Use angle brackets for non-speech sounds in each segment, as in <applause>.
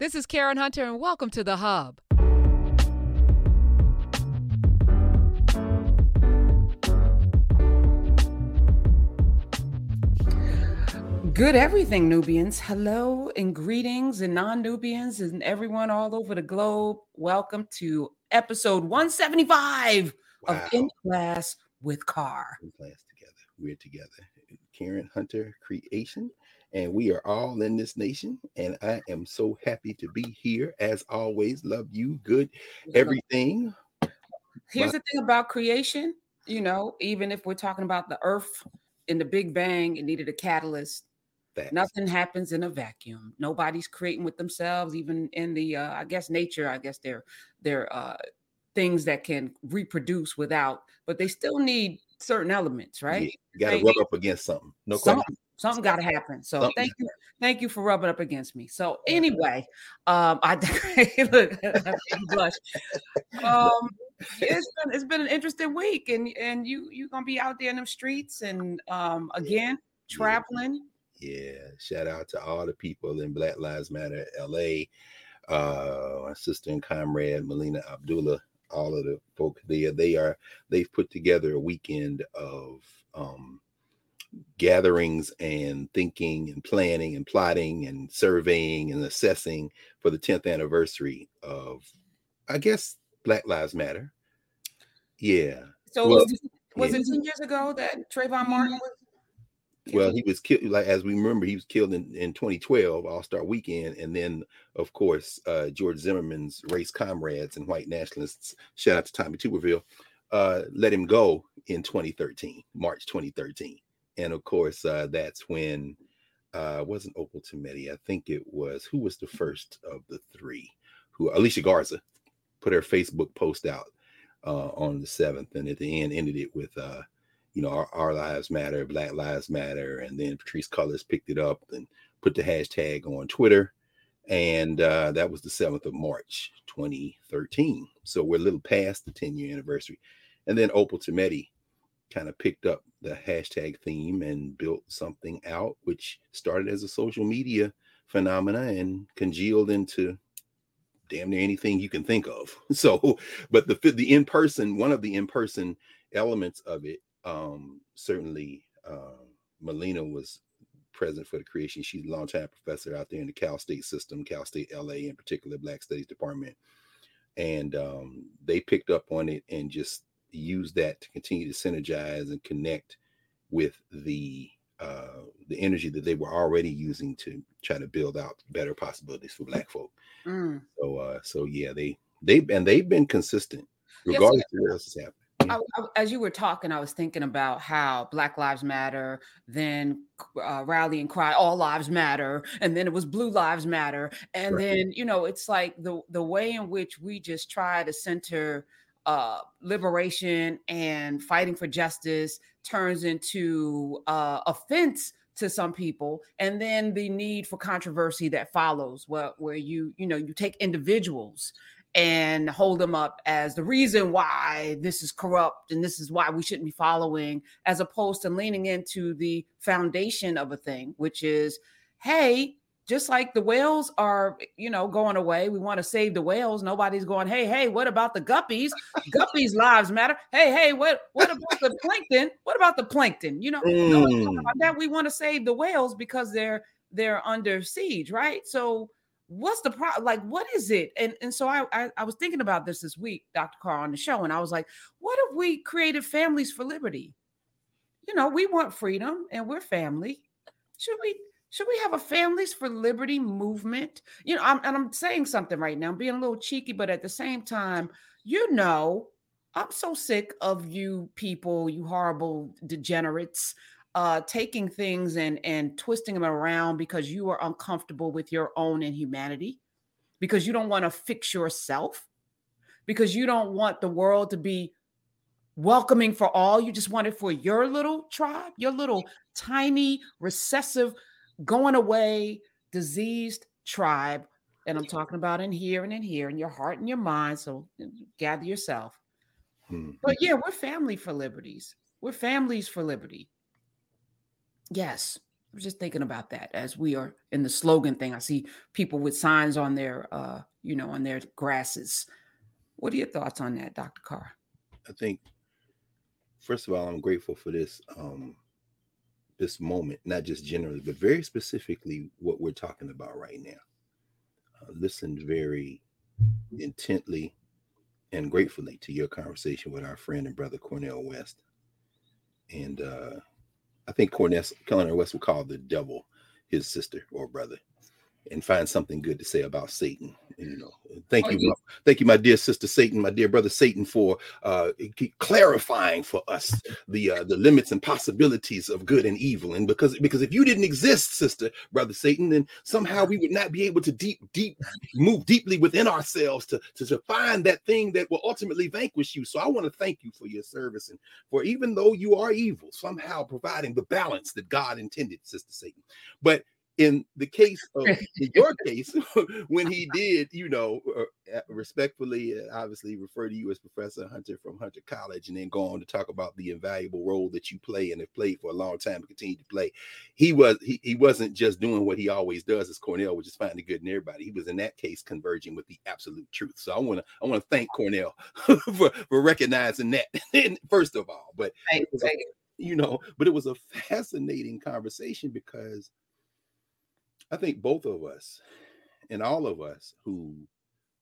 This is Karen Hunter, and welcome to The Hub. Good everything, Nubians. Hello and greetings, and non Nubians, and everyone all over the globe. Welcome to episode 175 wow. of In Class with Carr. In Class together. We're together. Karen Hunter Creation and we are all in this nation. And I am so happy to be here. As always, love you, good, everything. Here's My- the thing about creation, you know, even if we're talking about the earth in the Big Bang, it needed a catalyst. Facts. Nothing happens in a vacuum. Nobody's creating with themselves, even in the uh, I guess nature, I guess they're they're uh things that can reproduce without, but they still need certain elements, right? Yeah, you gotta rub up against something. No question. Something got to happen. So Something. thank you, thank you for rubbing up against me. So anyway, um, I <laughs> look, blush. Um, it's been it's been an interesting week, and and you you gonna be out there in them streets, and um, again traveling. Yeah, shout out to all the people in Black Lives Matter LA. Uh, my sister and comrade Melina Abdullah, all of the folk there, they are they've put together a weekend of um gatherings and thinking and planning and plotting and surveying and assessing for the 10th anniversary of i guess black lives matter yeah so well, was, was yeah. it 10 years ago that Trayvon Martin was well, he was killed. Like as we remember, he was killed in, in 2012 All Star Weekend, and then of course uh, George Zimmerman's race comrades and white nationalists. Shout out to Tommy Tuberville. Uh, let him go in 2013, March 2013 and of course uh, that's when uh wasn't Opal Tometi. I think it was who was the first of the three who Alicia Garza put her Facebook post out uh on the seventh, and at the end ended it with uh you know our, our lives matter, Black Lives Matter, and then Patrisse Cullors picked it up and put the hashtag on Twitter. And uh, that was the 7th of March, 2013. So we're a little past the 10 year anniversary. And then Opal Tometi kind of picked up the hashtag theme and built something out, which started as a social media phenomena and congealed into damn near anything you can think of. <laughs> So, but the the in person, one of the in person elements of it, um, certainly, uh, Melina was present for the creation. She's a longtime professor out there in the Cal State system, Cal State LA in particular, Black Studies Department, and um, they picked up on it and just use that to continue to synergize and connect with the uh, the energy that they were already using to try to build out better possibilities for Black folk. Mm. So, uh, so yeah, they they and they've been consistent regardless yes, of what else is happening. I, I, as you were talking, I was thinking about how Black Lives Matter, then uh, rally and cry, all lives matter, and then it was Blue Lives Matter, and right. then you know it's like the the way in which we just try to center uh, liberation and fighting for justice turns into uh, offense to some people and then the need for controversy that follows where, where you you know you take individuals and hold them up as the reason why this is corrupt and this is why we shouldn't be following as opposed to leaning into the foundation of a thing which is hey just like the whales are, you know, going away. We want to save the whales. Nobody's going, hey, hey, what about the guppies? guppies' lives matter. Hey, hey, what what about the plankton? What about the plankton? You know, mm. about that. We want to save the whales because they're they're under siege, right? So what's the problem? Like, what is it? And and so I, I I was thinking about this this week, Dr. Carr, on the show, and I was like, what if we created families for liberty? You know, we want freedom and we're family. Should we should we have a families for liberty movement? You know, I'm, and I'm saying something right now, I'm being a little cheeky, but at the same time, you know, I'm so sick of you people, you horrible degenerates, uh, taking things and and twisting them around because you are uncomfortable with your own inhumanity, because you don't want to fix yourself, because you don't want the world to be welcoming for all. You just want it for your little tribe, your little tiny recessive going away, diseased tribe. And I'm talking about in here and in here, in your heart and your mind. So gather yourself. Mm-hmm. But yeah, we're family for liberties. We're families for liberty. Yes. I was just thinking about that as we are in the slogan thing. I see people with signs on their, uh, you know, on their grasses. What are your thoughts on that, Dr. Carr? I think, first of all, I'm grateful for this um, this moment, not just generally, but very specifically what we're talking about right now. Uh, very intently and gratefully to your conversation with our friend and brother Cornel West. And uh, I think Cornel, Cornel West would call the devil his sister or brother and find something good to say about Satan. You know, thank oh, you, my, thank you, my dear sister Satan, my dear brother Satan, for uh, clarifying for us the uh, the limits and possibilities of good and evil. And because because if you didn't exist, sister, brother Satan, then somehow we would not be able to deep deep move deeply within ourselves to to, to find that thing that will ultimately vanquish you. So I want to thank you for your service and for even though you are evil, somehow providing the balance that God intended, sister Satan. But in the case of <laughs> in your case, <laughs> when he did, you know, uh, respectfully, uh, obviously refer to you as Professor Hunter from Hunter College, and then go on to talk about the invaluable role that you play and have played for a long time and continue to play. He was he, he wasn't just doing what he always does as Cornel which is finding good in everybody. He was in that case converging with the absolute truth. So I want to I want to thank Cornel <laughs> for for recognizing that first of all. But you know, but it was a fascinating conversation because I think both of us and all of us who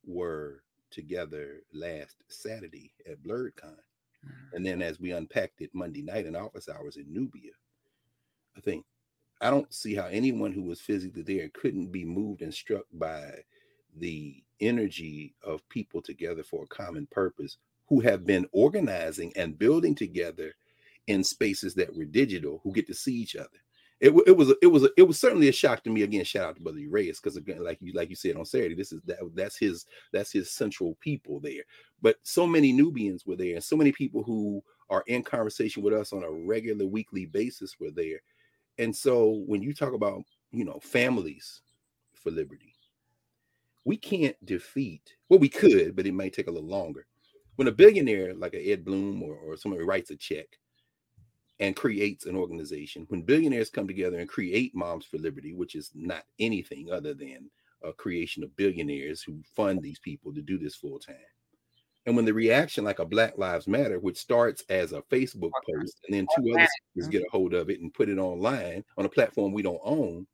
were together last Saturday at BlerdCon, mm-hmm. and then as we unpacked it Monday night in office hours in Knubia, I think I don't see how anyone who was physically there couldn't be moved and struck by the energy of people together for a common purpose who have been organizing and building together in spaces that were digital who get to see each other it, it was it was it was certainly a shock to me. Again, shout out to Brother Reyes because again, like you like you said on Saturday, this is that that's his that's his central people there. But so many Nubians were there, and so many people who are in conversation with us on a regular weekly basis were there. And so when you talk about you know families for liberty, we can't defeat. Well, we could, but it might take a little longer. When a billionaire like a Ed Blum or, or somebody writes a check and creates an organization. When billionaires come together and create Moms for Liberty, which is not anything other than a creation of billionaires who fund these people to do this full time. And when the reaction, like a Black Lives Matter, which starts as a Facebook post, and then two other get a hold of it and put it online on a platform we don't own,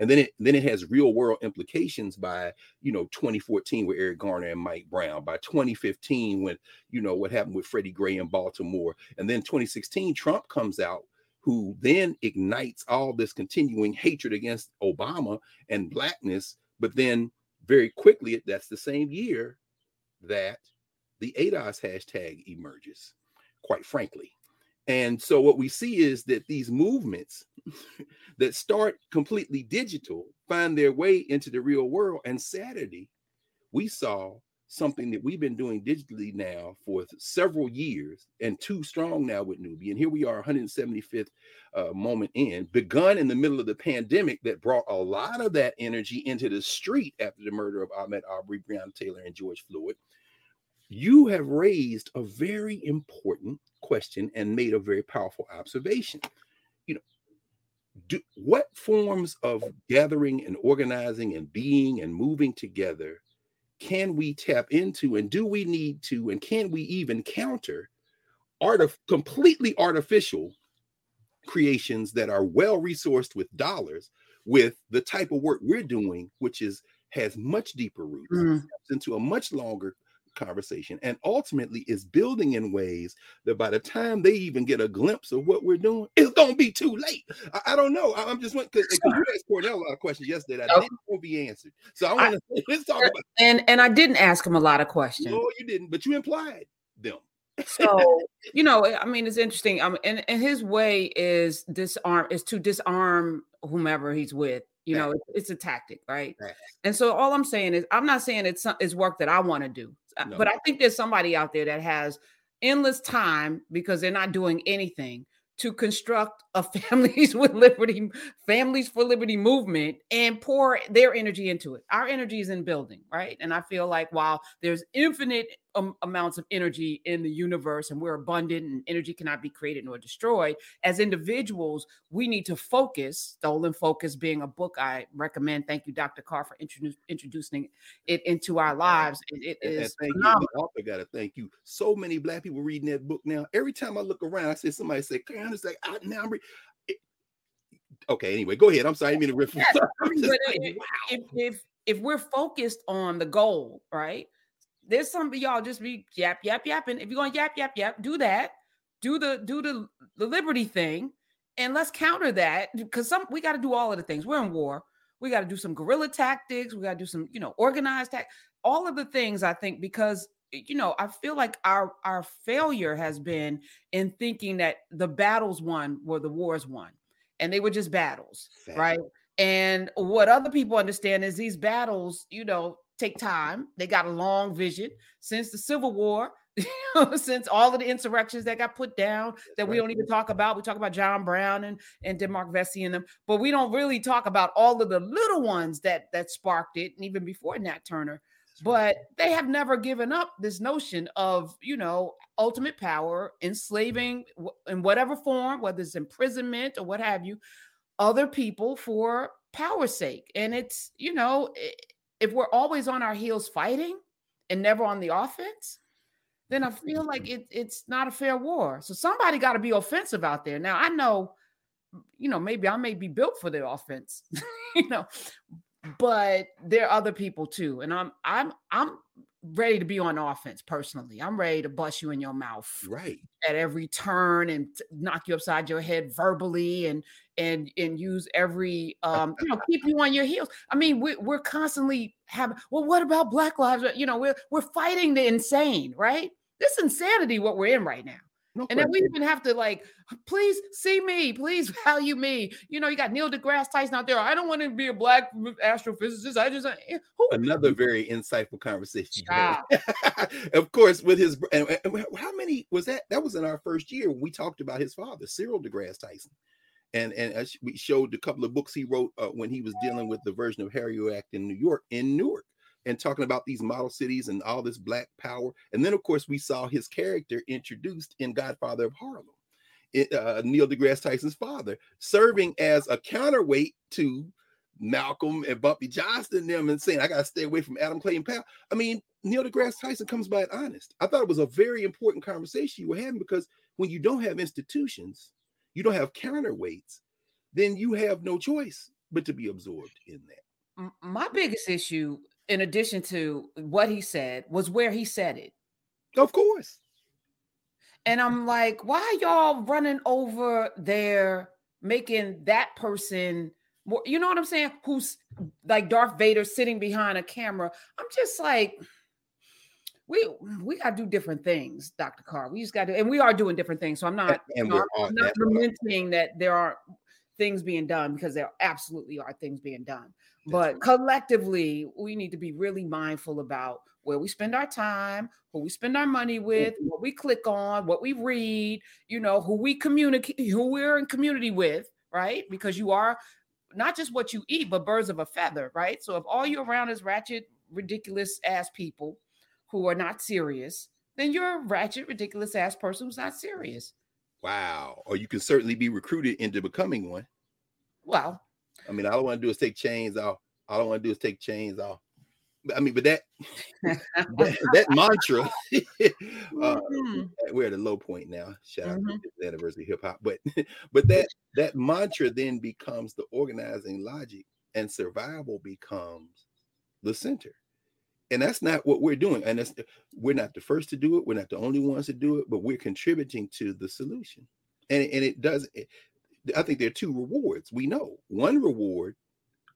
and then it then it has real world implications by you know 2014 with Eric Garner and Mike Brown, by 2015 when you know what happened with Freddie Gray in Baltimore, and then 2016 Trump comes out who then ignites all this continuing hatred against Obama and blackness, but then very quickly that's the same year that the ADOS hashtag emerges, quite frankly. And so what we see is that these movements <laughs> that start completely digital find their way into the real world. And Saturday, we saw something that we've been doing digitally now for several years and too strong now with Knubia. And here we are, 175th uh, moment in, begun in the middle of the pandemic that brought a lot of that energy into the street after the murder of Ahmaud Arbery, Breonna Taylor, and George Floyd. You have raised a very important question and made a very powerful observation. Do, what forms of gathering and organizing and being and moving together can we tap into and do we need to and can we even counter art of completely artificial creations that are well resourced with dollars with the type of work we're doing which is has much deeper roots mm. into a much longer conversation and ultimately is building in ways that by the time they even get a glimpse of what we're doing, it's gonna be too late. I, I don't know. I, am just because you asked Cornel a lot of questions yesterday that okay. didn't want to be answered. So I want to <laughs> let's talk about <laughs> and and I didn't ask him a lot of questions. No, you didn't, but you implied them. so <laughs> you know, I mean, it's interesting. Um, and and his way is disarm is to disarm whomever he's with you know, it's, it's, a tactic, right? right? And so all I'm saying is, I'm not saying it's it's work that I want to do, uh, no. but I think there's somebody out there that has endless time because they're not doing anything to construct a <laughs> families with liberty families for liberty movement and pour their energy into it our energy is in building right and i feel like while there's infinite um, amounts of energy in the universe and we're abundant and energy cannot be created nor destroyed. As individuals we need to focus stolen focus being a book i recommend. Thank you dr carr for introdu- introducing it into our lives. It, it is thank phenomenal. you author gotta thank you. So many black people reading that book now. Every time i look around i see somebody say "Can it's like I, now I'm re-. okay anyway go ahead. I'm sorry i didn't mean to riff. Yes, <laughs> if, if if we're focused on the goal right there's some of y'all just be yap yap yapping. If you're going yap yap yap, do that. Do the do the the liberty thing, and let's counter that because some we got to do all of the things. We're in war. We got to do some guerrilla tactics. We got to do some you know organized tactics. All of the things I think because you know I feel like our our failure has been in thinking that the battles won were the wars won, and they were just battles, Fair. right? And what other people understand is these battles, you know, take time. They got a long vision since the Civil War, <laughs> since all of the insurrections that got put down that we don't even talk about. We talk about John Brown and, and Denmark Vesey and them, but we don't really talk about all of the little ones that that sparked it, and even before Nat Turner. But they have never given up this notion of, you know, ultimate power, enslaving in whatever form, whether it's imprisonment or what have you, other people for power's sake. And it's, you know, if we're always on our heels fighting and never on the offense, then I feel like it, it's not a fair war. So somebody got to be offensive out there. Now I know, you know, maybe I may be built for the offense, <laughs> you know, but there are other people too. And I'm I'm I'm ready to be on offense personally. I'm ready to bust you in your mouth right at every turn and knock you upside your head verbally and and and use every um you know <laughs> keep you on your heels. I mean, we, we're constantly having. Well, what about Black Lives? You know, we're we're fighting the insane, right? This insanity what we're in right now. No and then we even have to like, please see me, please <laughs> value me. You know, you got Neil deGrasse Tyson out there. I don't want to be a black astrophysicist. I just eh, who? another very insightful conversation. <laughs> of course, with his and, and, how many was that? That was in our first year when we talked about his father, Cyril deGrasse Tyson. And and we showed a couple of books he wrote uh, when he was dealing with the version of Harry Act in New York, in Newark and talking about these model cities and all this black power. And then, of course, we saw his character introduced in Godfather of Harlem, it, uh, Neil deGrasse Tyson's father, serving as a counterweight to Malcolm and Bumpy Johnson them and saying, I got to stay away from Adam Clayton Powell. I mean, Neil deGrasse Tyson comes by it honest. I thought it was a very important conversation you were having because when you don't have institutions, you don't have counterweights, then you have no choice but to be absorbed in that. My biggest issue in addition to what he said, was where he said it. Of course. And I'm like, why y'all running over there, making that person more, you know what I'm saying? Who's like Darth Vader sitting behind a camera. I'm just like, we we gotta do different things, Dr. Carr. We just gotta, and we are doing different things. So I'm not, and you know, I'm not lamenting that there are things being done because there absolutely are things being done but collectively we need to be really mindful about where we spend our time who we spend our money with mm-hmm. what we click on what we read you know who we communicate who we're in community with right because you are not just what you eat but birds of a feather right so if all you're around is ratchet ridiculous ass people who are not serious then you're a ratchet ridiculous ass person who's not serious wow or you can certainly be recruited into becoming one well I mean, all I want to do is take chains off. All I want to do is take chains off. I mean, but that <laughs> that, that, mantra, <laughs> uh, mm-hmm. we're at a low point now. Shout mm-hmm. out to the anniversary hip hop, but <laughs> but that that mantra then becomes the organizing logic, and survival becomes the center. And that's not what we're doing. And that's we're not the first to do it. We're not the only ones to do it, but we're contributing to the solution. And and it does. I think there are two rewards. We know one reward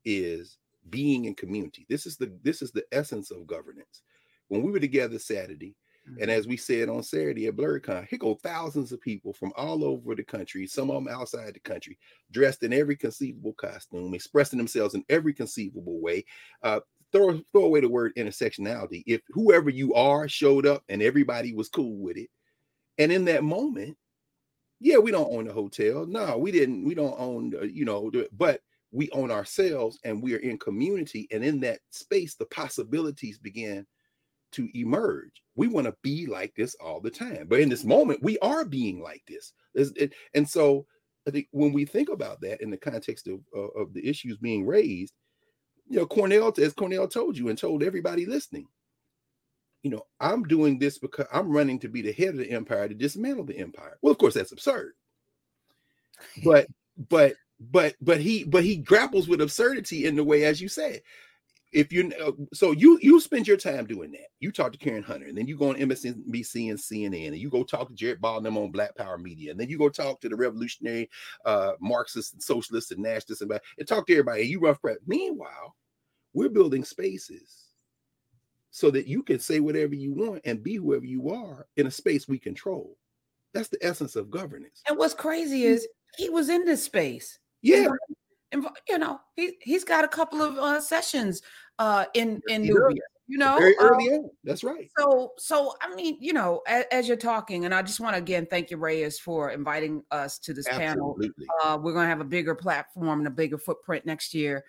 is being in community. This is the this is the essence of governance. When we were together Saturday, mm-hmm. and as we said on Saturday at BlerdCon, here go thousands of people from all over the country, some of them outside the country, dressed in every conceivable costume, expressing themselves in every conceivable way. Uh, throw throw away the word intersectionality. If whoever you are showed up and everybody was cool with it, and in that moment, yeah, we don't own the hotel. No, we didn't. We don't own, The, you know, but we own ourselves and we are in community. And in that space, the possibilities begin to emerge. We want to be like this all the time. But in this moment, we are being like this. And so I think when we think about that in the context of, of the issues being raised, you know, Cornel, as Cornel told you and told everybody listening, you know, I'm doing this because I'm running to be the head of the empire to dismantle the empire. Well, of course, that's absurd. But <laughs> but but but he but he grapples with absurdity in the way, as you said. If you uh, so you you spend your time doing that. You talk to Karen Hunter, and then you go on MSNBC and CNN, and you go talk to Jared Baldwin on Black Power Media, and then you go talk to the revolutionary uh Marxists and socialists and nationalists and, and talk to everybody. And you rough prep. Meanwhile, we're building spaces so that you can say whatever you want and be whoever you are in a space we control. That's the essence of governance. And what's crazy is he was in this space. Yeah. You know, he he's got a couple of uh, sessions uh in in Knubia. You know, very early um, on. That's right. So, so I mean, you know, as, as, you're talking, and I just want to again thank you, Reyes, for inviting us to this Absolutely. panel. Uh, we're going to have a bigger platform and a bigger footprint next year.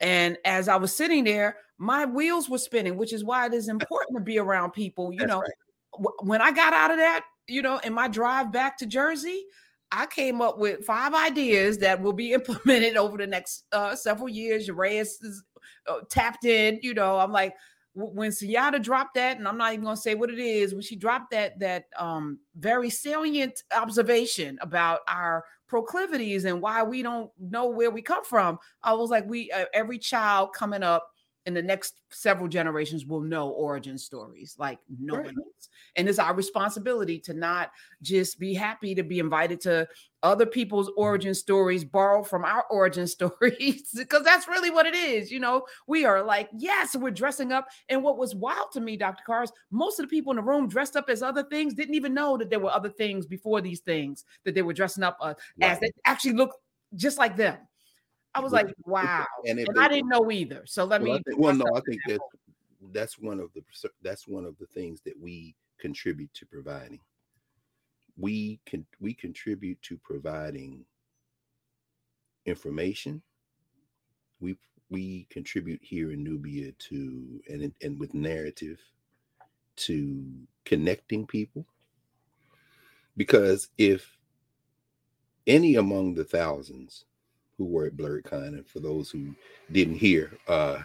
And as I was sitting there, my wheels were spinning, which is why it is important to be around people. You That's know, right. w- when I got out of that, you know, in my drive back to Jersey, I came up with five ideas that will be <laughs> implemented over the next uh, several years. Reyes is uh, tapped in. You know, I'm like, when Sunyata dropped that, and I'm not even gonna say what it is, when she dropped that that um, very salient observation about our proclivities and why we don't know where we come from, I was like, we uh, every child coming up in the next several generations will know origin stories like no right. one else. And it's our responsibility to not just be happy to be invited to other people's origin stories, borrow from our <laughs> origin stories, because that's really what it is. You know, we are like, yes, we're dressing up. And what was wild to me, Dr. Cars, most of the people in the room dressed up as other things didn't even know that there were other things before these things that they were dressing up uh, right. as that actually looked just like them. I was like, wow, and, and I didn't know either. So let well, me. Think, well, no, I think that that's one of the that's one of the things that we contribute to providing. We can we contribute to providing information. We we contribute here in Knubia to and and with Knarrative to connecting people. Because if any among the thousands who were at BlerdCon. And for those who didn't hear, uh,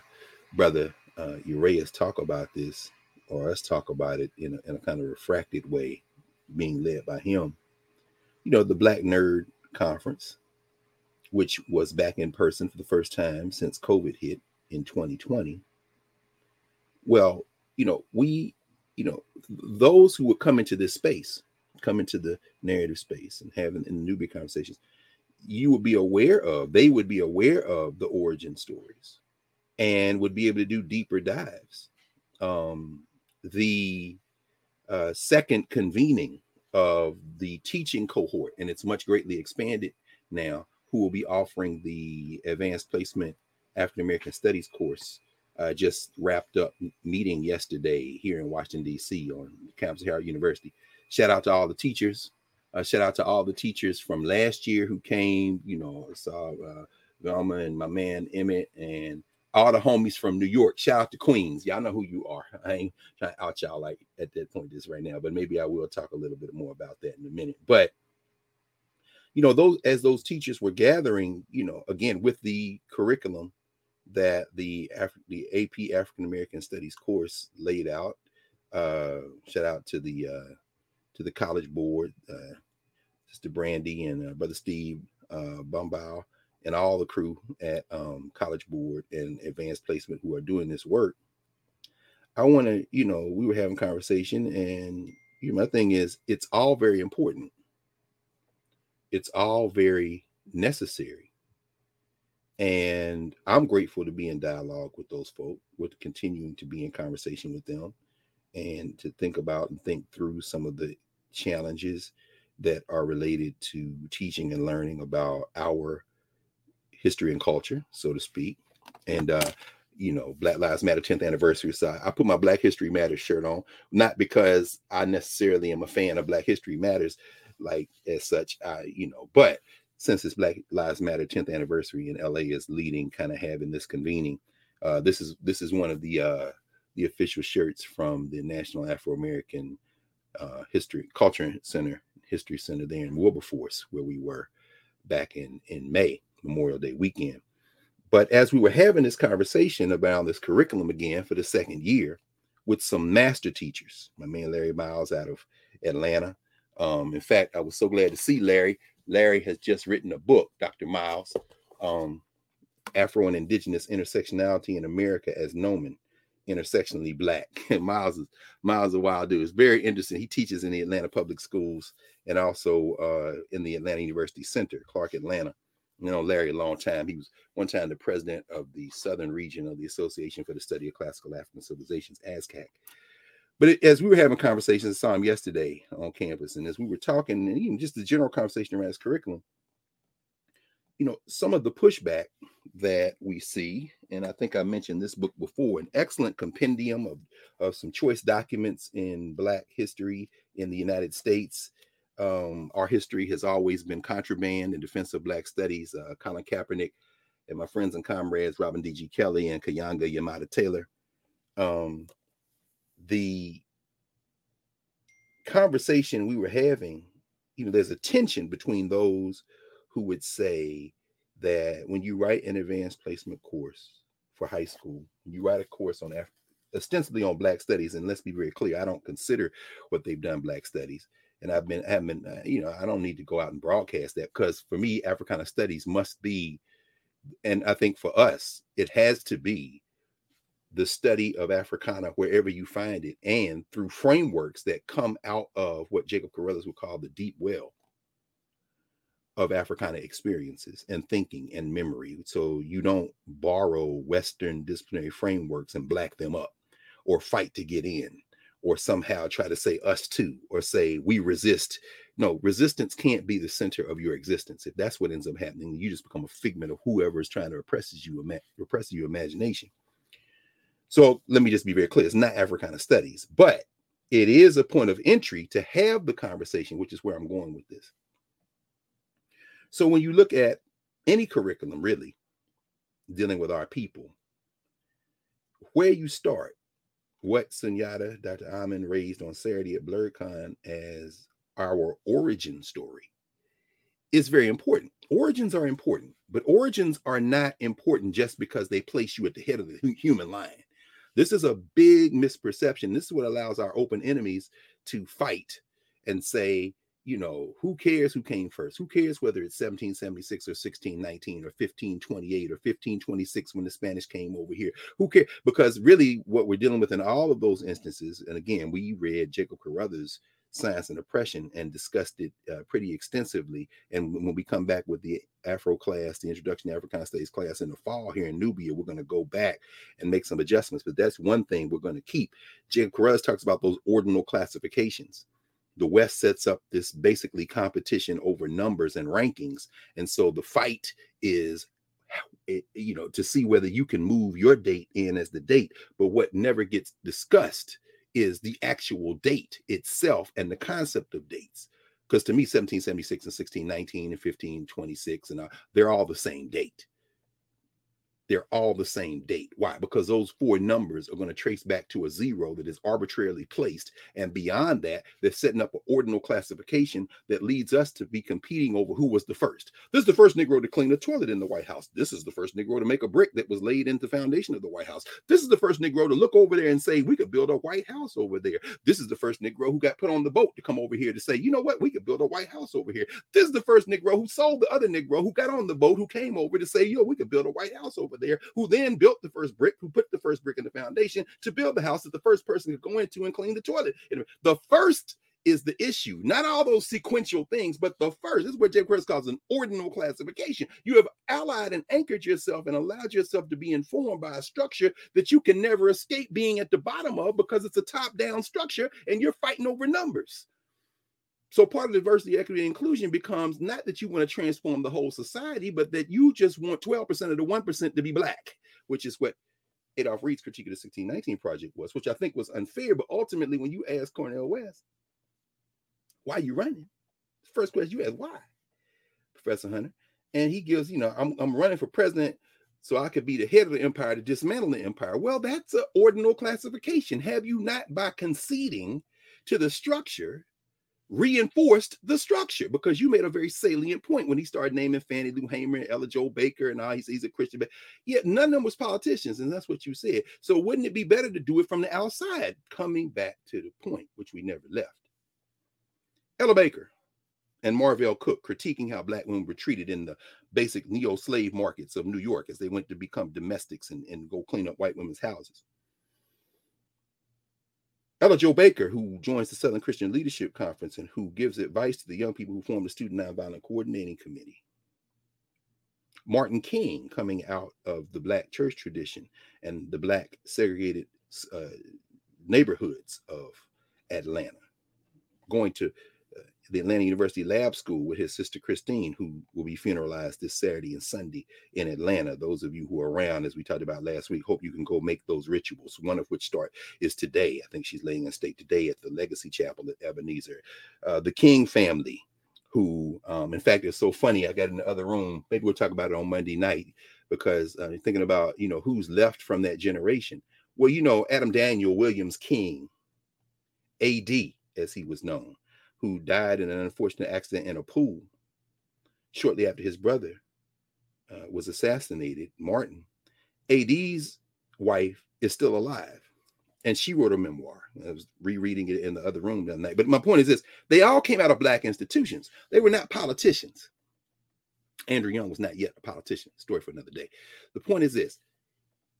brother uh, Urias talk about this, or us talk about it in a, in a kind of refracted way, being led by him. You know, the Black Nerd Conference, which was back in person for the first time since COVID hit in 2020. Well, you know, we, you know, those who would come into this space, come into the Knarrative space and having in the Knubia conversations, you would be aware of, they would be aware of the origin stories and would be able to do deeper dives. Um, the uh, second convening of the teaching cohort, and it's much greatly expanded now, who will be offering the advanced placement African American Studies course. Uh, just wrapped up meeting yesterday here in Washington, D.C. on campus of Howard University. Shout out to all the teachers uh, shout out to all the teachers from last year who came. You know, saw uh, Velma and my man Emmett and all the homies from New York. Shout out to Queens. Y'all know who you are. <laughs> I ain't trying to out y'all like at that point this right now, but maybe I will talk a little bit more about that in a minute. But you know, those as those teachers were gathering, you know, again with the curriculum that the Af- the AP African American Studies course laid out. Uh, shout out to the uh, to the college board, uh, Sister Brandy and uh, Brother Steve uh, Bumbau and all the crew at um, College Board and Advanced Placement who are doing this work. I want to, you know, we were having conversation, and you know, my thing is, it's all very important. It's all very necessary, and I'm grateful to be in dialogue with those folk, with continuing to be in conversation with them, and to think about and think through some of the challenges that are related to teaching and learning about our history and culture, so to speak. And uh, you know, Black Lives Matter 10th anniversary. So I put my Black History Matters shirt on, not because I necessarily am a fan of Black History Matters, like as such. I, you know, but since it's Black Lives Matter 10th anniversary and LA is leading, kind of having this convening. Uh, this is this is one of the uh, the official shirts from the National Afro American uh, History Culture Center, History Center there in Wilberforce, where we were back in in May, Memorial Day weekend. But as we were having this conversation about this curriculum again for the second year with some master teachers, my man Larry Miles out of Atlanta. Um, in fact, I was so glad to see Larry. Larry has just written a book, Dr. Miles, um, Afro and Indigenous Intersectionality in America as Nomen, intersectionally black. And <laughs> Miles is Miles a wild dude. It's very interesting. He teaches in the Atlanta Public Schools and also uh, in the Atlanta University Center, Clark, Atlanta. You know, Larry, a long time. He was one time the president of the Southern region of the Association for the Study of Classical African Civilizations, ASCAC. But it, as we were having conversations, I saw him yesterday on campus, and as we were talking, and even just the general conversation around his curriculum, you know, some of the pushback that we see, and I think I mentioned this book before, an excellent compendium of, of some choice documents in Black history in the United States. Um, our history has always been contraband in defense of Black studies. Uh, Colin Kaepernick and my friends and comrades, Robin D.G. Kelley and Keeanga-Yamahtta Taylor. Um, the conversation we were having, you know, there's a tension between those who would say that when you write an advanced placement course for high school, you write a course on Af- ostensibly on Black studies, and let's be very clear, I don't consider what they've done Black studies. And I've been, I have been, uh, you know, I don't need to go out and broadcast that because for me, Africana studies must be, and I think for us, it has to be the study of Africana wherever you find it, and through frameworks that come out of what Jacob Carruthers would call the deep well of Africana experiences and thinking and memory. So you don't borrow Western disciplinary frameworks and black them up or fight to get in or somehow try to say us too or say we resist. No, resistance can't be the center of your existence. If that's what ends up happening, you just become a figment of whoever is trying to oppress you, repress your imagination. So let me just be very clear: it's not Africana studies, but it is a point of entry to have the conversation, which is where I'm going with this. So when you look at any curriculum, really dealing with our people, where you start, what Sunyata, Dr. Amin raised on Saturday at BlerdCon as our origin story is very important. Origins are important, but origins are not important just because they place you at the head of the human line. This is a big misperception. This is what allows our open enemies to fight and say, you know, who cares who came first? Who cares whether it's 1776 or 1619 or 1528 or 1526 when the Spanish came over here? Who cares? Because really, what we're dealing with in all of those instances, and again, we read Jacob Carruthers' Science and Oppression and discussed it uh, pretty extensively. And when we come back with the Afro class, the Introduction to African Studies class in the fall here in Knubia, we're going to go back and make some adjustments. But that's one thing we're going to keep. Jacob Carruthers talks about those ordinal classifications the West sets up this basically competition over numbers and rankings. And so the fight is you know to see whether you can move your date in as the date but what never gets discussed is the actual date itself and the concept of dates because to me 1776 and 1619 and 1526 and uh, they're all the same date they're all the same date. Why? Because those four numbers are going to trace back to a zero that is arbitrarily placed. And beyond that, they're setting up an ordinal classification that leads us to be competing over who was the first. This is the first Negro to clean a toilet in the White House. This is the first Negro to make a brick that was laid into the foundation of the White House. This is the first Negro to look over there and say, we could build a White House over there. This is the first Negro who got put on the boat to come over here to say, you know what, we could build a White House over here. This is the first Negro who sold the other Negro who got on the boat who came over to say, yo, we could build a White House over there, who then built the first brick, who put the first brick in the foundation to build the house that the first person could go into and clean the toilet. The first is the issue, not all those sequential things, but the first. This is what Jay Chris calls an ordinal classification. You have allied and anchored yourself and allowed yourself to be informed by a structure that you can never escape being at the bottom of because it's a top down structure and you're fighting over numbers. So part of diversity, equity, and inclusion becomes not that you want to transform the whole society, but that you just want 12% of the 1% to be black, which is what Adolph Reed's critique of the 1619 project was, which I think was unfair. But ultimately, when you ask Cornel West, why are you running? First question you ask, why? Professor Hunter. And he gives, you know, I'm, I'm running for president so I could be the head of the empire to dismantle the empire. Well, that's an ordinal classification. Have you not, by conceding to the structure, reinforced the structure? Because you made a very salient point when he started naming Fannie Lou Hamer and Ella Jo Baker and all he's, he's a Christian. But yet none of them was politicians, and that's what you said. So wouldn't it be better to do it from the outside? Coming back to the point, which we never left. Ella Baker, and Marvel Cooke critiquing how black women were treated in the basic neo-slave markets of New York as they went to become domestics and, and go clean up white women's houses. Ella Jo Baker, who joins the Southern Christian Leadership Conference and who gives advice to the young people who form the Student Nonviolent Coordinating Committee. Martin King, coming out of the Black church tradition and the Black segregated uh, neighborhoods of Atlanta, going to the Atlanta University Lab School with his sister Christine, who will be funeralized this Saturday and Sunday in Atlanta. Those of you who are around, as we talked about last week, hope you can go make those rituals. One of which start is today. I think she's laying in state today at the Legacy Chapel at Ebenezer. Uh, the King family, who, um, in fact, it's so funny. I got in the other room. Maybe we'll talk about it on Monday night because uh, thinking about you know who's left from that generation. Well, you know Adam Daniel Williams King, A.D. as he was known who died in an unfortunate accident in a pool shortly after his brother uh, was assassinated, Martin. AD's wife is still alive, and she wrote a memoir. I was rereading it in the other room that night. But my point is this they all came out of black institutions, they were not politicians. Andrew Young was not yet a politician. Story for another day. The point is this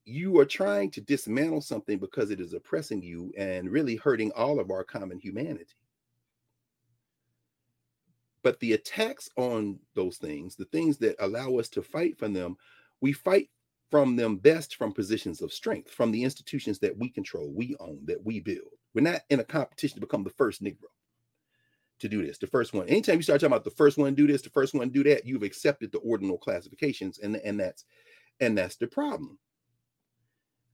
you are trying to dismantle something because it is oppressing you and really hurting all of our common humanity. But the attacks on those things, the things that allow us to fight from them, we fight from them best from positions of strength, from the institutions that we control, we own, that we build. We're not in a competition to become the first Negro to do this. The first one. Anytime you start talking about the first one do this, the first one do that, you've accepted the ordinal classifications, and and that's and that's the problem.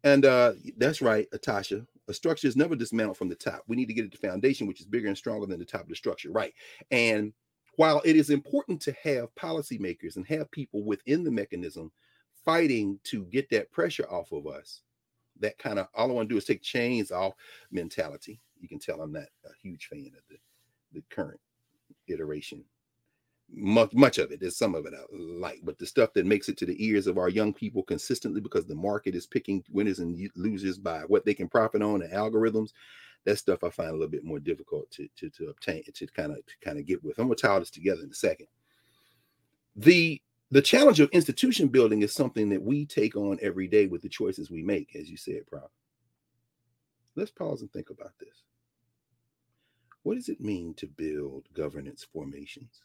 And uh that's right, Atasha. A structure is never dismantled from the top. We need to get at the foundation, which is bigger and stronger than the top of the structure, right? And while it is important to have policymakers and have people within the mechanism fighting to get that pressure off of us, that kind of all I want to do is take chains off mentality. You can tell I'm not a huge fan of the, the current iteration. Much, much of it, there's some of it I like, but the stuff that makes it to the ears of our young people consistently because the market is picking winners and losers by what they can profit on and algorithms that stuff I find a little bit more difficult to to, to obtain to kind of to kind of get with. I'm gonna tie this together in a second. The the challenge of institution building is something that we take on every day with the choices we make, as you said, Prof. Let's pause and think about this. What does it mean to build governance formations?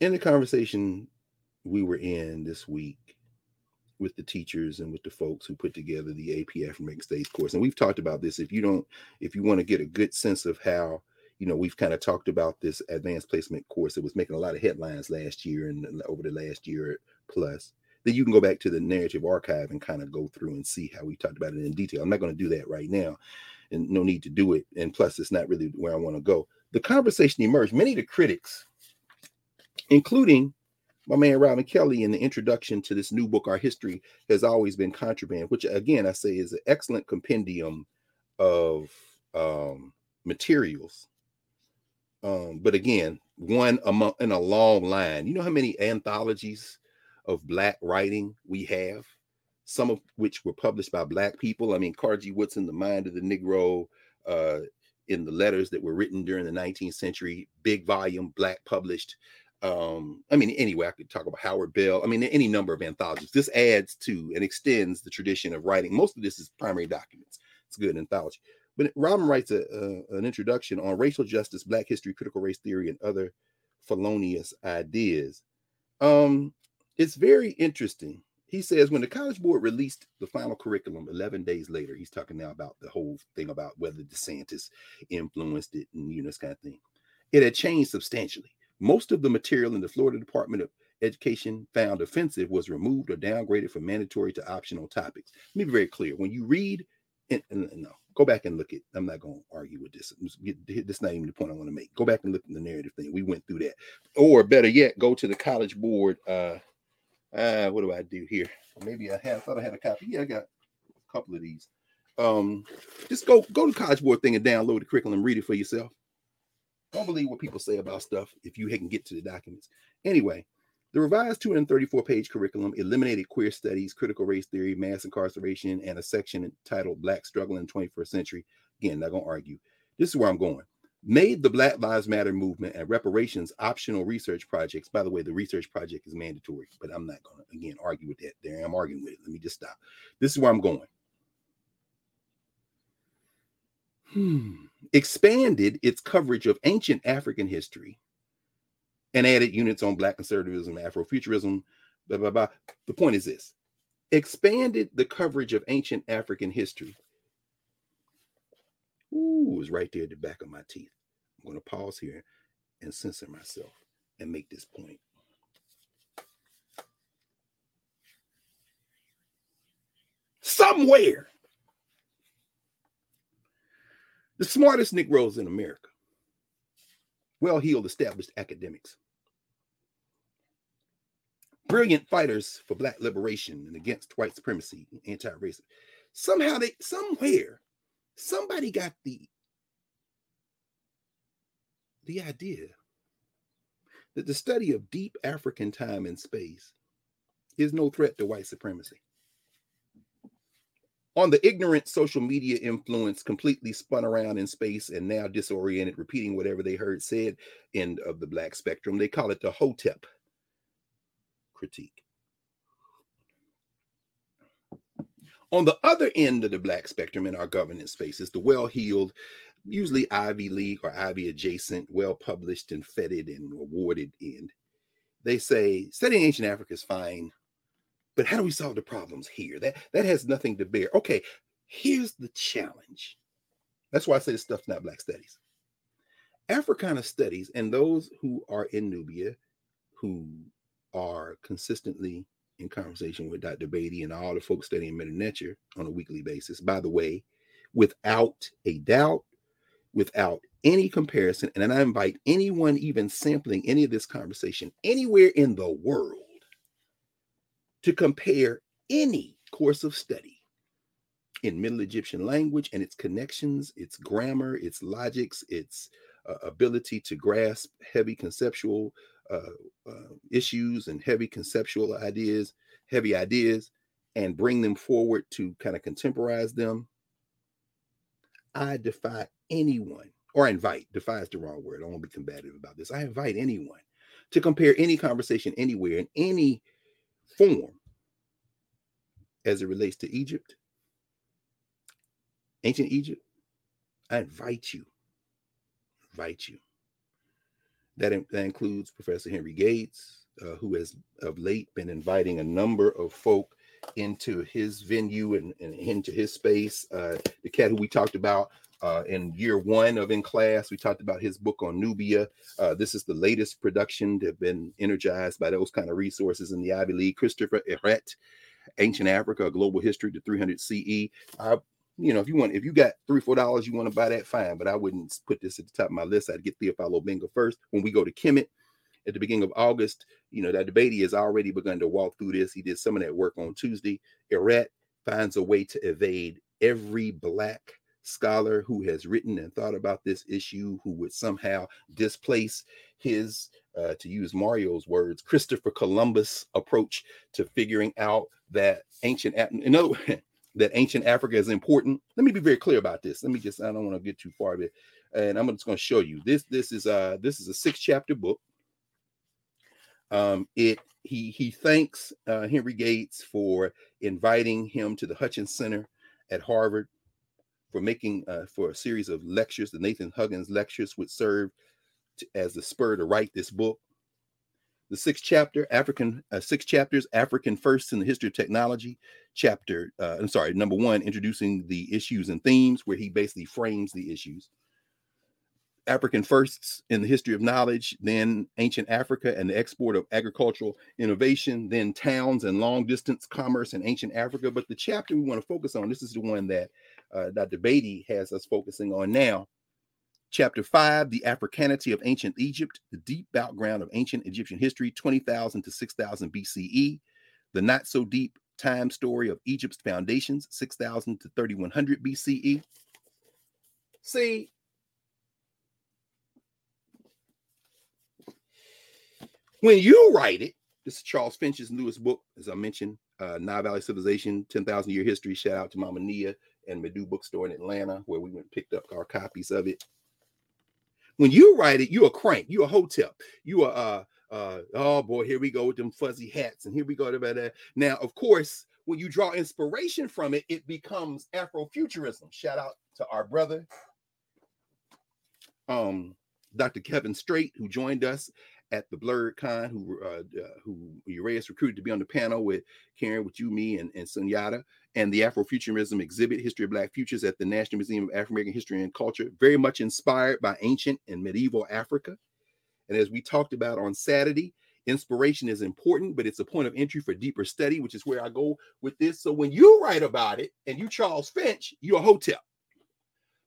In the conversation we were in this week, with the teachers and with the folks who put together the AP African States course. And we've talked about this. If you don't, if you want to get a good sense of how, you know, we've kind of talked about this advanced placement course that was making a lot of headlines last year and over the last year plus, then you can go back to the Knarrative archive and kind of go through and see how we talked about it in detail. I'm not going to do that right now and no need to do it. And plus, it's not really where I want to go. The conversation emerged. Many of the critics, including my man Robin Kelley in the introduction to this new book, Our History Has Always Been Contraband, which again I say is an excellent compendium of um, materials. Um, but again, one among in a long line. You know how many anthologies of black writing we have, some of which were published by black people. I mean, G. Woodson, The Mind of the Negro, uh, in the letters that were written during the 19th century, big volume, black published um i mean anyway i could talk about howard bell i mean any number of anthologies. This adds to and extends the tradition of writing. Most of this is primary documents. It's good anthology. But robin writes a, a, an introduction on racial justice black history critical race theory and other felonious ideas. Um it's very interesting. He says when the college board released the final curriculum 11 days later he's talking now about the whole thing about whether desantis influenced it and you know this kind of thing it had changed substantially most of the material in the Florida Department of Education found offensive was removed or downgraded from mandatory to optional topics. Let me be very clear. When you read, and, and no, go back and look at. I'm not going to argue with this. This is not even the point I want to make. Go back and look at the Knarrative thing. We went through that, or better yet, go to the College Board uh, Uh, what do I do here? Maybe I had I thought I had a copy. Yeah, I got a couple of these. Um, just go go to College Board thing and download the curriculum, read it for yourself. Don't believe what people say about stuff if you can get to the documents. Anyway, the revised 234 page curriculum eliminated queer studies, critical race theory, mass incarceration, and a section entitled Black Struggle in the 21st Century. Again, not going to argue. This is where I'm going. Made the Black Lives Matter movement and reparations optional research projects. By the way, the research project is mandatory, but I'm not going to, again, argue with that. There, I'm arguing with it. Let me just stop. This is where I'm going. Hmm. Expanded its coverage of ancient African history and added units on Black conservatism, Afrofuturism, blah, blah, blah. The point is this expanded the coverage of ancient African history. Ooh, it's right there at the back of my teeth. I'm going to pause here and censor myself and make this point. Somewhere, the smartest Negroes in America. Well heeled, established academics, brilliant fighters for Black liberation and against white supremacy, and anti racism. Somehow, they, somewhere, somebody got the the idea that the study of deep African time and space is no threat to white supremacy on the ignorant social media influence completely spun around in space and now disoriented repeating whatever they heard said end of the black spectrum. They call it the hotep critique. On the other end of the black spectrum in our governance spaces the well-heeled usually ivy league or ivy adjacent well published and feted and awarded end they say studying ancient africa is fine but how do we solve the problems here? That that has nothing to bear. Okay, here's the challenge. That's why I say this stuff's not black studies. Africana studies and those who are in Knubia, who are consistently in conversation with Dr. Beatty and all the folks studying Medu Neter on a weekly basis, by the way, without a doubt, without any comparison, and I invite anyone even sampling any of this conversation anywhere in the world to compare any course of study in Middle Egyptian language and its connections, its grammar, its logics, its uh, ability to grasp heavy conceptual uh, uh, issues and heavy conceptual ideas, heavy ideas, and bring them forward to kind of contemporize them. I defy anyone, or invite, defy is the wrong word. I won't be combative about this. I invite anyone to compare any conversation anywhere in any form as it relates to Egypt, ancient Egypt, I invite you, invite you. That, that includes Professor Henry Gates, uh, who has of late been inviting a number of folk into his venue and, and into his space. Uh, the cat who we talked about uh, in year one of in class. We talked about his book on Nubia. Uh, this is the latest production that have been energized by those kind of resources in the Ivy League. Christopher Ehret, Ancient Africa, Global History to 300 CE. You know, if you want, if you got three, four dollars, you want to buy that, fine. But I wouldn't put this at the top of my list. I'd get Théophile Obenga first. When we go to Kemet at the beginning of August, you know, that debate has already begun to walk through this. He did some of that work on Tuesday. Ehret finds a way to evade every black scholar who has written and thought about this issue who would somehow displace his uh, to use mario's words christopher columbus approach to figuring out that ancient in other <laughs> that ancient africa is important. Let me be very clear about this. Let me just i don't want to get too far it and i'm just going to show you this this is uh this is a six chapter book. Um it he he thanks uh, henry gates for inviting him to the hutchins center at harvard for making uh, for a series of lectures. The Nathan Huggins lectures would serve to, as the spur to write this book. The sixth chapter, African uh, six chapters, African firsts in the history of technology. Chapter, uh, I'm sorry, number one, introducing the issues and themes, where he basically frames the issues. African firsts in the history of knowledge, then ancient Africa and the export of agricultural innovation, then towns and long distance commerce in ancient Africa. But the chapter we want to focus on, this is the one that uh, Dr. Beatty has us focusing on now. Chapter 5 The Africanity of Ancient Egypt, the deep background of ancient Egyptian history, 20,000 to 6,000 BCE. The Not So Deep Time Story of Egypt's Foundations, 6000 to 3100 BCE. See, when you write it, this is Charles Finch's newest book, as I mentioned, uh, Nile Valley Civilization, 10,000 Year History. Shout out to Mama Nia and Medu Bookstore in Atlanta, where we went and picked up our copies of it. When you write it, you're a crank, you're a hotep, you are, uh, uh, oh boy, here we go with them fuzzy hats, and here we go about that. Now, of course, when you draw inspiration from it, it becomes Afrofuturism. Shout out to our brother, um, Dr. Kevin Strait, who joined us at the BlerdCon, who uh, uh, who Uraeus recruited to be on the panel with Karen, with you, me, and, and Sunyata, and the Afrofuturism exhibit, History of Black Futures, at the National Museum of African American History and Culture, very much inspired by ancient and medieval Africa. And as we talked about on Saturday, inspiration is important, but it's a point of entry for deeper study, which is where I go with this. So when you write about it and you Charles Finch, you're a hotep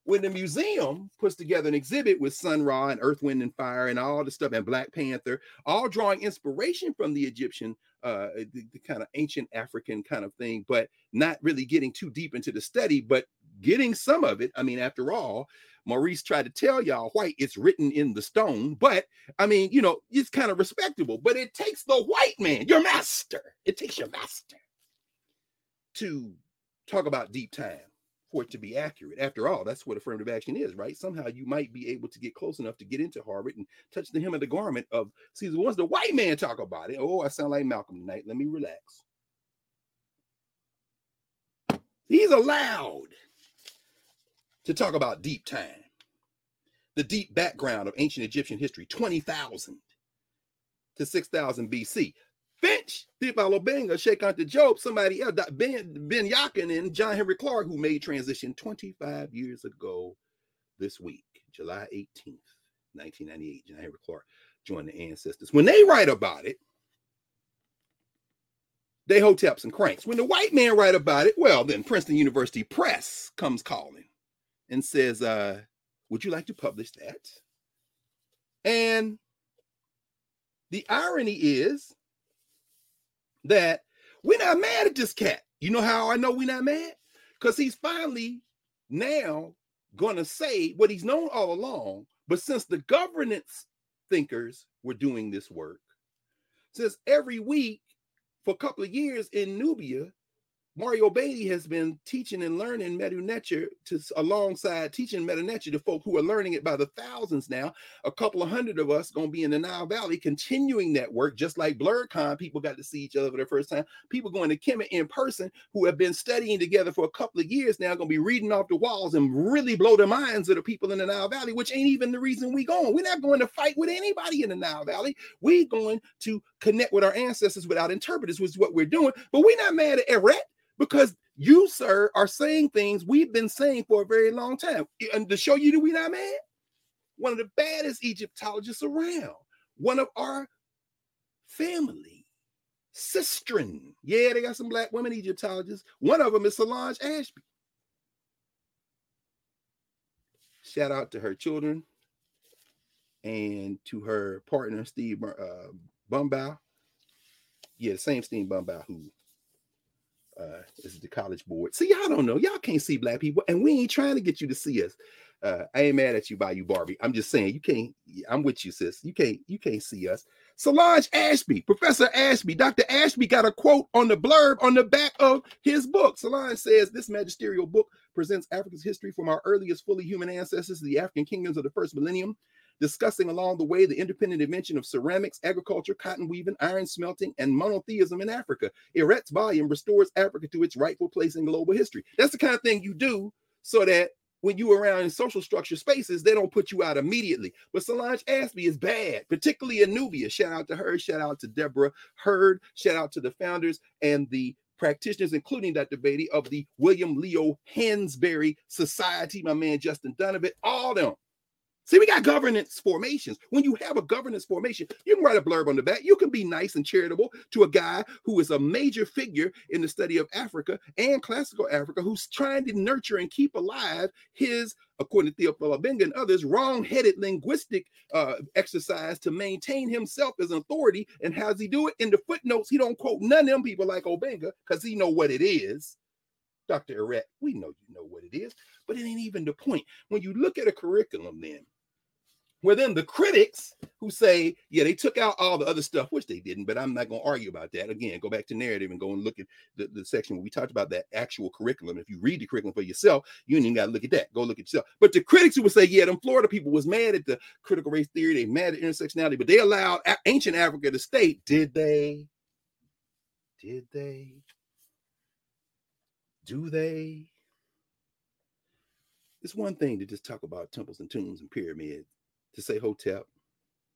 when the museum puts together an exhibit with Sun Ra and Earth, Wind, and Fire and all the stuff, and Black Panther, all drawing inspiration from the Egyptian, uh, the, the kind of ancient African kind of thing, but not really getting too deep into the study, but getting some of it. I mean, after all, Maurice tried to tell y'all white, it's written in the stone, but I mean, you know, it's kind of respectable, but it takes the white man, your master, it takes your master to talk about deep time for it to be accurate. After all, that's what affirmative action is, right? Somehow you might be able to get close enough to get into Harvard and touch the hem of the garment of see once the white man talk about it. Oh, I sound like Malcolm tonight. Let me relax. He's allowed to talk about deep time, the deep background of ancient Egyptian history, 20,000 to 6,000 BC. Finch, Théophile Obenga, Sheikh Anta Diop, somebody else, Ben, ben Yakin, and John Henrik Clarke, who made transition 25 years ago this week, July 18th, 1998. John Henrik Clarke joined the ancestors. When they write about it, they hoteps and cranks. When the white man write about it, well, then Princeton University Press comes calling and says, uh, would you like to publish that? And the irony is that we're not mad at this cat. You know how I know we're not mad? Because he's finally now going to say what he's known all along. But since the governance thinkers were doing this work, since every week for a couple of years in Knubia, Mario Beatty has been teaching and learning Medu Neter to alongside teaching Medu Neter to folk who are learning it by the thousands now. A couple of hundred of us going to be in the Nile Valley continuing that work, just like BlerdCon. People got to see each other for the first time. People going to Kemet in person who have been studying together for a couple of years now, going to be reading off the walls and really blow the minds of the people in the Nile Valley, which ain't even the reason we going. We're not going to fight with anybody in the Nile Valley. We're going to connect with our ancestors without interpreters, which is what we're doing. But we're not mad at Ehret because you, sir, are saying things we've been saying for a very long time. And to show you that we're not mad, one of the baddest Egyptologists around, one of our family, Sistren. Yeah, they got some black women Egyptologists. One of them is Solange Ashby. Shout out to her children and to her partner, Steve uh. Yeah, the same Steve Bumbaugh who uh, is the college board. See, y'all don't know. Y'all can't see black people, and we ain't trying to get you to see us. Uh, I ain't mad at you by you, Barbie. I'm just saying you can't. I'm with you, sis. You can't. You can't see us. Solange Ashby, Professor Ashby, Dr. Ashby got a quote on the blurb on the back of his book. Solange says this magisterial book presents Africa's history from our earliest fully human ancestors to the African kingdoms of the first millennium discussing along the way the independent invention of ceramics, agriculture, cotton weaving, iron smelting, and monotheism in Africa. Ehret's volume restores Africa to its rightful place in global history. That's the kind of thing you do so that when you around in social structure spaces, they don't put you out immediately. But Solange Ashby is bad, particularly in Nubia. Shout out to her. Shout out to Deborah Hurd. Shout out to the founders and the practitioners, including Dr. Beatty of the William Leo Hansberry Society, my man Justin Donovan, all them See, we got governance formations. When you have a governance formation, you can write a blurb on the back. You can be nice and charitable to a guy who is a major figure in the study of Africa and classical Africa, who's trying to nurture and keep alive his, according to Théophile Obenga and others, wrong-headed linguistic uh, exercise to maintain himself as an authority. And how does he do it? In the footnotes, he don't quote none of them people like Obenga because he know what it is. Dr. Ehret, we know you know what it is, but it ain't even the point. When you look at a curriculum, then where then the critics who say, yeah, they took out all the other stuff, which they didn't, but I'm not going to argue about that. Again, go back to Knarrative and go and look at the, the section where we talked about that actual curriculum. If you read the curriculum for yourself, you ain't even got to look at that. Go look at yourself. But the critics who would say, yeah, them Florida people was mad at the critical race theory, they mad at intersectionality, but they allowed ancient Africa to state, did they? Did they? Do they? It's one thing to just talk about temples and tombs and pyramids to say Hotep,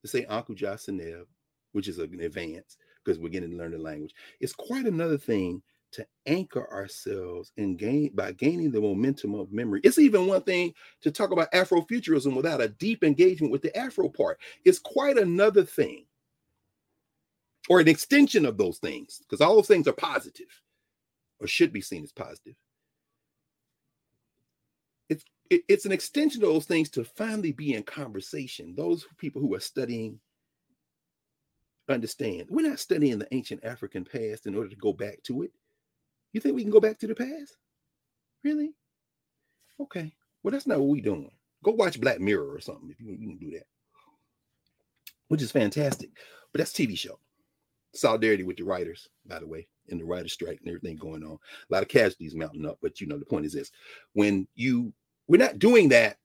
to say Anku Jasaneb, which is an advance because we're getting to learn the language. It's quite another thing to anchor ourselves and gain by gaining the momentum of memory. It's even one thing to talk about Afrofuturism without a deep engagement with the Afro part. It's quite another thing, or an extension of those things, because all those things are positive or should be seen as positive it, it's an extension of those things to finally be in conversation. Those people who are studying understand we're not studying the ancient African past in order to go back to it. You think we can go back to the past? Really? Okay. Well, that's not what we're doing. Go watch Black Mirror or something if you, you can do that, which is fantastic. But that's TV show. Solidarity with the writers, by the way, in the writer's strike and everything going on. A lot of casualties mounting up, but you know the point is this: when you we're not doing that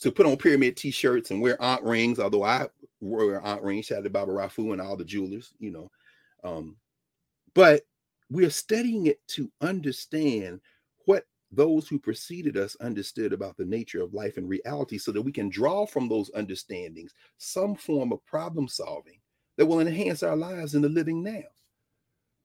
to put on pyramid t-shirts and wear ankh rings, although I wear ankh rings, shout out to Baba Rafu and all the jewelers, you know. Um, but we're studying it to understand what those who preceded us understood about the nature of life and reality so that we can draw from those understandings some form of problem solving that will enhance our lives in the living now.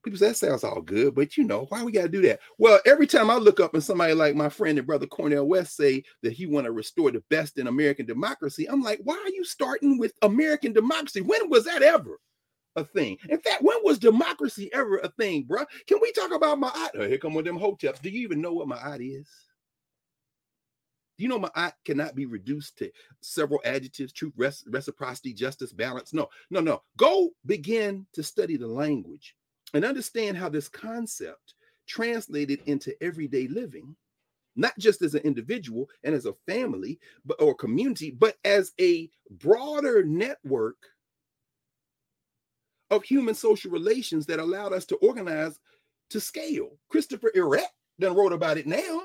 People say that sounds all good, but you know why we got to do that? Well, every time I look up and somebody like my friend and brother Cornel West say that he want to restore the best in American democracy, I'm like, why are you starting with American democracy? When was that ever a thing? In fact, when was democracy ever a thing, bro? Can we talk about Ma'at Oh, here come with them hoteps. Do you even know what Ma'at is? Do you know Ma'at cannot be reduced to several adjectives, truth, reciprocity, justice, balance? No, no, no. Go begin to study the language and understand how this concept translated into everyday living not just as an individual and as a family but or community but as a broader network of human social relations that allowed us to organize to scale. Christopher Ehret then wrote about it now.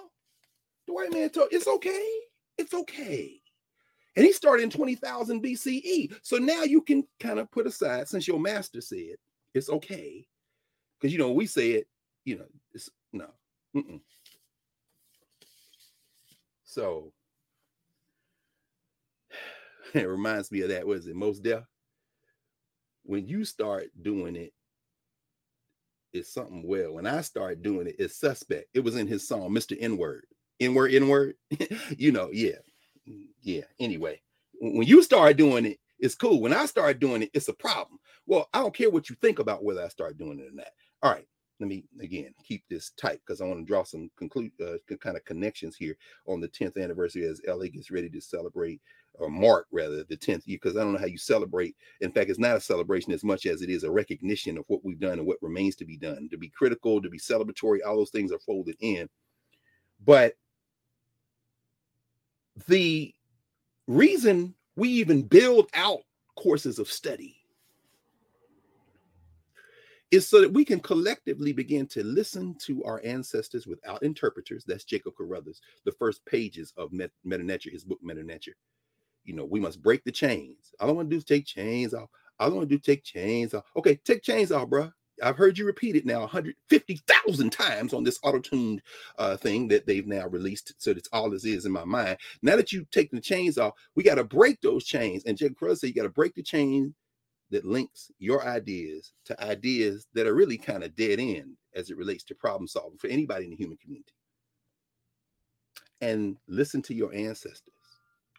The white man told it's okay. It's okay. And he started in 20,000 BCE. So now you can kind of put aside, since your master said it's okay because you know we say it, you know, it's no. Mm-mm. So <sighs> it reminds me of that. Was it most death? When you start doing it, it's something well. When I start doing it, it's suspect. It was in his song, Mr. N Word. N word, N word. <laughs> you know, yeah. Yeah. Anyway, when you start doing it, it's cool. When I start doing it, it's a problem. Well, I don't care what you think about whether I start doing it or not. All right, let me again keep this tight because I want to draw some conclude uh, kind of connections here on the 10th anniversary as LA gets ready to celebrate or mark rather the 10th year because I don't know how you celebrate. In fact, it's not a celebration as much as it is a recognition of what we've done and what remains to be done. To be critical, to be celebratory, all those things are folded in. But the reason we even build out courses of study is so that we can collectively begin to listen to our ancestors without interpreters. That's Jacob Carruthers, the first pages of Met- Metu Neter, his book Metu Neter. You know, we must break the chains. All I want to do is take chains off. All I want to do take chains off. Okay, take chains off, bro. I've heard you repeat it now 150,000 times on this auto-tuned uh, thing that they've now released. So that's all this is in my mind. Now that you take the chains off, we got to break those chains. And Jacob Carruthers said you got to break the chains that links your ideas to ideas that are really kind of dead end as it relates to problem solving for anybody in the human community. And listen to your ancestors.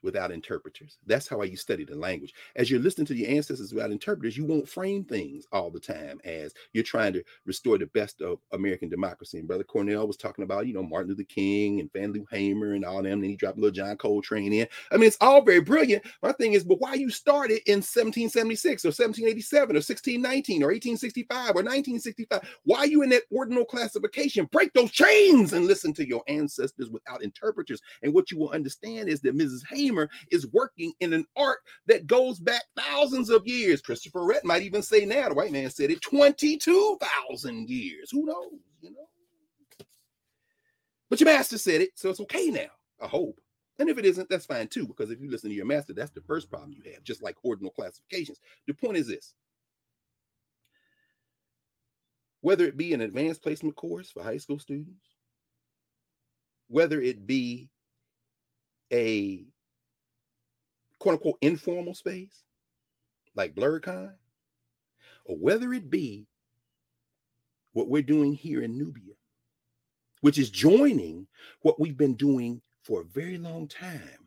Without interpreters. That's how you study the language. As you're listening to your ancestors without interpreters, you won't frame things all the time as you're trying to restore the best of American democracy. And Brother Cornel was talking about, you know, Martin Luther King and Fannie Lou Hamer and all them. Then he dropped little John Coltrane in. I mean, it's all very brilliant. My thing is, but why you started in 1776 or 1787 or 1619 or 1865 or 1965? Why you in that ordinal classification? Break those chains and listen to your ancestors without interpreters. And what you will understand is that Mrs. Hamer is working in an art that goes back thousands of years. Christopher Ehret might even say now, the white man said it 22,000 years. Who knows, you know? But your master said it, so it's okay now, I hope. And if it isn't, that's fine too, because if you listen to your master, that's the first problem you have, just like ordinal classifications. The point is this whether it be an advanced placement course for high school students, whether it be a quote unquote informal space like BlerdCon, or whether it be what we're doing here in Knubia, which is joining what we've been doing for a very long time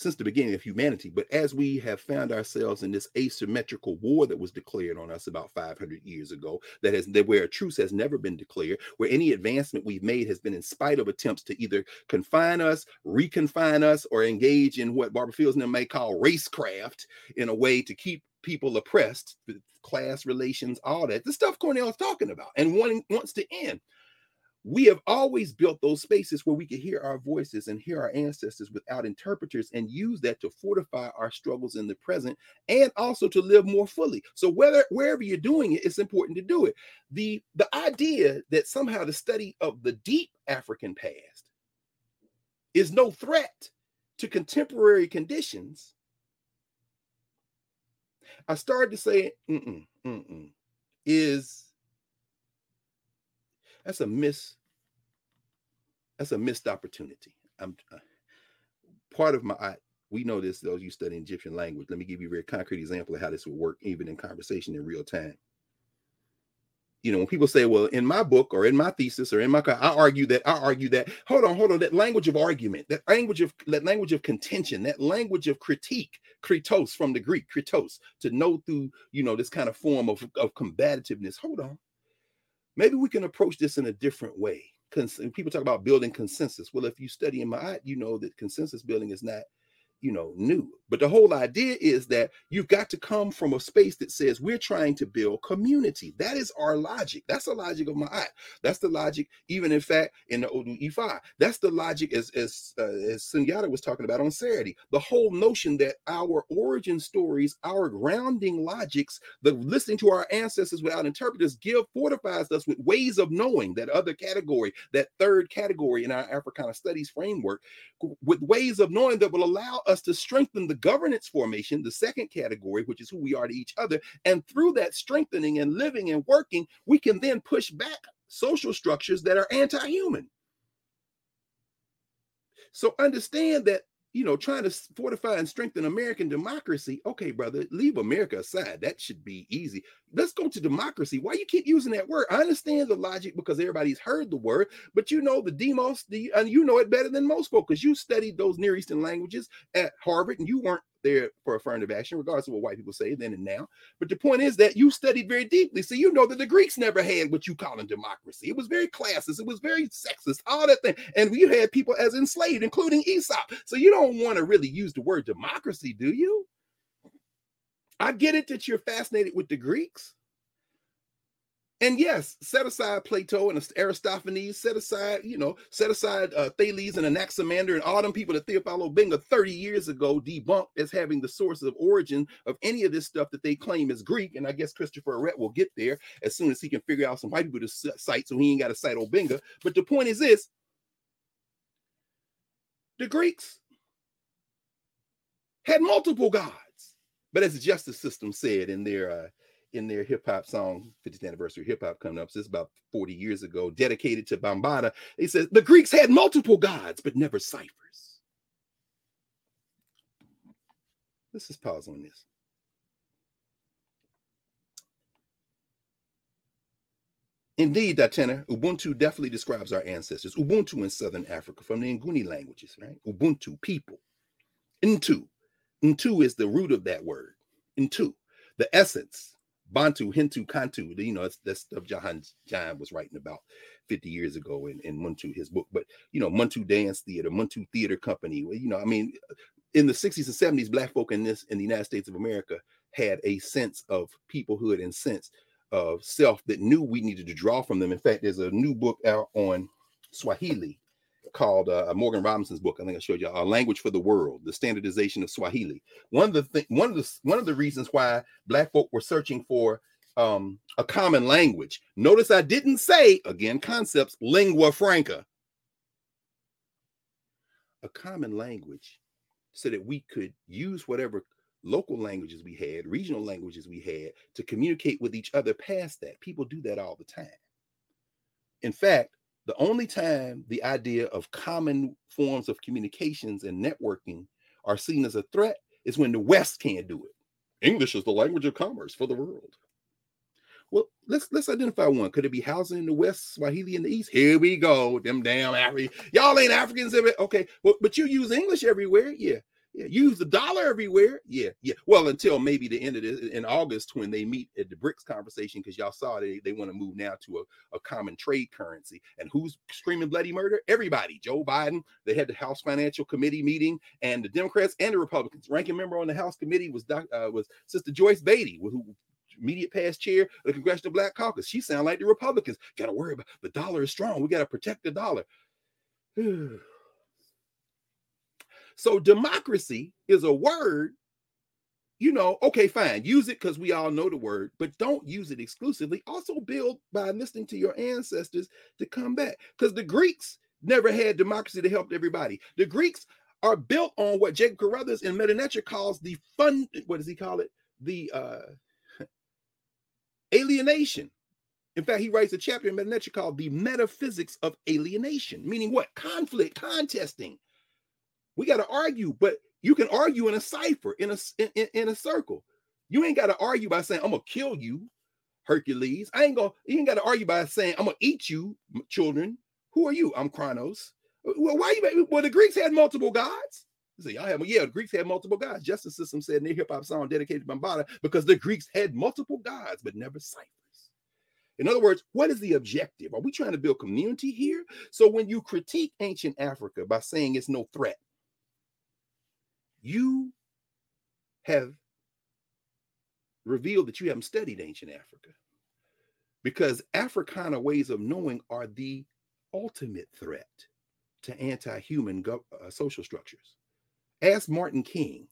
since the beginning of humanity. But as we have found ourselves in this asymmetrical war that was declared on us about 500 years ago, that has that where a truce has never been declared, where any advancement we've made has been in spite of attempts to either confine us, reconfine us, or engage in what Barbara Fields and them may call racecraft in a way to keep people oppressed, class relations, all that. The stuff Cornel is talking about and wanting wants to end we have always built those spaces where we can hear our voices and hear our ancestors without interpreters and use that to fortify our struggles in the present and also to live more fully. So whether wherever you're doing it it's important to do it. The the idea that somehow the study of the deep african past is no threat to contemporary conditions i started to say mm-mm, mm-mm, is that's a miss. That's a missed opportunity. I'm uh, part of my. I, we know this. Those you study Egyptian language. Let me give you a very concrete example of how this would work, even in conversation in real time. You know, when people say, "Well, in my book or in my thesis or in my," I argue that I argue that. Hold on, hold on. That language of argument, that language of that language of contention, that language of critique, kritos from the Greek, kritos, to know through you know this kind of form of of combativeness. Hold on maybe we can approach this in a different way. Cons- people talk about building consensus. Well, if you study in my, art, you know that consensus building is not you know, new. But the whole idea is that you've got to come from a space that says we're trying to build community. That is our logic. That's the logic of Ma'at. That's the logic, even in fact, in the Odu Ifa. That's the logic as as uh, as Sunyata was talking about on Saturday. The whole notion that our origin stories, our grounding logics, the listening to our ancestors without interpreters, give fortifies us with ways of knowing that other category, that third category in our Africana studies framework, with ways of knowing that will allow us to strengthen the governance formation, the second category, which is who we are to each other. And through that strengthening and living and working, we can then push back social structures that are anti human. So understand that you know, trying to fortify and strengthen American democracy. Okay, brother, leave America aside. That should be easy. Let's go to democracy. Why you keep using that word? I understand the logic because everybody's heard the word, but you know the demos, the and you know it better than most folks because you studied those Near Eastern languages at Harvard and you weren't there for affirmative action, regardless of what white people say then and now. But the point is that you studied very deeply. So you know that the Greeks never had what you call a democracy. It was very classist, it was very sexist, all that thing. And we had people as enslaved, including Aesop. So you don't want to really use the word democracy, do you? I get it that you're fascinated with the Greeks. And yes, set aside Plato and Aristophanes, set aside, you know, set aside uh, Thales and Anaximander and all them people that Théophile Obenga 30 years ago debunked as having the source of origin of any of this stuff that they claim is Greek. And I guess Christopher Ehret will get there as soon as he can figure out some white people to cite so he ain't got to cite Obenga. But the point is this the Greeks had multiple gods. But as the justice system said in their uh, in their hip hop song, 50th anniversary hip hop coming up. So this is about 40 years ago, dedicated to Bambaataa. He says the Greeks had multiple gods, but never ciphers. Let's just pause on this. Indeed, Datena, Ubuntu definitely describes our ancestors. Ubuntu in Southern Africa from the Nguni languages, right? Ubuntu, people. Ntu. Ntu is the root of that word. Ntu. The essence. Bantu, Hintu, Kantu. You know, that's, that's stuff Jahan John was writing about 50 years ago in, in Muntu, his book. But, you know, Muntu Dance Theater, Muntu Theater Company. You know, I mean, in the 60s and 70s, Black folk in this, in the United States of America, had a sense of peoplehood and sense of self that knew we needed to draw from them. In fact, there's a new book out on Swahili called uh, Morgan Robinson's book. I think I showed you a language for the world, the standardization of Swahili. One of the th- one of the one of the reasons why Black folk were searching for um, a common language. Notice I didn't say again concepts lingua franca. A common language so that we could use whatever local languages we had, regional languages we had to communicate with each other past that. People do that all the time. In fact, the only time the idea of common forms of communications and networking are seen as a threat is when the West can't do it. English is the language of commerce for the world. Well, let's let's identify one. Could it be Hausa in the West, Swahili in the East? Here we go. Them damn Africans. Y'all ain't Africans. Okay, well, but you use English everywhere. Yeah. Yeah, use the dollar everywhere. Yeah, yeah. Well, until maybe the end of this in August when they meet at the BRICS conversation, because y'all saw they, they want to move now to a, a common trade currency. And who's screaming bloody murder? Everybody. Joe Biden. They had the House Financial Committee meeting, and the Democrats and the Republicans. Ranking member on the House committee was uh, was Sister Joyce Beatty, who immediate past chair of the Congressional Black Caucus. She sound like the Republicans. Got to worry about the dollar is strong. We got to protect the dollar. <sighs> So democracy is a word, you know, okay, fine, use it because we all know the word, but don't use it exclusively. Also build by listening to your ancestors to come back. Because the Greeks never had democracy to help everybody. The Greeks are built on what Jacob Carruthers in Metu Neter calls the fun, what does he call it? The uh alienation. In fact, he writes a chapter in Metu Neter called The Metaphysics of Alienation, meaning what? Conflict, contesting, we got to argue, but you can argue in a cipher, in a in, in a circle. You ain't got to argue by saying, I'm gonna kill you, Hercules. I ain't gonna, you ain't got to argue by saying, I'm gonna eat you, children. Who are you? I'm Kronos. Well, why you well, the Greeks had multiple gods. So y'all have yeah, the Greeks had multiple gods. Justice System said in their hip hop song dedicated to Bambaataa because the Greeks had multiple gods, but never ciphers. In other words, what is the objective? Are we trying to build community here? So when you critique ancient Africa by saying it's no threat, you have revealed that you haven't studied ancient Africa because Africana ways of knowing are the ultimate threat to anti human go- uh, social structures. Ask Martin King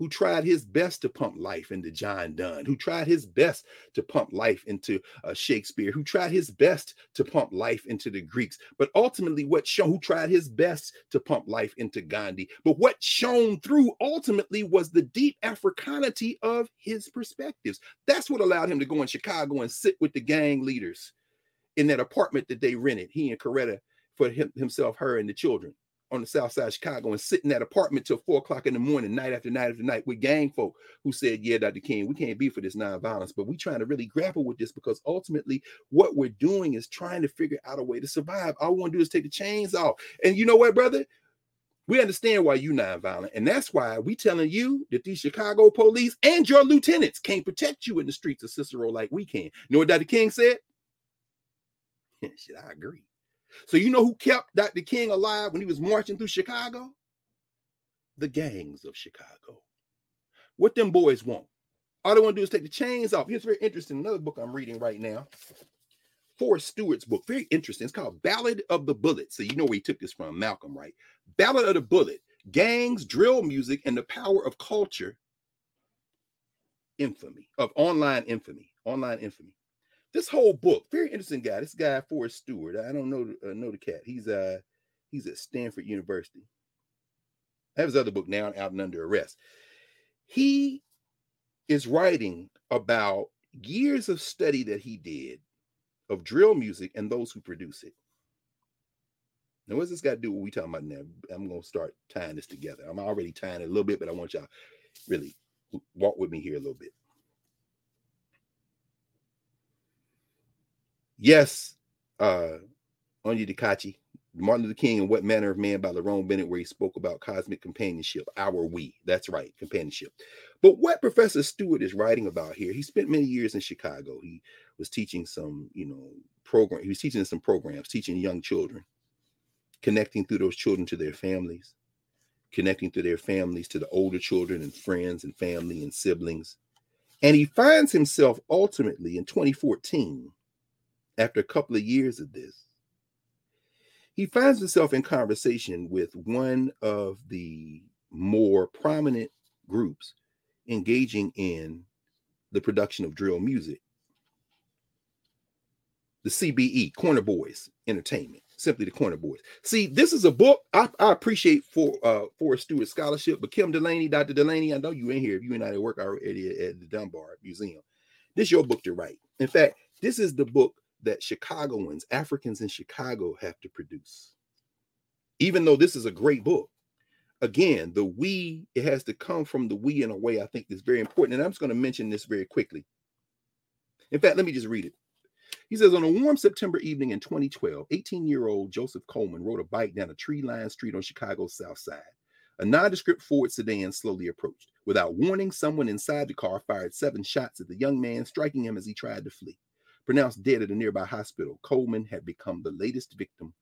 who tried his best to pump life into John Donne, who tried his best to pump life into uh, Shakespeare, who tried his best to pump life into the Greeks, but ultimately what shone, who tried his best to pump life into Gandhi, but what shone through ultimately was the deep Africanity of his perspectives. That's what allowed him to go in Chicago and sit with the gang leaders in that apartment that they rented, he and Coretta for him, himself, her, and the children on the south side of Chicago and sit in that apartment till four o'clock in the morning, night after night after night, with gang folk who said, Yeah, Dr. King, we can't be for this nonviolence, but we trying to really grapple with this because ultimately what we're doing is trying to figure out a way to survive. All we want to do is take the chains off. And you know what, brother? We understand why you nonviolent, and that's why we telling you that these Chicago police and your lieutenants can't protect you in the streets of Cicero like we can. You know what Dr. King said? <laughs> Shit, I agree. So you know who kept Dr. King alive when he was marching through Chicago? The gangs of Chicago. What them boys want? All they want to do is take the chains off. Here's very interesting. Another book I'm reading right now. Forrest Stuart's book. Very interesting. It's called Ballad of the Bullet. So you know where he took this from, Malcolm, right? Ballad of the Bullet. Gangs, drill music, and the power of culture. Infamy, of online infamy. Online infamy this whole book, very interesting guy. This guy Forrest Stuart. I don't know uh, know the cat. He's uh he's at Stanford University. I have his other book now out and under arrest. He is writing about years of study that he did of drill music and those who produce it. Now, what's this got to do with what we talking about now? I'm gonna start tying this together. I'm already tying it a little bit, but I want y'all really walk with me here a little bit. Yes, uh, Onyedikachi, Dikachi, Martin Luther King and What Manner of Man by Lerone Bennett, where he spoke about cosmic companionship, our we. That's right, companionship. But what Professor Stuart is writing about here, he spent many years in Chicago. He was teaching some, you know, program. He was teaching some programs, teaching young children, connecting through those children to their families, connecting through their families to the older children and friends and family and siblings. And he finds himself ultimately in 2014, after a couple of years of this, he finds himself in conversation with one of the more prominent groups engaging in the production of drill music. The CBE, Corner Boys Entertainment, simply the Corner Boys. See, this is a book I, I appreciate for uh for a Stuart scholarship, but Kim Delaney, Dr. Delaney, I know you in here if you and I work already at, at the Dunbar Museum. This is your book to write. In fact, this is the book that Chicagoans, Africans in Chicago, have to produce. Even though this is a great book, again, the we, it has to come from the we in a way I think is very important. And I'm just going to mention this very quickly. In fact, let me just read it. He says, on a warm September evening in 2012, 18 year old Joseph Coleman rode a bike down a tree lined street on Chicago's south side. A nondescript Ford sedan slowly approached. Without warning, someone inside the car fired seven shots at the young man, striking him as he tried to flee. Pronounced dead at a nearby hospital, Coleman had become the latest victim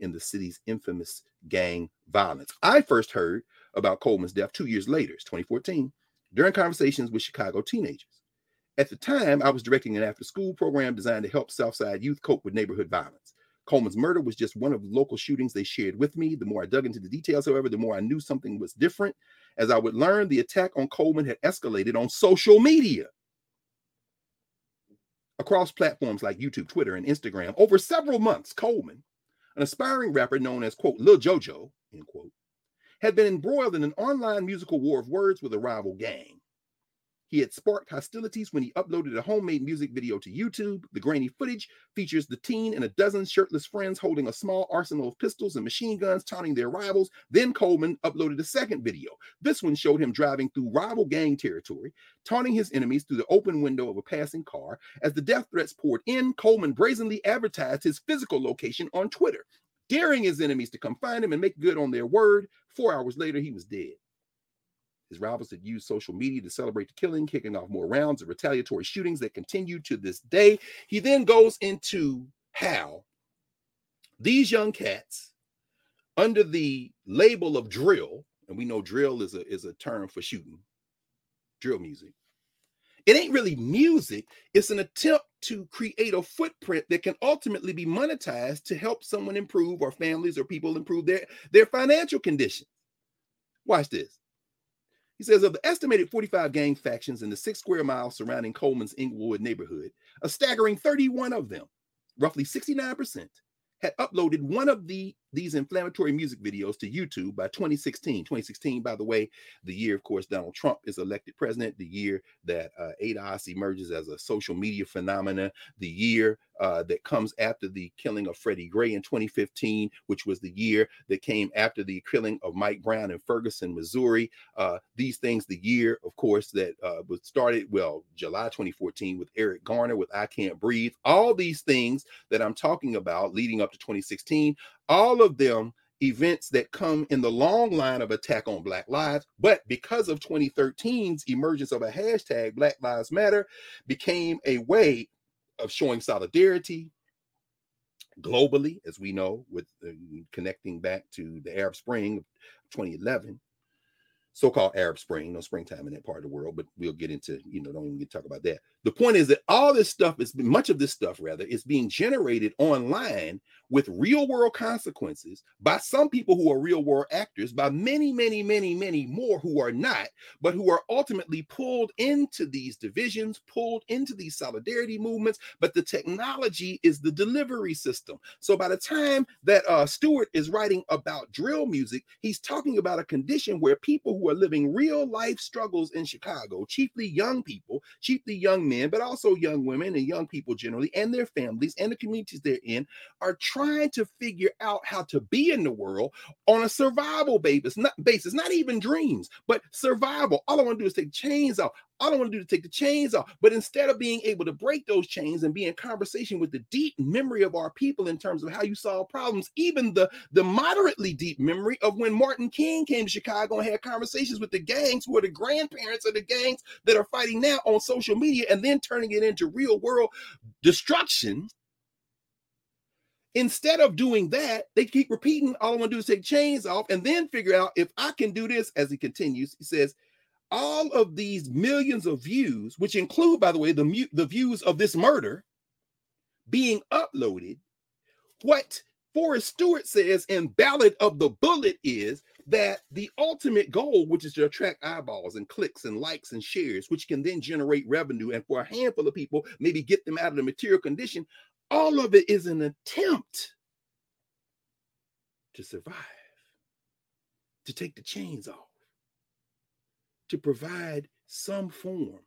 in the city's infamous gang violence. I first heard about Coleman's death two years later, 2014, during conversations with Chicago teenagers. At the time, I was directing an after school program designed to help Southside youth cope with neighborhood violence. Coleman's murder was just one of the local shootings they shared with me. The more I dug into the details, however, the more I knew something was different. As I would learn, the attack on Coleman had escalated on social media across platforms like YouTube, Twitter, and Instagram. Over several months, Coleman, an aspiring rapper known as, quote, Lil JoJo, end quote, had been embroiled in an online musical war of words with a rival gang. He had sparked hostilities when he uploaded a homemade music video to YouTube. The grainy footage features the teen and a dozen shirtless friends holding a small arsenal of pistols and machine guns, taunting their rivals. Then Coleman uploaded a second video. This one showed him driving through rival gang territory, taunting his enemies through the open window of a passing car. As the death threats poured in, Coleman brazenly advertised his physical location on Twitter, daring his enemies to come find him and make good on their word. Four hours later, he was dead. His rivals had used social media to celebrate the killing, kicking off more rounds of retaliatory shootings that continue to this day. He then goes into how these young cats, under the label of drill, and we know drill is a, is a term for shooting, drill music. It ain't really music, it's an attempt to create a footprint that can ultimately be monetized to help someone improve or families or people improve their, their financial condition. Watch this. He says of the estimated 45 gang factions in the six square miles surrounding Coleman's Englewood neighborhood, a staggering 31 of them, roughly 69%, had uploaded one of the these inflammatory music videos to YouTube by 2016. 2016, by the way, the year, of course, Donald Trump is elected president, the year that uh, ADOS emerges as a social media phenomenon, the year uh, that comes after the killing of Freddie Gray in 2015, which was the year that came after the killing of Mike Brown in Ferguson, Missouri. Uh, these things, the year, of course, that uh, was started, well, July 2014 with Eric Garner with I Can't Breathe. All these things that I'm talking about leading up to 2016 all of them events that come in the long line of attack on Black lives. But because of 2013's emergence of a hashtag Black Lives Matter, became a way of showing solidarity globally, as we know, with uh, connecting back to the Arab Spring of 2011 so-called Arab Spring, no springtime in that part of the world, but we'll get into, you know, don't even get to talk about that. The point is that all this stuff is much of this stuff rather is being generated online with real world consequences by some people who are real world actors, by many, many, many, many more who are not, but who are ultimately pulled into these divisions, pulled into these solidarity movements. But the technology is the delivery system. So by the time that uh, Stuart is writing about drill music, he's talking about a condition where people who are living real life struggles in Chicago, chiefly young people, chiefly young men, but also young women and young people generally, and their families and the communities they're in, are trying to figure out how to be in the world on a survival basis, not basis, not even dreams, but survival. All I want to do is take chains off. All I want to do is take the chains off. But instead of being able to break those chains and be in conversation with the deep memory of our people in terms of how you solve problems, even the, the moderately deep memory of when Martin King came to Chicago and had conversations with the gangs who are the grandparents of the gangs that are fighting now on social media and then turning it into real world destruction Instead of doing that, they keep repeating, all I want to do is take chains off and then figure out if I can do this as he continues. He says, all of these millions of views, which include, by the way, the, the views of this murder being uploaded, what Forrest Stuart says in Ballad of the Bullet is that the ultimate goal, which is to attract eyeballs and clicks and likes and shares, which can then generate revenue and for a handful of people, maybe get them out of the material condition, all of it is an attempt to survive, to take the chains off, to provide some form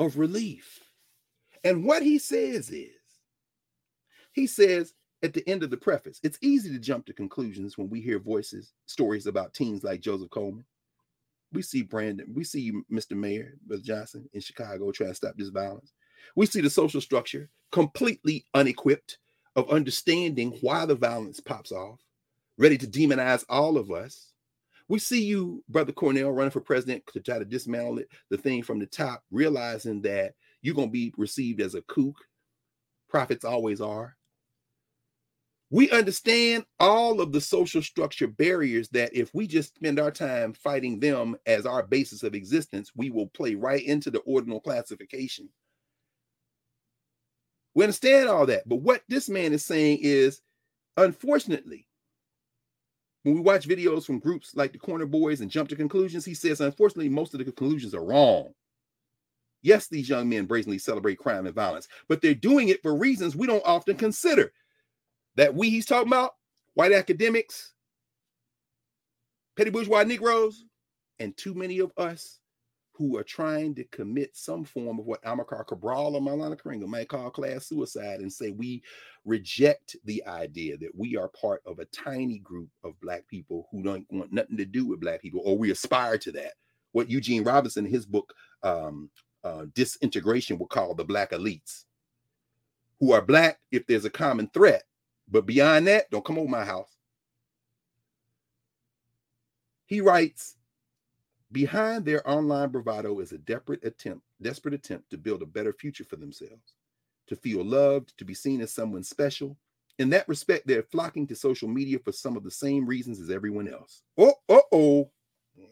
of relief. And what he says is, he says at the end of the preface, it's easy to jump to conclusions when we hear voices, stories about teens like Joseph Coleman. We see Brandon, we see Mr. Mayor, Bill Johnson in Chicago trying to stop this violence. We see the social structure completely unequipped of understanding why the violence pops off, ready to demonize all of us. We see you, Brother Cornel, running for president to try to dismantle it, the thing from the top, realizing that you're going to be received as a kook. Prophets always are. We understand all of the social structure barriers that if we just spend our time fighting them as our basis of existence, we will play right into the ordinal classification we understand all that. But what this man is saying is, unfortunately, when we watch videos from groups like the Corner Boys and jump to conclusions, he says, unfortunately, most of the conclusions are wrong. Yes, these young men brazenly celebrate crime and violence, but they're doing it for reasons we don't often consider. That we he's talking about, white academics, petty bourgeois Negroes, and too many of us who are trying to commit some form of what Amilcar Cabral or Maulana Karenga might call class suicide and say we reject the idea that we are part of a tiny group of black people who don't want nothing to do with black people or we aspire to that. What Eugene Robinson in his book um, uh, Disintegration would call the black elites who are black if there's a common threat. But beyond that, don't come over my house. He writes, Behind their online bravado is a desperate attempt, desperate attempt to build a better future for themselves, to feel loved, to be seen as someone special. In that respect, they're flocking to social media for some of the same reasons as everyone else. Oh, oh, oh. oh.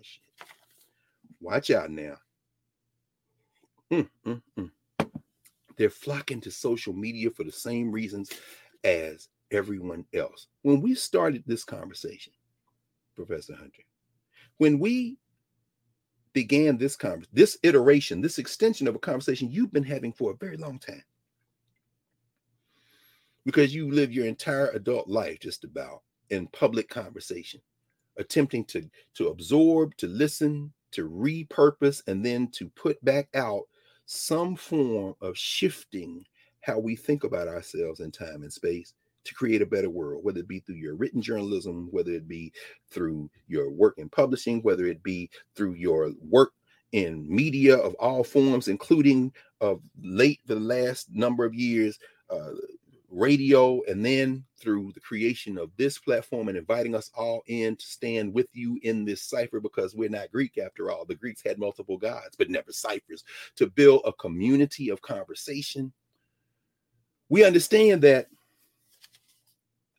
Watch out now. Mm, mm, mm. They're flocking to social media for the same reasons as everyone else. When we started this conversation, Professor Hunter, when we began this conversation, this iteration, this extension of a conversation you've been having for a very long time. Because you live your entire adult life just about in public conversation, attempting to, to absorb, to listen, to repurpose, and then to put back out some form of shifting how we think about ourselves in time and space to create a better world, whether it be through your written journalism, whether it be through your work in publishing, whether it be through your work in media of all forms, including of late the last number of years, uh, radio, and then through the creation of this platform and inviting us all in to stand with you in this cipher because we're not Greek after all. The Greeks had multiple gods, but never ciphers. To build a community of conversation, we understand that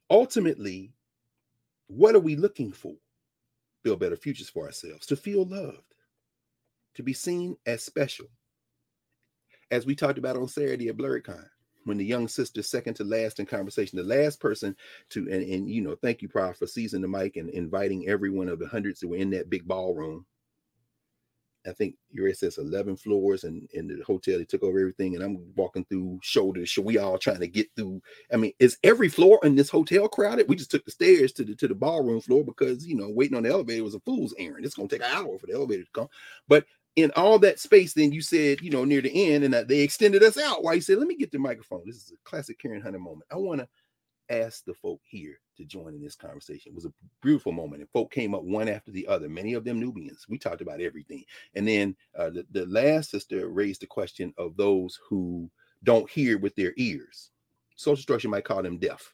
ultimately, what are we looking for? Build better futures for ourselves, to feel loved, to be seen as special. As we talked about on Saturday at BlerdCon, when the young sister, second to last in conversation, the last person to, and, and you know, thank you, Prof, for seizing the mic and inviting every one of the hundreds that were in that big ballroom I think your says 11 floors and in the hotel they took over everything and I'm walking through shoulder to shoulder. We all trying to get through. I mean, is every floor in this hotel crowded? We just took the stairs to the to the ballroom floor because you know waiting on the elevator was a fool's errand. It's gonna take an hour for the elevator to come. But in all that space, then you said, you know, near the end, and that they extended us out. Why you said, let me get the microphone. This is a classic Karen Hunter moment. I want to ask the folk here to join in this conversation. It was a beautiful moment, and folk came up one after the other. Many of them Nubians. We talked about everything, and then uh, the the last sister raised the question of those who don't hear with their ears. Social structure might call them deaf,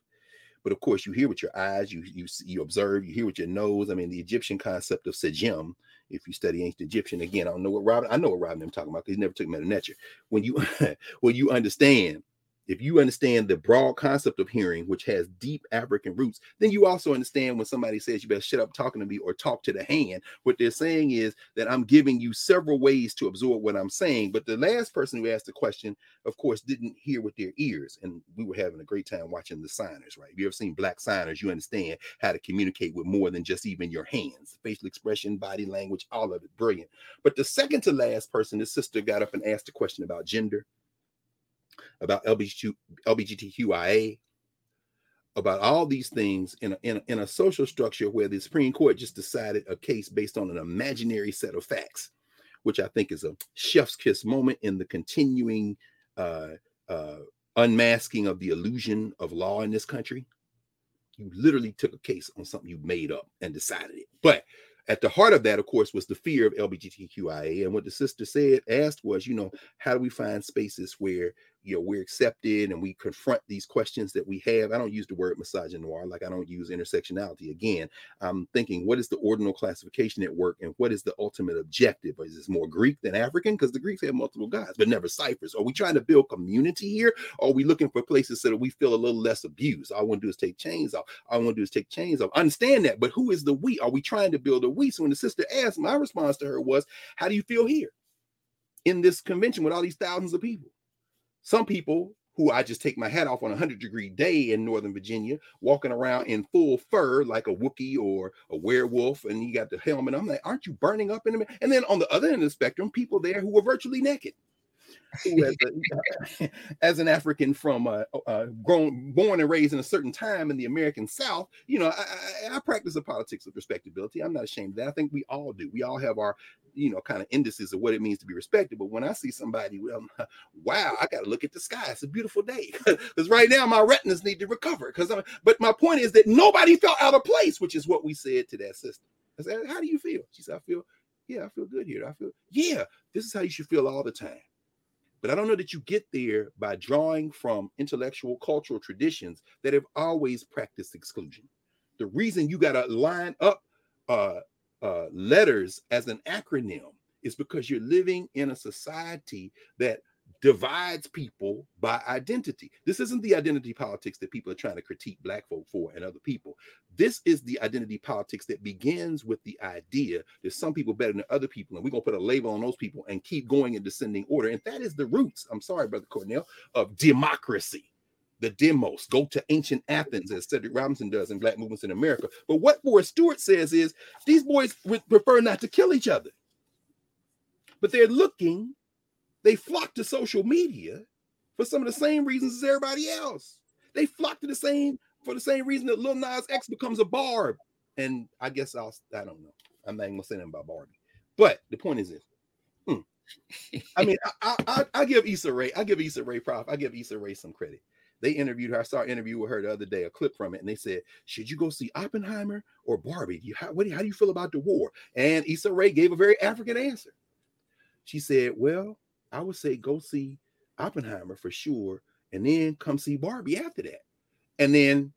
but of course you hear with your eyes, you you you observe, you hear with your nose. I mean, the Egyptian concept of sejem. If you study ancient Egyptian, again, I don't know what Robin. I know what Robin I'm talking about because he never took Metu Neter. When you <laughs> when you understand if you understand the broad concept of hearing, which has deep African roots, then you also understand when somebody says you better shut up talking to me or talk to the hand. What they're saying is that I'm giving you several ways to absorb what I'm saying. But the last person who asked the question, of course, didn't hear with their ears. And we were having a great time watching the signers, right? If you ever seen black signers, you understand how to communicate with more than just even your hands, facial expression, body language, all of it. Brilliant. But the second to last person, this sister got up and asked a question about gender about LBGTQIA, about all these things in a, in, a, in a social structure where the Supreme Court just decided a case based on an imaginary set of facts, which I think is a chef's kiss moment in the continuing uh, uh, unmasking of the illusion of law in this country. You literally took a case on something you made up and decided it. But at the heart of that, of course, was the fear of LGBTQIA. And what the sister said, asked was, you know, how do we find spaces where you know we're accepted and we confront these questions that we have. I don't use the word misogynoir like i don't use intersectionality. Again i'm thinking what is the ordinal classification at work and what is the ultimate objective? Is this more greek than african? Because the greeks have multiple gods but never ciphers. Are we trying to build community here? Are we looking for places so that we feel a little less abused? All i want to do is take chains off. All i want to do is take chains off. Understand that but who is the we? Are we trying to build a we? So when the sister asked my response to her was how do you feel here in this convention with all these thousands of people some people who I just take my hat off on a 100 degree day in Northern Virginia, walking around in full fur like a Wookiee or a werewolf, and you got the helmet. I'm like, aren't you burning up in a minute? And then on the other end of the spectrum, people there who were virtually naked as, a, <laughs> as, an African from uh, uh, grown, born and raised in a certain time in the American South, you know, I, I, I practice the politics of respectability. I'm not ashamed of that. I think we all do. We all have our, you know, kind of indices of what it means to be respected. But when I see somebody, well, <laughs> wow, I got to look at the sky. It's a beautiful day <laughs> because right now my retinas need to recover. Because, I'm, but my point is that nobody felt out of place, which is what we said to that sister. I said, "How do you feel?" She said, "I feel, yeah, I feel good here. I feel, yeah, this is how you should feel all the time." But I don't know that you get there by drawing from intellectual cultural traditions that have always practiced exclusion. The reason you got to line up uh, uh, letters as an acronym is because you're living in a society that divides people by identity. This isn't the identity politics that people are trying to critique black folk for and other people. This is the identity politics that begins with the idea that some people are better than other people, and we're gonna put a label on those people and keep going in descending order. And that is the roots. I'm sorry, brother Cornel, of democracy. The demos go to ancient Athens, as Cedric Robinson does in Black Movements in America. But what Forrest Stuart says is these boys would prefer not to kill each other, but they're looking they flock to social media for some of the same reasons as everybody else. They flock to the same for the same reason that Lil Nas X becomes a barb. And I guess I'll I don't know. I'm not even gonna say anything about Barbie. But the point is this. Hmm. I mean, I, I, I give Issa Rae, I give Issa Rae prof, I give Issa Rae some credit. They interviewed her. I saw an interview with her the other day, a clip from it, and they said, "Should you go see Oppenheimer or Barbie? You, how, what, how do you feel about the war?" And Issa Rae gave a very African answer. She said, "Well, I would say go see Oppenheimer for sure, and then come see Barbie after that. And then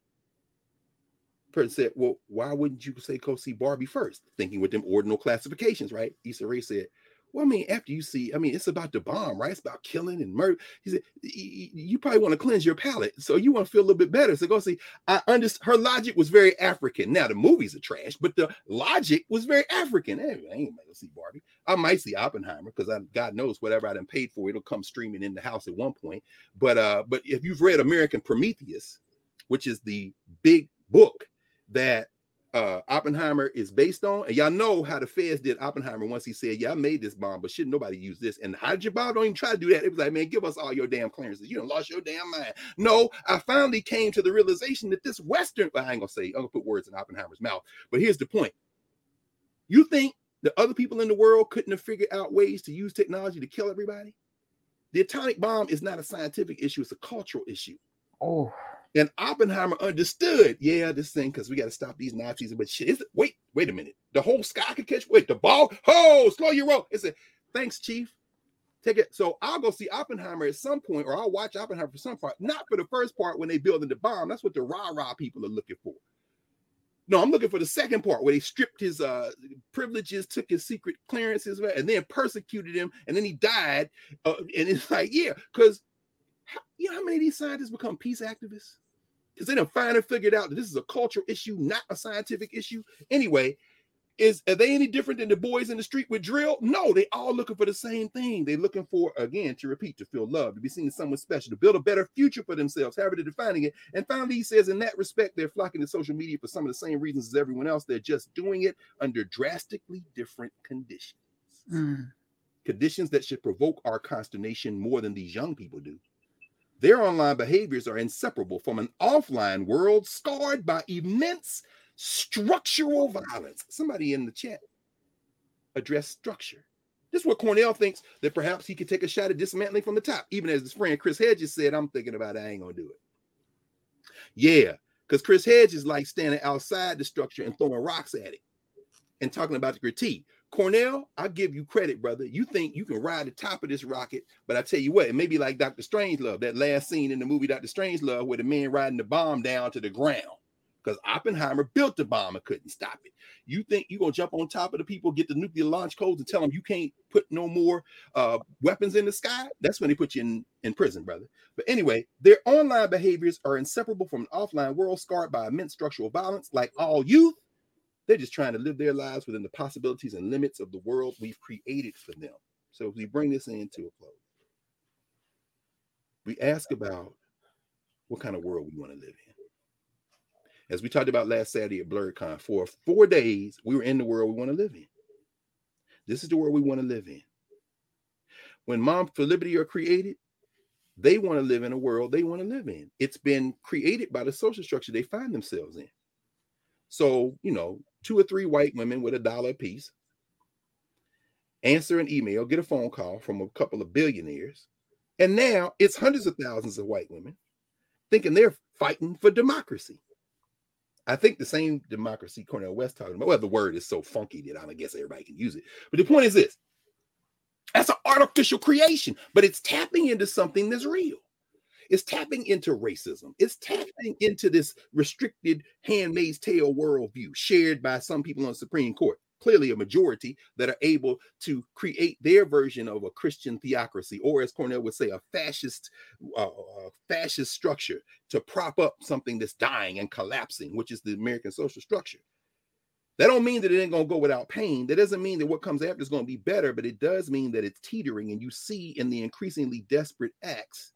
person said, Well, why wouldn't you say go see Barbie first? Thinking with them ordinal classifications, right? Issa Rae said, well, I mean, after you see, I mean, it's about the bomb, right? It's about killing and murder. He said, you probably want to cleanse your palate. So you want to feel a little bit better. So go see. I understand her logic was very African. Now the movies are trash, but the logic was very African. I ain't gonna see Barbie. I might see Oppenheimer because I God knows whatever I done paid for, it'll come streaming in the house at one point. But uh, but if you've read American Prometheus, which is the big book that uh, Oppenheimer is based on. And y'all know how the feds did Oppenheimer once he said, Yeah, I made this bomb, but shouldn't nobody use this. And hydrogen bomb don't even try to do that. It was like, Man, give us all your damn clearances. You don't lost your damn mind. No, I finally came to the realization that this Western, well, I ain't gonna say, I'm gonna put words in Oppenheimer's mouth, but here's the point. You think the other people in the world couldn't have figured out ways to use technology to kill everybody? The atomic bomb is not a scientific issue, it's a cultural issue. Oh, And Oppenheimer understood, yeah, this thing, because we got to stop these Nazis. But shit, is it, wait, wait a minute. The whole sky could catch, wait, the ball, oh, slow your roll. It's a thanks, Chief. Take it. So I'll go see Oppenheimer at some point, or I'll watch Oppenheimer for some part, not for the first part when they building the bomb. That's what the rah-rah people are looking for. No, I'm looking for the second part where they stripped his uh, privileges, took his secret clearances, and then persecuted him, and then he died. Uh, and it's like, yeah, because you know how many of these scientists become peace activists? Because they done finally figured out that this is a cultural issue, not a scientific issue. Anyway, is are they any different than the boys in the street with drill? No, they all looking for the same thing. They're looking for again to repeat, to feel loved, to be seen as someone special, to build a better future for themselves, however they're defining it. And finally, he says, in that respect, they're flocking to social media for some of the same reasons as everyone else. They're just doing it under drastically different conditions. Mm. Conditions that should provoke our consternation more than these young people do. Their online behaviors are inseparable from an offline world scarred by immense structural violence. Somebody in the chat address structure. This is what Cornel thinks that perhaps he could take a shot at dismantling from the top. Even as his friend Chris Hedges said, I'm thinking about it, I ain't gonna do it. Yeah, because Chris Hedges is like standing outside the structure and throwing rocks at it and talking about the critique. Cornel, I give you credit, brother. You think you can ride the top of this rocket, but I tell you what, it may be like Dr. Strangelove, that last scene in the movie Dr. Strangelove, where the man riding the bomb down to the ground because Oppenheimer built the bomb and couldn't stop it. You think you're gonna jump on top of the people, get the nuclear launch codes, and tell them you can't put no more uh, weapons in the sky? That's when they put you in, in prison, brother. But anyway, their online behaviors are inseparable from an offline world scarred by immense structural violence. Like all youth, they're just trying to live their lives within the possibilities and limits of the world we've created for them. So if we bring this into a close, we ask about what kind of world we want to live in as we talked about last Saturday at BlerdCon, for four days, we were in the world we want to live in. This is the world we want to live in. When Mom for Liberty are created, they want to live in a world they want to live in. It's been created by the social structure they find themselves in. So, you know, two or three white women with a dollar a piece answer an email, get a phone call from a couple of billionaires. And now it's hundreds of thousands of white women thinking they're fighting for democracy. I think the same democracy Cornel West talking about. Well, the word is so funky that I don't guess everybody can use it. But the point is this: that's an artificial creation, but it's tapping into something that's real. It's tapping into racism. It's tapping into this restricted handmaid's tale worldview shared by some people on the Supreme Court clearly a majority that are able to create their version of a Christian theocracy, or as Cornel would say, a fascist, uh, uh, fascist structure to prop up something that's dying and collapsing, which is the American social structure. That don't mean that it ain't gonna go without pain. That doesn't mean that what comes after is gonna be better, but it does mean that it's teetering, and you see in the increasingly desperate acts,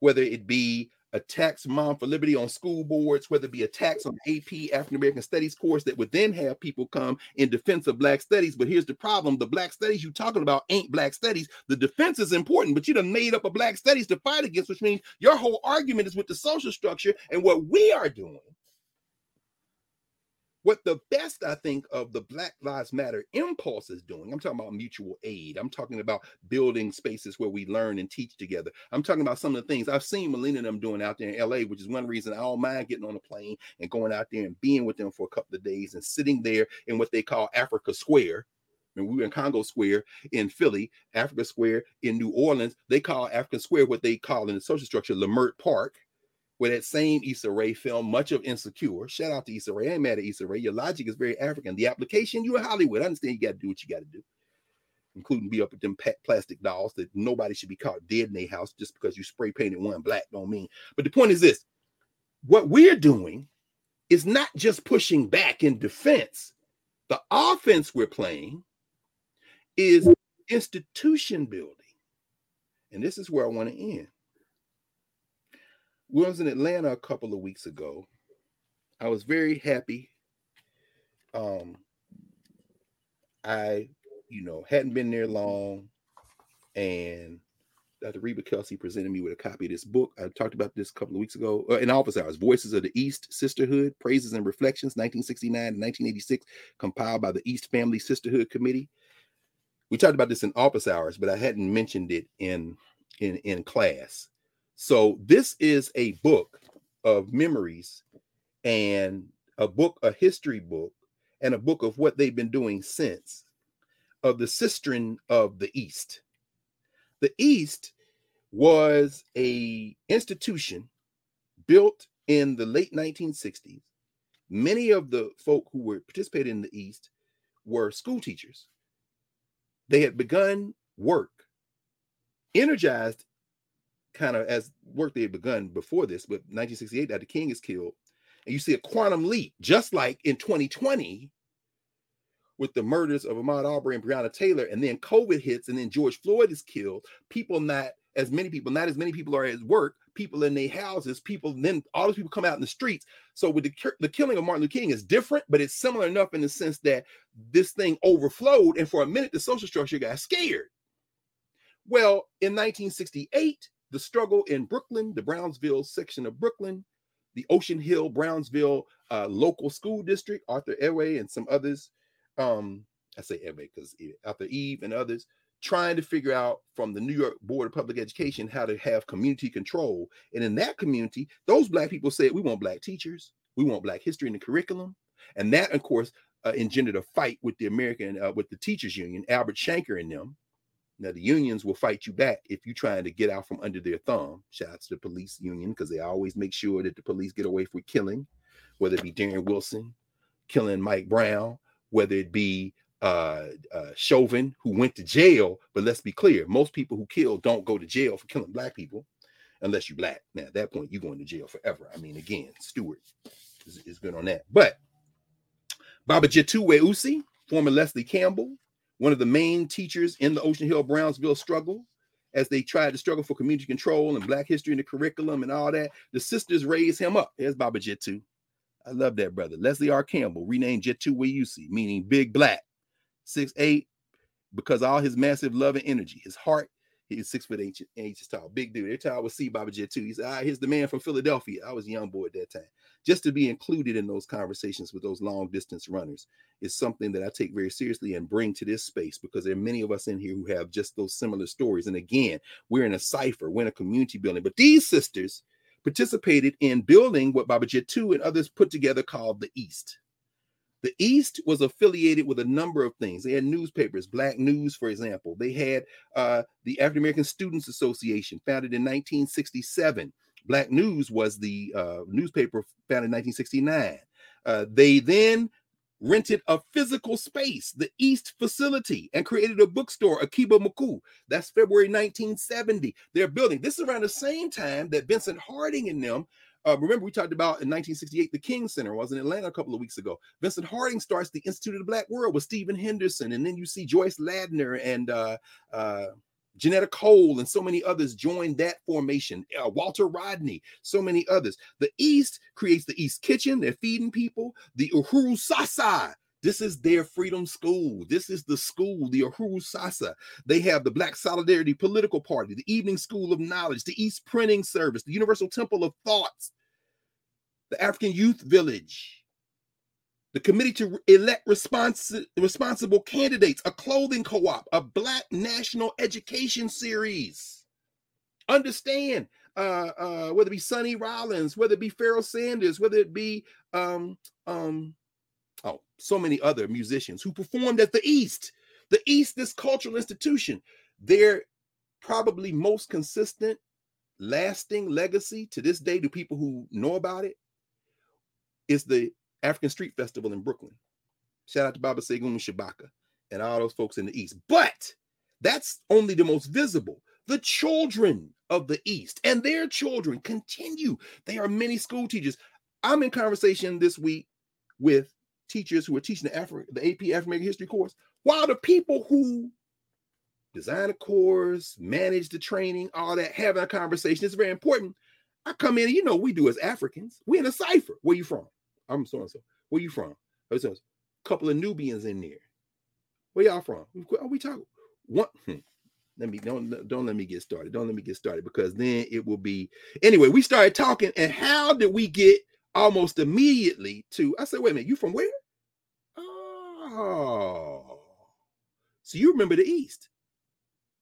whether it be attacks Mom for Liberty on school boards, whether it be attacks on AP African American Studies course that would then have people come in defense of Black studies. But here's the problem: the Black studies you're talking about ain't Black studies. The defense is important, but you done made up a Black studies to fight against, which means your whole argument is with the social structure and what we are doing what the best I think of the Black Lives Matter impulse is doing. I'm talking about mutual aid. I'm talking about building spaces where we learn and teach together. I'm talking about some of the things I've seen Melina and them doing out there in LA, which is one reason I don't mind getting on a plane and going out there and being with them for a couple of days and sitting there in what they call Africa Square. And we were in Congo Square in Philly, Africa Square in New Orleans. They call African Square what they call in the social structure Leimert Park where that same Issa Rae film, much of Insecure. Shout out to Issa Rae. I ain't mad at Issa Rae. Your logic is very African. The application, you in Hollywood. I understand you got to do what you got to do, including be up with them plastic dolls that nobody should be caught dead in their house just because you spray painted one black. Don't mean. But the point is this: what we're doing is not just pushing back in defense. The offense we're playing is institution building. And this is where I want to end we was in Atlanta a couple of weeks ago. I was very happy. Um, I, you know, hadn't been there long, and Dr. Reba Kelsey presented me with a copy of this book. I talked about this a couple of weeks ago uh, in office hours. Voices of the East Sisterhood: Praises and Reflections, 1969 to 1986, compiled by the East Family Sisterhood Committee. We talked about this in office hours, but I hadn't mentioned it in in in class. So this is a book of memories and a book, a history book, and a book of what they've been doing since of the Sistren of the East. The East was a institution built in the late 1960s. Many of the folk who were participating in the East were school teachers. They had begun work, energized kind of as work they had begun before this, but 1968, Dr. King is killed. And you see a quantum leap, just like in 2020 with the murders of Ahmaud Arbery and Breonna Taylor, and then COVID hits, and then George Floyd is killed. People not as many people, not as many people are at work, people in their houses, people, then all those people come out in the streets. So with the, the killing of Martin Luther King is different, but it's similar enough in the sense that this thing overflowed, and for a minute the social structure got scared. Well, in 1968, the struggle in Brooklyn, the Brownsville section of Brooklyn, the Ocean Hill, Brownsville uh, local school district, Arthur Ewing and some others, um, I say Ebe because after Eve and others trying to figure out from the New York Board of Public Education how to have community control. And in that community, those black people said, we want black teachers, we want black history in the curriculum. And that, of course, uh, engendered a fight with the American, uh, with the teachers union, Albert Shanker and them. Now the unions will fight you back if you're trying to get out from under their thumb. Shout out to the police union because they always make sure that the police get away from killing, whether it be Darren Wilson, killing Mike Brown, whether it be uh, uh, Chauvin, who went to jail. But let's be clear: most people who kill don't go to jail for killing black people, unless you're black. Now at that point, you're going to jail forever. I mean, again, Stuart is, is good on that. But Baba Jitu Weusi, former Leslie Campbell, one of the main teachers in the Ocean Hill Brownsville struggle, as they tried to struggle for community control and black history in the curriculum and all that. The sisters raised him up. There's Baba Jitu. I love that brother. Leslie R. Campbell, renamed Jitu Weusi, meaning big black, six eight, because all his massive love and energy, his heart, he's six foot eight inches tall, big dude. Every time I would see Baba Jitu, he said, ah, here's the man from Philadelphia. I was a young boy at that time. Just to be included in those conversations with those long distance runners is something that I take very seriously and bring to this space because there are many of us in here who have just those similar stories. And again, we're in a cipher, we're in a community building, but these sisters participated in building what Baba Jitu and others put together called the East. The East was affiliated with a number of things. They had newspapers, Black News, for example. They had uh, the African American Students Association, founded in 1967. Black News was the uh, newspaper founded in 1969. Uh, they then rented a physical space, the East facility, and created a bookstore, Akiba Maku. That's February 1970. They're building. This is around the same time that Vincent Harding and them. Uh, remember, we talked about in 1968 the King Center was in Atlanta a couple of weeks ago. Vincent Harding starts the Institute of the Black World with Stephen Henderson, and then you see Joyce Ladner and uh, uh, Johnnetta Cole and so many others joined that formation. Uh, Walter Rodney, so many others. The East creates the East Kitchen. They're feeding people. The Uhuru Sasa. This is their freedom school. This is the school, the Uhuru Sasa. They have the Black Solidarity Political Party, the Evening School of Knowledge, the East Printing Service, the Universal Temple of Thoughts, the African Youth Village, the committee to elect responsi- responsible candidates, a clothing co op, a Black National Education Series. Understand uh, uh, whether it be Sonny Rollins, whether it be Pharoah Sanders, whether it be um, um, oh, so many other musicians who performed at the East. The East, this cultural institution, their probably most consistent, lasting legacy to this day to people who know about it is the African Street Festival in Brooklyn. Shout out to Baba Segun Shabaka and all those folks in the East. But that's only the most visible. The children of the East and their children continue. They are many school teachers. I'm in conversation this week with teachers who are teaching the Afri- the AP African American History course, while the people who design a course, manage the training, all that, having a conversation is very important. I come in, you know, we do as Africans. We in a cipher. Where you from? I'm so and so. Where you from? There's a couple of Nubians in there. Where y'all from? Are we talking? What? Hmm. Let me don't don't let me get started. Don't let me get started because then it will be anyway. We started talking, and how did we get almost immediately to? I said, wait a minute, you from where? Oh, so you remember the East?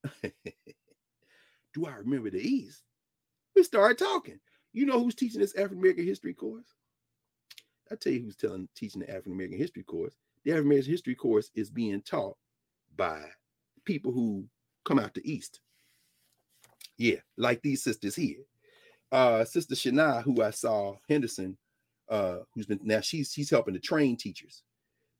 <laughs> Do I remember the East? We started talking. You know who's teaching this African American history course? I tell you who's telling teaching the African American history course. The African American history course is being taught by people who come out the East. Yeah, like these sisters here. Uh, Sister Shana, who I saw Henderson, uh, who's been now she's she's helping to train teachers.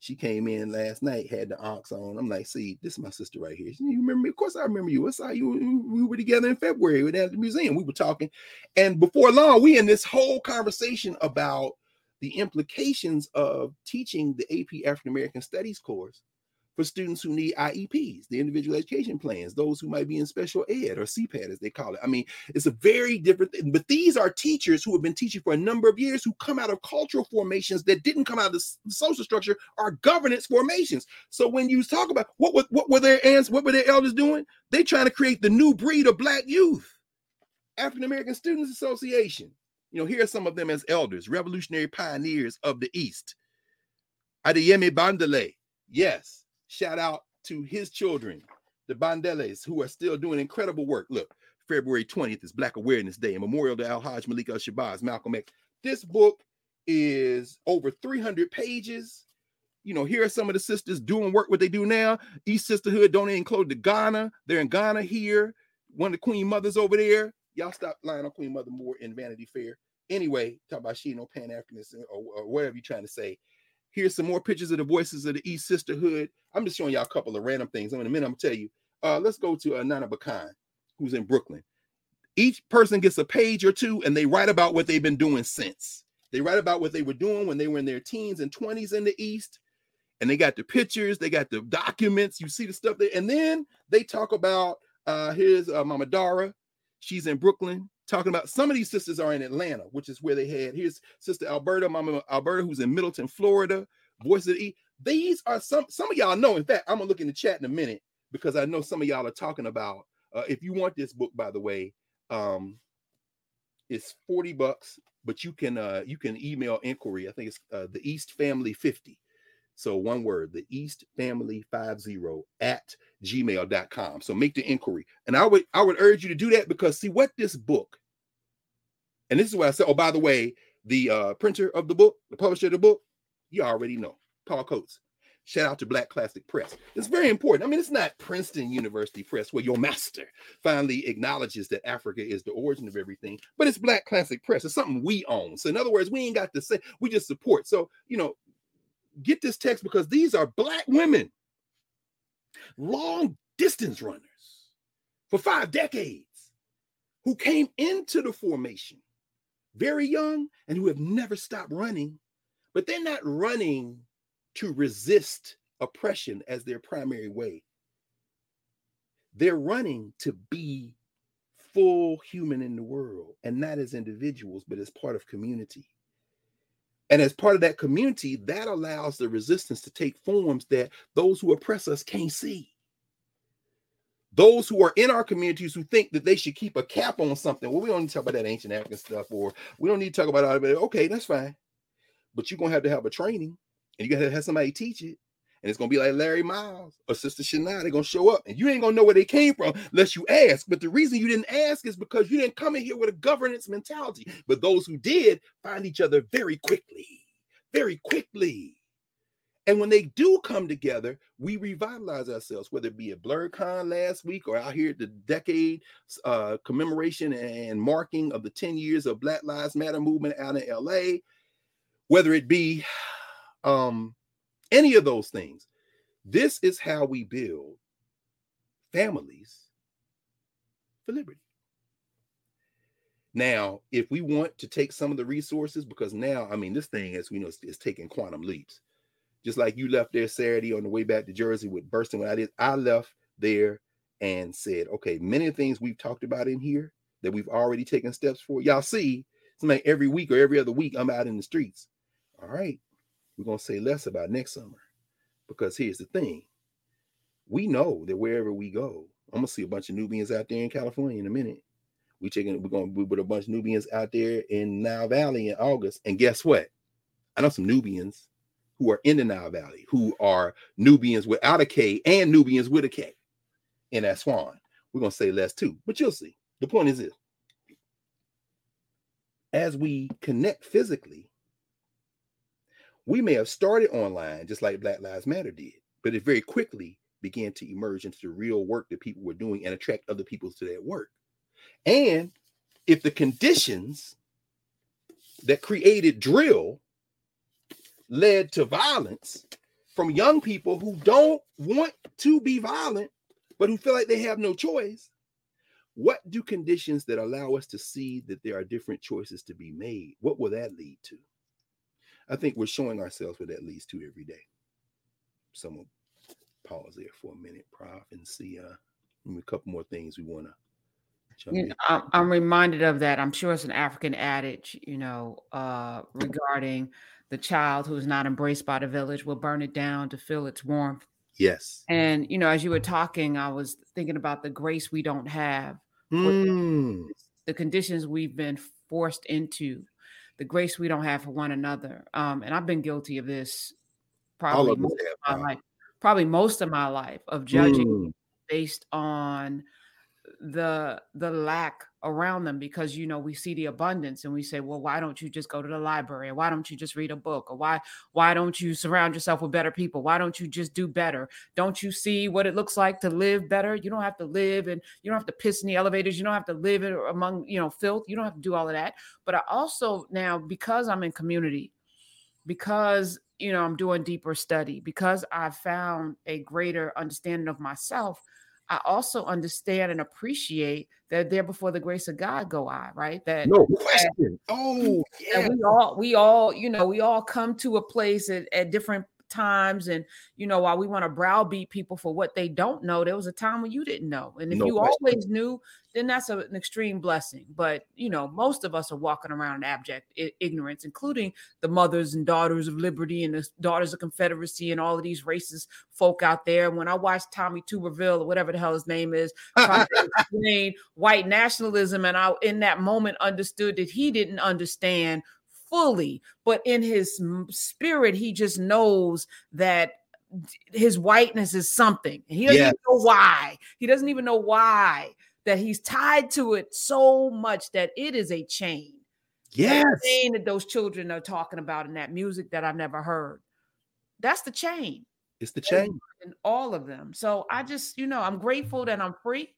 She came in last night, had the ox on. I'm like, see, this is my sister right here. You remember me? Of course, I remember you. I saw you. We were together in February. At the museum. We were talking. And before long, we in this whole conversation about the implications of teaching the AP African American Studies course for students who need IEPs, the individual education plans, those who might be in special ed or CPAD, as they call it. I mean, it's a very different thing, but these are teachers who have been teaching for a number of years who come out of cultural formations that didn't come out of the social structure or governance formations. So when you talk about what, what, what were their aunts, what were their elders doing? They're trying to create the new breed of black youth. African American Students Association. You know, here are some of them as elders, revolutionary pioneers of the East. Adeyemi Bandele, yes, Shout out to his children, the Bandeles, who are still doing incredible work. Look, February 20th is Black Awareness Day, a memorial to Al Hajj Malik Al Shabazz, Malcolm X. This book is over 300 pages. You know, here are some of the sisters doing work what they do now. East Sisterhood don't include the Ghana. They're in Ghana here. One of the Queen Mothers over there. Y'all stop lying on Queen Mother Moore in Vanity Fair. Anyway, talk about she no Pan Africanism or, or whatever you're trying to say. Here's some more pictures of the voices of the East Sisterhood. I'm just showing y'all a couple of random things. In a minute, I'm gonna tell you. Uh, let's go to uh, Nana Bakan, who's in Brooklyn. Each person gets a page or two, and they write about what they've been doing since. They write about what they were doing when they were in their teens and 20s in the East. And they got the pictures, they got the documents. You see the stuff there, and then they talk about uh, here's uh, Mama Dara. She's in Brooklyn talking about some of these sisters are in Atlanta, which is where they had. Here's Sister Alberta, Mama Alberta, who's in Middleton, Florida. Voice of the E. These are some some of y'all know. In fact, I'm gonna look in the chat in a minute because I know some of y'all are talking about. Uh, if you want this book, by the way, um, it's 40 bucks, but you can uh you can email inquiry. I think it's uh, the East Family 50 so one word, the East Family 50 at gmail.com. So make the inquiry. And I would I would urge you to do that because see what this book, and this is what I said. Oh, by the way, the uh, printer of the book, the publisher of the book, you already know, Paul Coates. Shout out to Black Classic Press. It's very important. I mean, it's not Princeton University Press where your master finally acknowledges that Africa is the origin of everything, but it's Black Classic Press. It's something we own. So, in other words, we ain't got to say, we just support. So, you know, get this text because these are black women, long distance runners for five decades who came into the formation very young and who have never stopped running, but they're not running to resist oppression as their primary way. They're running to be full human in the world and not as individuals, but as part of community. And as part of that community, that allows the resistance to take forms that those who oppress us can't see. Those who are in our communities who think that they should keep a cap on something. Well, we don't need to talk about that ancient African stuff, or we don't need to talk about all it. Okay, that's fine. But you're gonna have to have a training and you gotta have somebody teach it. And it's gonna be like Larry Miles or Sister Shania. They're gonna show up, and you ain't gonna know where they came from unless you ask. But the reason you didn't ask is because you didn't come in here with a governance mentality. But those who did find each other very quickly, very quickly. And when they do come together, we revitalize ourselves, whether it be at BlerdCon last week or out here at the decade uh, commemoration and marking of the 10 years of Black Lives Matter movement out in LA, whether it be um, any of those things. This is how we build families for liberty. Now, if we want to take some of the resources, because now, I mean, this thing, as we know, is, is taking quantum leaps. Just like you left there Saturday on the way back to Jersey with bursting when I did, I left there and said, okay, many things we've talked about in here that we've already taken steps for. Y'all see, it's like every week or every other week, I'm out in the streets. All right, we're gonna say less about next summer. Because here's the thing we know that wherever we go, I'm gonna see a bunch of Nubians out there in California in a minute. We taking we're gonna be with a bunch of Nubians out there in Nile Valley in August. And guess what? I know some Nubians who are in the Nile Valley who are Nubians without a K and Nubians with a K in Aswan. We're gonna say less too, but you'll see. The point is this as we connect physically, we may have started online just like Black Lives Matter did, but it very quickly began to emerge into the real work that people were doing and attract other people to that work. And if the conditions that created drill led to violence from young people who don't want to be violent, but who feel like they have no choice, what do conditions that allow us to see that there are different choices to be made? What will that lead to? I think we're showing ourselves what that leads to every day. Someone pause there for a minute, Prof, and see uh, a couple more things we want to you know, I'm, I'm reminded of that. I'm sure it's an African adage, you know, uh, regarding the child who is not embraced by the village will burn it down to feel its warmth. Yes. And you know, as you were talking, I was thinking about the grace we don't have, mm. the conditions we've been forced into, the grace we don't have for one another. Um, and I've been guilty of this probably most of my life, probably most of my life of judging mm. based on the the lack around them because you know we see the abundance and we say well why don't you just go to the library? Or why don't you just read a book? Or why why don't you surround yourself with better people? Why don't you just do better? Don't you see what it looks like to live better? You don't have to live and you don't have to piss in the elevators. You don't have to live in, among you know filth. You don't have to do all of that. But i also now because i'm in community because you know i'm doing deeper study because i've found a greater understanding of myself I also understand and appreciate that there before the grace of God go I, right? That no question. Oh, that, oh, yeah. we all we all, you know, we all come to a place at, at different times and you know while we want to browbeat people for what they don't know there was a time when you didn't know. And if no you question. always knew then that's a, an extreme blessing. But you know most of us are walking around in abject I- ignorance including the mothers and daughters of liberty and the daughters of confederacy and all of these racist folk out there. When i watched tommy tuberville or whatever the hell his name is <laughs> trying to explain white nationalism and i in that moment understood that he didn't understand fully, but in his spirit, he just knows that his whiteness is something. He doesn't yes. even know why. He doesn't even know why that he's tied to it so much that it is a chain. Yes. That chain that those children are talking about in that music that I've never heard. That's the chain. It's the chain. In all of them. So I just, you know, I'm grateful that I'm free.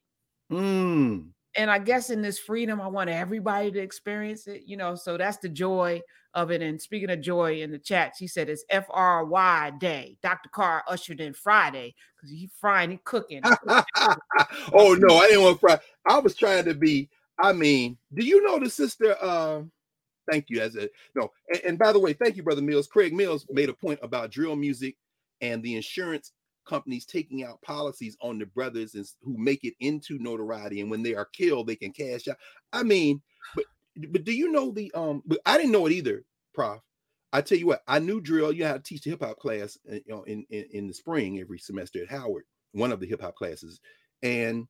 Mm and I guess in this freedom, I want everybody to experience it, you know. So that's the joy of it. And speaking of joy in the chat, she said it's F R Y day. Dr. Carr ushered in Friday because he frying, he cooking. <laughs> oh no, I didn't want fry. I was trying to be. I mean, do you know the sister? Uh, thank you. As a no, and, and by the way, thank you, brother Mills. Craig Mills made a point about drill music and the insurance companies taking out policies on the brothers and who make it into notoriety and when they are killed they can cash out. I mean but but do you know the um but i didn't know it either prof. I tell you what i knew drill you had to teach the hip-hop class uh, you know in, in in the spring every semester at howard one of the hip-hop classes and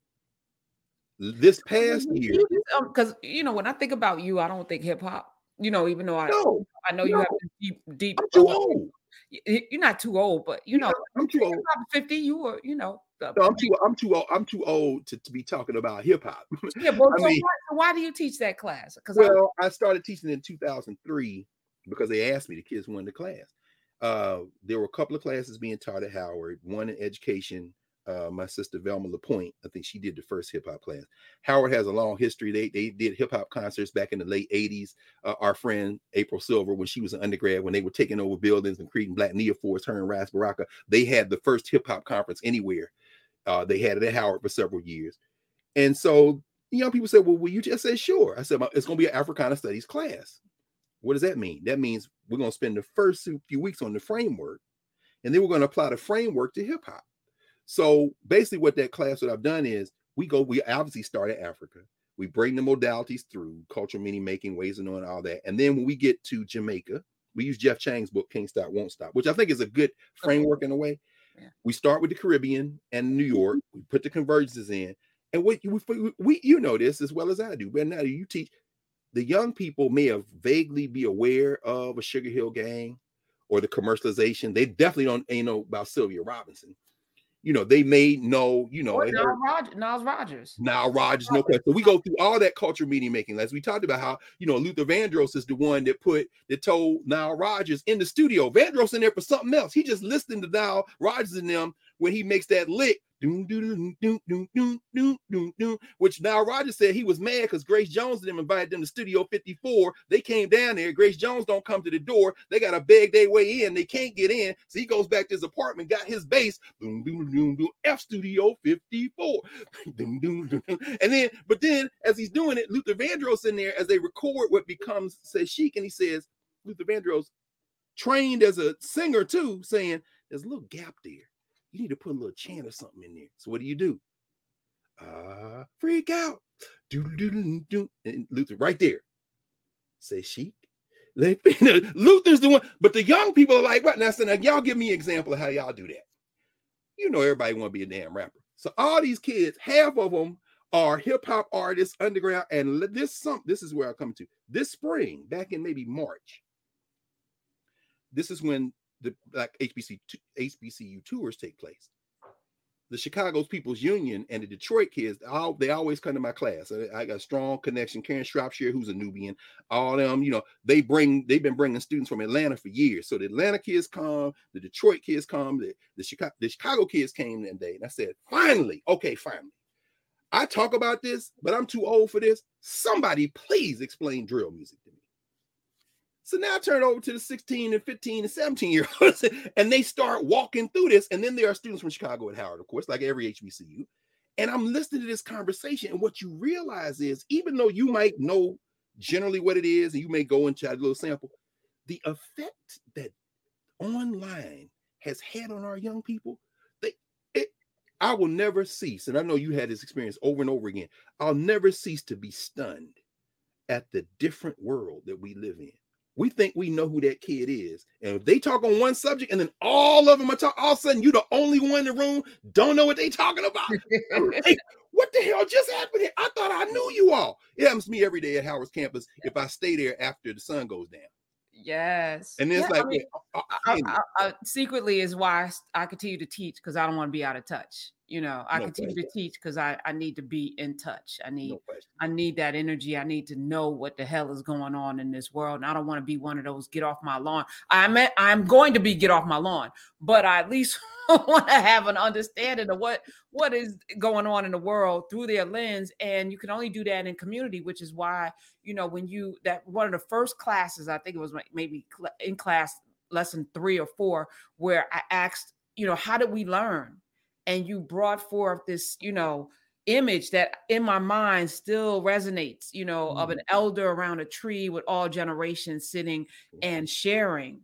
this past year because um, you know when i think about you i don't think hip-hop you know even though i no, i know no. you have deep deep I'm too old you're not too old, but you know, I'm too old. 50, you were, you know. No, I'm too, I'm too old. I'm too old to, to be talking about hip hop. <laughs> Yeah, but I mean, why, why, do you teach that class? Because well, I, I, started teaching in 2003 because they asked me. The kids wanted the class. Uh, there were a couple of classes being taught at Howard. One in education, uh, my sister Velma Lapointe. I think she did the first hip hop class. Howard has a long history. They they did hip hop concerts back in the late 80s. Uh, our friend April Silver, when she was an undergrad, when they were taking over buildings and creating Black Nia F.O.R.C.E., her and Ras Baraka, they had the first hip hop conference anywhere. Uh, they had it at Howard for several years. And so young people said, Well, will you just say sure? I said, It's going to be an Africana Studies class. What does that mean? That means we're going to spend the first few weeks on the framework, and then we're going to apply the framework to hip hop. So basically, what that class, what I've done is we go, we obviously start at Africa. We bring the modalities through cultural meaning making, ways of knowing all that. And then when we get to Jamaica, we use Jeff Chang's book, Can't Stop, Won't Stop, which I think is a good framework in a way. Yeah. We start with the Caribbean and New York. Mm-hmm. We put the convergences in, and what we, we you know this as well as I do. But now you teach the young people may have vaguely be aware of a Sugar Hill Gang or the commercialization. They definitely don't ain't know about Sylvia Robinson, you know, they may know, you know, Niles Rodgers. Nile Rodgers, no question. So we go through all that culture media making. As we talked about how, you know, Luther Vandross is the one that put that told Nile Rodgers in the studio. Vandross in there for something else. He just listening to Nile Rodgers and them when he makes that lick Which now Roger said he was mad because Grace Jones and them invited them to Studio 54. They came down there. Grace Jones don't come to the door. They got to beg their way in. They can't get in. So he goes back to his apartment, got his bass, boom, boom, boom, boom, F Studio 54. doom, doom, doom, doom. And then, but then as he's doing it, Luther Vandross in there as they record what becomes says Chic, and he says, Luther Vandross trained as a singer too, saying there's a little gap there you need to put a little chant or something in there. So what do you do? Uh, freak out. Do do do do. And Luther right there. Say Chic. <laughs> Luther's the one, but the young people are like, what? Now, so now y'all give me an example of how y'all do that. You know, everybody want to be a damn rapper. So all these kids, half of them are hip hop artists, underground, and this some this is where I come to. This spring, back in maybe March, this is when the like HBC HBCU tours take place. The Chicago's People's Union and the Detroit kids, all, they always come to my class. I, I got a strong connection. Karen Shropshire, who's a Nubian, all them, you know, they bring they've been bringing students from Atlanta for years. So the Atlanta kids come, the Detroit kids come, the, the Chicago the Chicago kids came that day, and I said, finally, okay, finally. I talk about this, but I'm too old for this. Somebody please explain drill music to me. So now turn over to the 16 and 15 and 17 year olds, <laughs> and they start walking through this. And then there are students from Chicago and Howard, of course, like every HBCU. And I'm listening to this conversation, and what you realize is, even though you might know generally what it is, and you may go into a little sample, the effect that online has had on our young people, they it I will never cease, and I know you had this experience over and over again. I'll never cease to be stunned at the different world that we live in we think we know who that kid is. And if they talk on one subject and then all of them are talking, all of a sudden you're the only one in the room, don't know what they talking about. <laughs> hey, what the hell just happened here? I thought I knew you all. It happens to me every day at Howard's campus if I stay there after the sun goes down. Yes. And it's yeah, like I mean, I, I, secretly is why I continue to teach because I don't want to be out of touch. You know, I no continue question. to teach because I, I need to be in touch. I need no I need that energy. I need to know what the hell is going on in this world. And I don't want to be one of those get off my lawn. I'm I'm going to be get off my lawn, but I at least <laughs> want to have an understanding of what what is going on in the world through their lens. And you can only do that in community, which is why you know when you that one of the first classes I think it was maybe in class lesson three or four where I asked you know how did we learn and you brought forth this, you know, image that in my mind still resonates, you know, mm-hmm. of an elder around a tree with all generations sitting and sharing.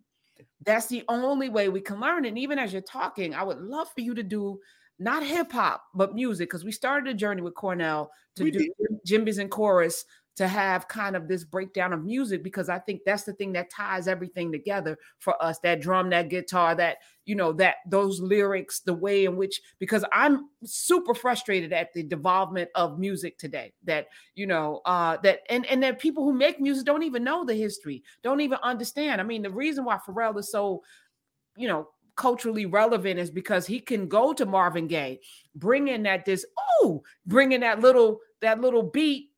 That's the only way we can learn. And even as you're talking, I would love for you to do not hip hop, but music, because we started a journey with Cornell to we do djembes and chorus to have kind of this breakdown of music because I think that's the thing that ties everything together for us that drum, that guitar, that, you know, that those lyrics, the way in which, because I'm super frustrated at the development of music today that, you know, uh, that, and, and that people who make music don't even know the history, don't even understand. I mean, the reason why Pharrell is so, you know, culturally relevant is because he can go to Marvin Gaye, bring in that this, oh, bring in that little, that little beat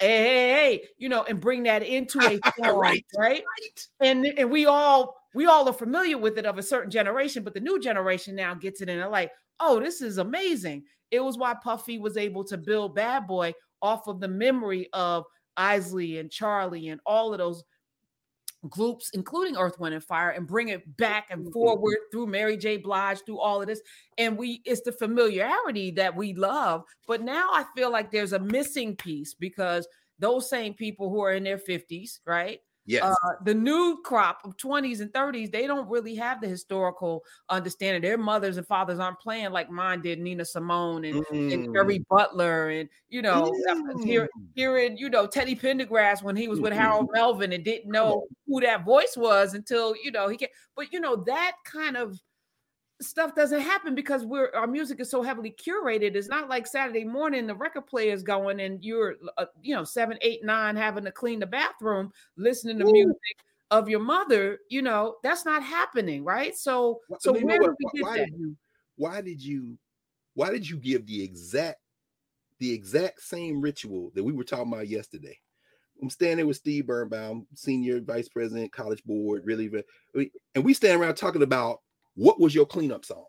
hey, hey, hey, you know, and bring that into a song, <laughs> right, right? right? And and we all we all are familiar with it of a certain generation, but the new generation now gets it and they're like, oh, this is amazing. It was why Puffy was able to build Bad Boy off of the memory of Isley and Charlie and all of those groups, including Earth, Wind, and Fire, and bring it back and forward through Mary J. Blige, through all of this. And we, it's the familiarity that we love. But now I feel like there's a missing piece because those same people who are in their 50s, right? Yes. Uh, the new crop of 20s and 30s, they don't really have the historical understanding. Their mothers and fathers aren't playing like mine did, Nina Simone and, mm. and Jerry Butler, and you know, mm. hearing, hearing, you know, Teddy Pendergrass when he was with Harold Melvin and didn't know who that voice was until you know he can. But you know, that kind of stuff doesn't happen because we're our music is so heavily curated. It's not like Saturday morning the record player is going and you're uh, you know seven, eight, nine having to clean the bathroom, listening to Ooh. music of your mother. You know that's not happening, right? So, well, so where did we get why that? Did you, why did you why did you give the exact the exact same ritual that we were talking about yesterday? I'm standing with Steve Birnbaum, senior vice president, college board, really, and we stand around talking about what was your cleanup song?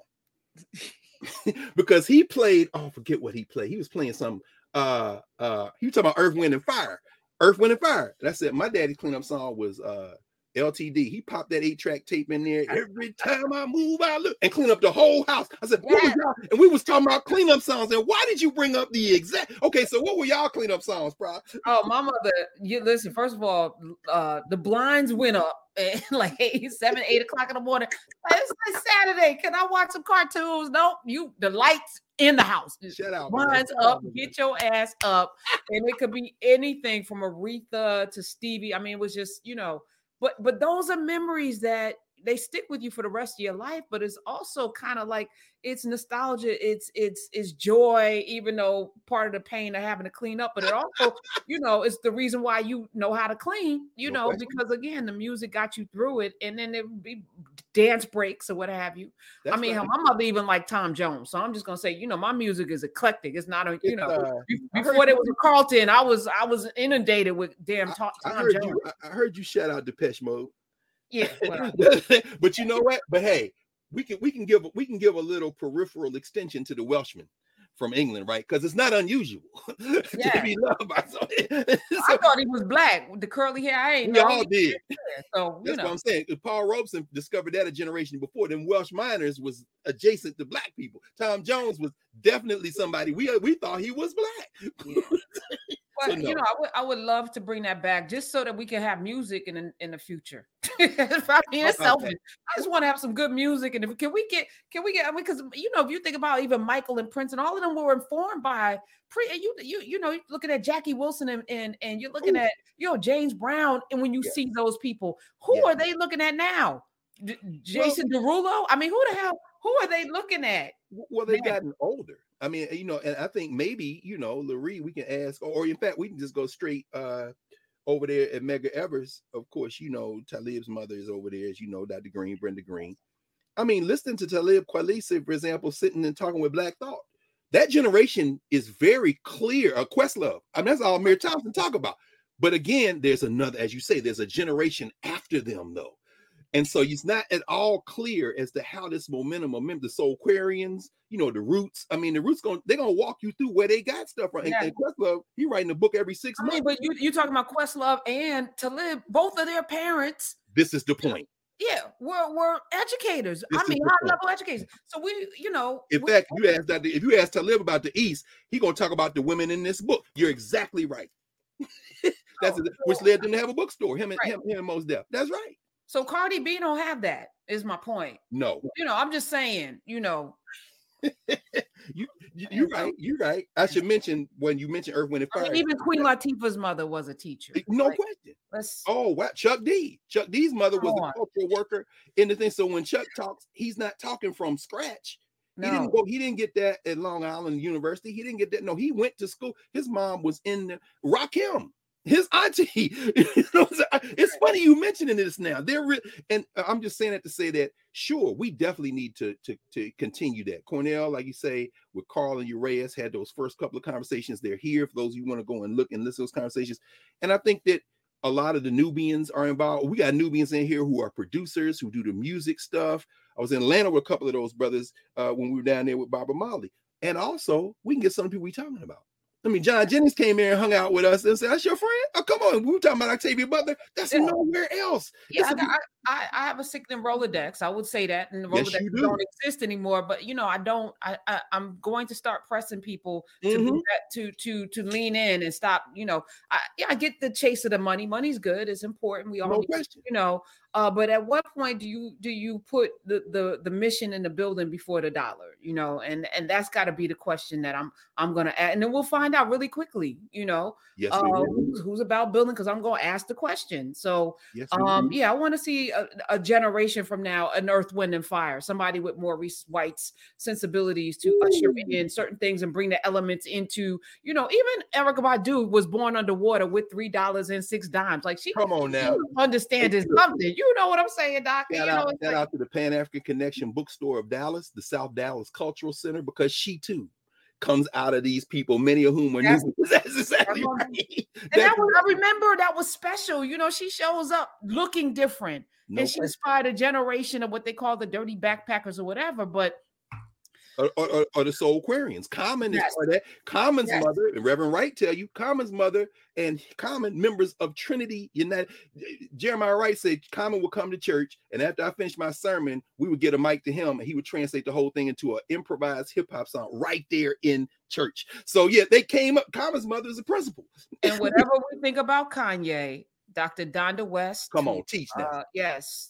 <laughs> because he played, oh, forget what he played. He was playing some uh uh he was talking about Earth, Wind, and Fire. Earth, Wind, and Fire. And I said my daddy's cleanup song was uh LTD. He popped that eight track tape in there. Every time I move, I look and clean up the whole house. I said, what y'all? And we was talking about cleanup songs. And why did you bring up the exact? Okay, so what were y'all cleanup songs, bro? Oh, my mother. You listen. First of all, uh, the blinds went up <laughs> at like eight, seven, eight o'clock in the morning. It's like Saturday. Can I watch some cartoons? No, you. The lights in the house. Shut up. Blinds up. Get your ass up. And it could be anything from Aretha to Stevie. I mean, it was just you know but but those are memories that they stick with you for the rest of your life but it's also kind of like it's nostalgia it's it's it's joy even though part of the pain of having to clean up but it also <laughs> you know it's the reason why you know how to clean you know because again the music got you through it and then it would be dance breaks or what have you That's i mean right. my mother even like tom jones so i'm just gonna say you know my music is eclectic it's not a you know uh, before there was a carlton i was i was inundated with damn tom, I, I heard jones you, I heard you shout out depeche mode yeah. <laughs> but you know what? But hey, we can we can give we can give a little peripheral extension to the Welshman from England, right? Because it's not unusual <laughs> yeah. to be loved by so, <laughs> I thought he was black with the curly hair. I ain't we all did. So that's know. what I'm saying. Paul Robeson discovered that a generation before. Them Welsh miners was adjacent to black people. Tom Jones was definitely somebody we uh, we thought he was black. Yeah. <laughs> But so no. you know, I would I would love to bring that back just so that we can have music in in, in the future. <laughs> I mean, it's selfish. I just want to have some good music, and if, can we get can we get? I mean, because you know, if you think about even Michael and Prince and all of them were informed by pre you you you know, looking at Jackie Wilson and and, and you're looking Ooh. at you know James Brown, and when you yeah. see those people, who yeah. are they looking at now? D- Jason well, Derulo? I mean, who the hell? Who are they looking at? Well, they've gotten older. I mean, you know, and I think maybe, you know, Larry, we can ask, or, in fact, we can just go straight uh over there at Medgar Evers. Of course, you know, Talib's mother is over there, as you know, Dr. Green, Brenda Green. I mean, listening to Talib Kweli, for example, sitting and talking with Black Thought, that generation is very clear. A uh, Questlove. I mean, that's all Ahmir Thompson talk about. But again, there's another, as you say, there's a generation after them, though. And so it's not at all clear as to how this momentum, momentum, the Soulquarians, you know, the roots. I mean, the roots going they're gonna walk you through where they got stuff from. Yeah. And, and Questlove, he writing a book every six I months. Mean, but you you talking about Questlove and Talib, both of their parents. This is the point. Yeah, we're we're educators. This I mean, high level educators. So we, you know, in fact, you ask that if you ask Talib about the East, he gonna talk about the women in this book. You're exactly right. <laughs> That's oh, which led them to have a bookstore. Him and right. him, him and Mos Def. That's right. So Cardi B don't have that. Is my point. No. You know, I'm just saying. You know. <laughs> you you right. You're right. I should mention when you mentioned Earth, Wind, and Fire. I mean, even Queen Latifah's mother was a teacher. No like, question. Let's, oh, wow. Chuck D. Chuck D's mother was a cultural worker in the thing. So when Chuck talks, he's not talking from scratch. No. He didn't go. He didn't get that at Long Island University. He didn't get that. No, he went to school. His mom was in the Rakim his auntie. <laughs> it's funny you mentioning this now. They're re- and I'm just saying that to say that sure, we definitely need to to to continue that. Cornell, like you say, with Carl and Urias, had those first couple of conversations. They're here for those you want to go and look and listen to those conversations. And I think that a lot of the Knubians are involved. We got Knubians in here who are producers who do the music stuff. I was in Atlanta with a couple of those brothers uh, when we were down there with Barbara Molly. And also, we can get some people we talking about. I mean, John Jennings came here and hung out with us and said, "That's your friend." Oh, come on, we were talking about Octavia Butler. That's yeah. nowhere else. Yeah, I, I, I, have a sickening Rolodex. I would say that, and the Rolodex yes, do. don't exist anymore. But you know, I don't. I, I am going to start pressing people to mm-hmm. that, to to to lean in and stop. You know, I yeah, I get the chase of the money. Money's good. It's important. We all, no need, you know, uh, but at what point do you do you put the the the mission in the building before the dollar? You know, and and that's got to be the question that I'm I'm gonna ask, and then we'll find out really quickly. You know, yes, uh, who's, who's, about building because I'm gonna ask the question. So, yes, um, yeah, I want to see a, a, generation from now an Earth, Wind, and Fire, somebody with Maurice White's sensibilities to Ooh. usher in certain things and bring the elements into. You know, even Erykah Badu was born underwater with three dollars and six dimes. Like she come on now, understand is something. You you know what I'm saying, Doc. Shout, you out, know, shout like, out to the Pan African Connection Bookstore of Dallas, the South Dallas Cultural Center, because she too comes out of these people, many of whom are that's, new. <laughs> That's exactly that's right. And that was, I remember that was special. You know, she shows up looking different. No and she inspired a generation of what they call the dirty backpackers or whatever. But or, or, or, the Soulquarians. Common yes. is part of that. Common's yes. mother, Reverend Wright tell you, Common's mother and Common members of Trinity United. Jeremiah Wright said Common would come to church, and after I finished my sermon, we would get a mic to him, and he would translate the whole thing into an improvised hip hop song right there in church. So yeah, they came up. Common's mother is a principal. And whatever we think about Kanye, Dr. Donda West. Come on, teach that. Uh, yes,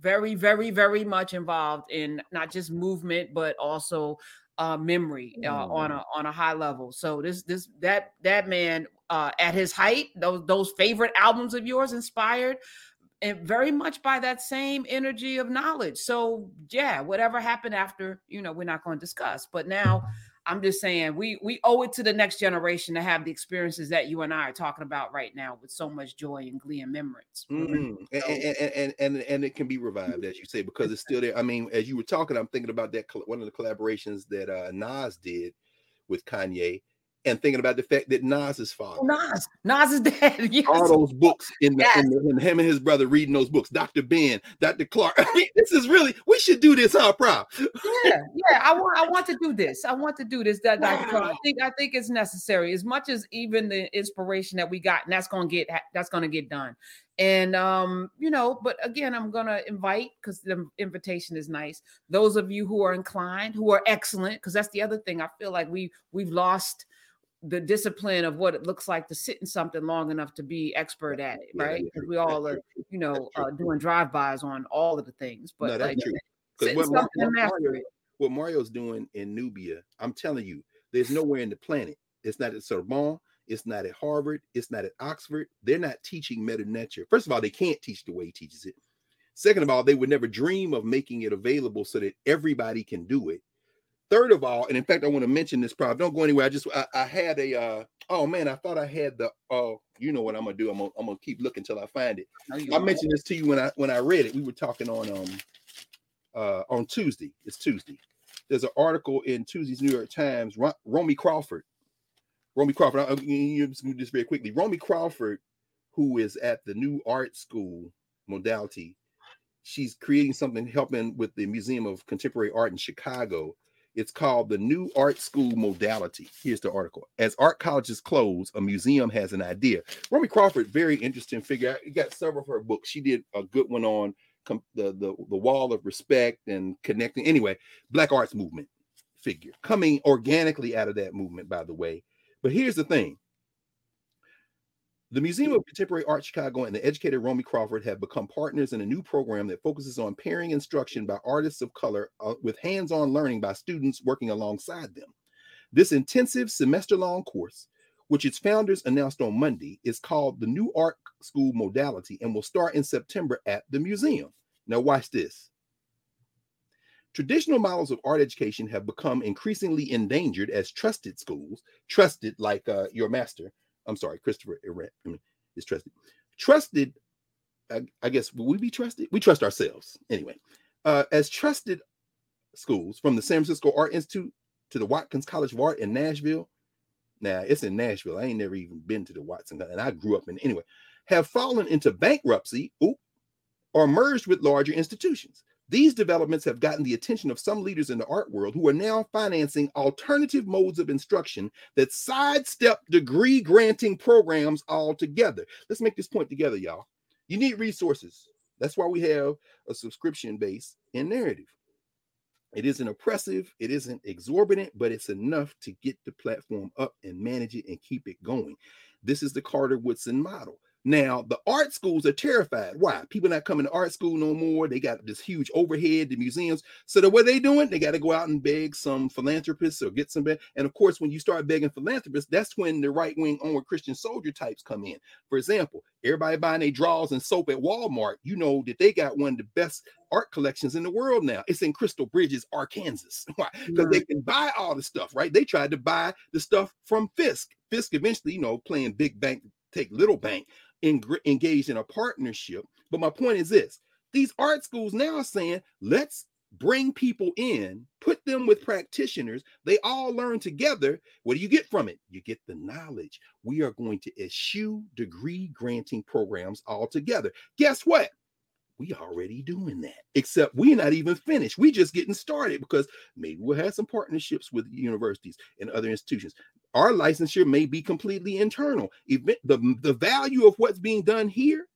very, very, very much involved in not just movement, but also uh, memory uh, mm. on a on a high level. So this this that that man uh, at his height, those those favorite albums of yours inspired and very much by that same energy of knowledge. So yeah, whatever happened after, you know, we're not going to discuss. But now I'm just saying we we owe it to the next generation to have the experiences that you and I are talking about right now with so much joy and glee and memories. Mm-hmm. So, and, and, and, and and it can be revived, as you say, because it's still there. I mean, as you were talking, I'm thinking about that one of the collaborations that uh, Nas did with Kanye, and thinking about the fact that Nas is father. Nas, Nas is dead. <laughs> Yes. All those books in, the, yes. in, the, in him and his brother reading those books. Dr. Ben, Dr. Clarke. <laughs> I mean, this is really we should do this, huh, Prof? yeah, yeah. I want I <laughs> want to do this. I want to do this. That Dr. Clarke. I think I think it's necessary as much as even the inspiration that we got, and that's gonna get that's gonna get done. And um, you know, but again, I'm gonna invite because the invitation is nice. Those of you who are inclined, who are excellent, because that's the other thing. I feel like we we've lost the discipline of what it looks like to sit in something long enough to be expert at it, right? Yeah, we all are, you know, uh, doing drive-bys on all of the things. But no, that's like, true. <laughs> Because what, Mario, what Mario's doing in Knubia, I'm telling you, there's nowhere in the planet. It's not at Sorbonne. It's not at Harvard. It's not at Oxford. They're not teaching Metu Neter. First of all, they can't teach the way he teaches it. Second of all, they would never dream of making it available so that everybody can do it. Third of all, and in fact, I want to mention this problem. Don't go anywhere. I just I, I had a uh oh man, I thought I had the oh, you know what I'm gonna do. I'm gonna, I'm gonna keep looking until I find it. I mentioned this to you when I when I read it. We were talking on um uh on Tuesday. It's Tuesday. There's an article in Tuesday's New York Times. Ro- Romi Crawford. Romi Crawford. Just this very quickly. Romi Crawford, who is at the new art school modality, she's creating something helping with the Museum of Contemporary Art in Chicago it's called the New Art School Modality. Here's the article. As art colleges close, a museum has an idea. Romi Crawford, very interesting figure. You got several of her books. She did a good one on the, the, the wall of respect and connecting. Anyway, Black Arts Movement figure coming organically out of that movement, by the way. But here's the thing the Museum of Contemporary Art Chicago and the educator Romi Crawford have become partners in a new program that focuses on pairing instruction by artists of color uh, with hands on learning by students working alongside them. This intensive semester long course, which its founders announced on Monday, is called the New Art School Modality and will start in September at the museum. Now, watch this. Traditional models of art education have become increasingly endangered as trusted schools, trusted like uh, your master, I'm sorry, Christopher I mean, is trusted. Trusted, I, I, guess, will we be trusted? We trust ourselves anyway. Uh, as trusted schools from the San Francisco Art Institute to the Watkins College of Art in Nashville. Now it's in Nashville. I ain't never even been to the Watson, and I grew up in anyway. Have fallen into bankruptcy, oop, or merged with larger institutions. These developments have gotten the attention of some leaders in the art world who are now financing alternative modes of instruction that sidestep degree granting programs altogether. Let's make this point together, y'all. You need resources. That's why we have a subscription base in Knarrative. It isn't oppressive, it isn't exorbitant, but it's enough to get the platform up and manage it and keep it going. This is the Carter Woodson model. Now, the art schools are terrified. Why? People not coming to art school no more. They got this huge overhead, the museums. So the, what they doing? They got to go out and beg some philanthropists or get some. Be- and of course, when you start begging philanthropists, that's when the right wing onward Christian soldier types come in. For example, everybody buying their drawers and soap at Walmart. You know that they got one of the best art collections in the world now. It's in Crystal Bridges, Arkansas. <laughs> Why? Because they can buy all the stuff, right? They tried to buy the stuff from Fisk. Fisk eventually, you know, playing big bank take little bank engaged in a partnership. But my point is this these art schools now are saying, let's bring people in, put them with practitioners. They all learn together. What do you get from it? You get the knowledge. We are going to eschew degree granting programs altogether. Guess what? We already doing that, except we're not even finished. We just getting started because maybe we'll have some partnerships with universities and other institutions. Our licensure may be completely internal. Even the, the value of what's being done here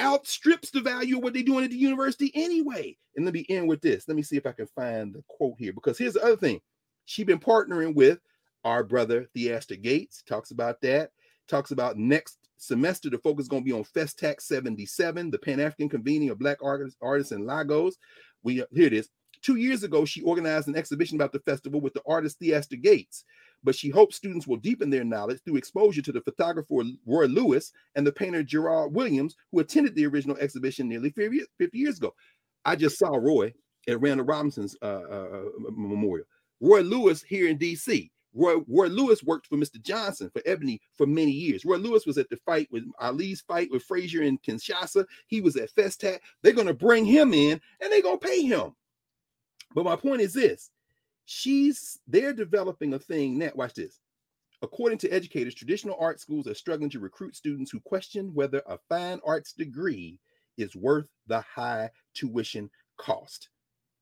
outstrips the value of what they're doing at the university anyway. And let me end with this. Let me see if I can find the quote here because here's the other thing. She's been partnering with our brother Theaster Gates, talks about that, talks about next semester. The focus is going to be on Festac 77, the Pan African convening of Black artists, artists in Lagos. We here it is. Two years ago, she organized an exhibition about the festival with the artist Theaster Gates but she hopes students will deepen their knowledge through exposure to the photographer Roy Lewis and the painter Gerald Williams, who attended the original exhibition nearly 50 years ago. I just saw Roy at Randall Robinson's uh, uh, uh memorial. Roy Lewis here in D.C. Roy, Roy Lewis worked for Mr. Johnson for Ebony for many years. Roy Lewis was at the fight with Ali's fight with Frazier in Kinshasa. He was at Festac. They're going to bring him in and they're going to pay him. But my point is this she's they're developing a thing now. Watch this. According to educators, traditional art schools are struggling to recruit students who question whether a fine arts degree is worth the high tuition cost.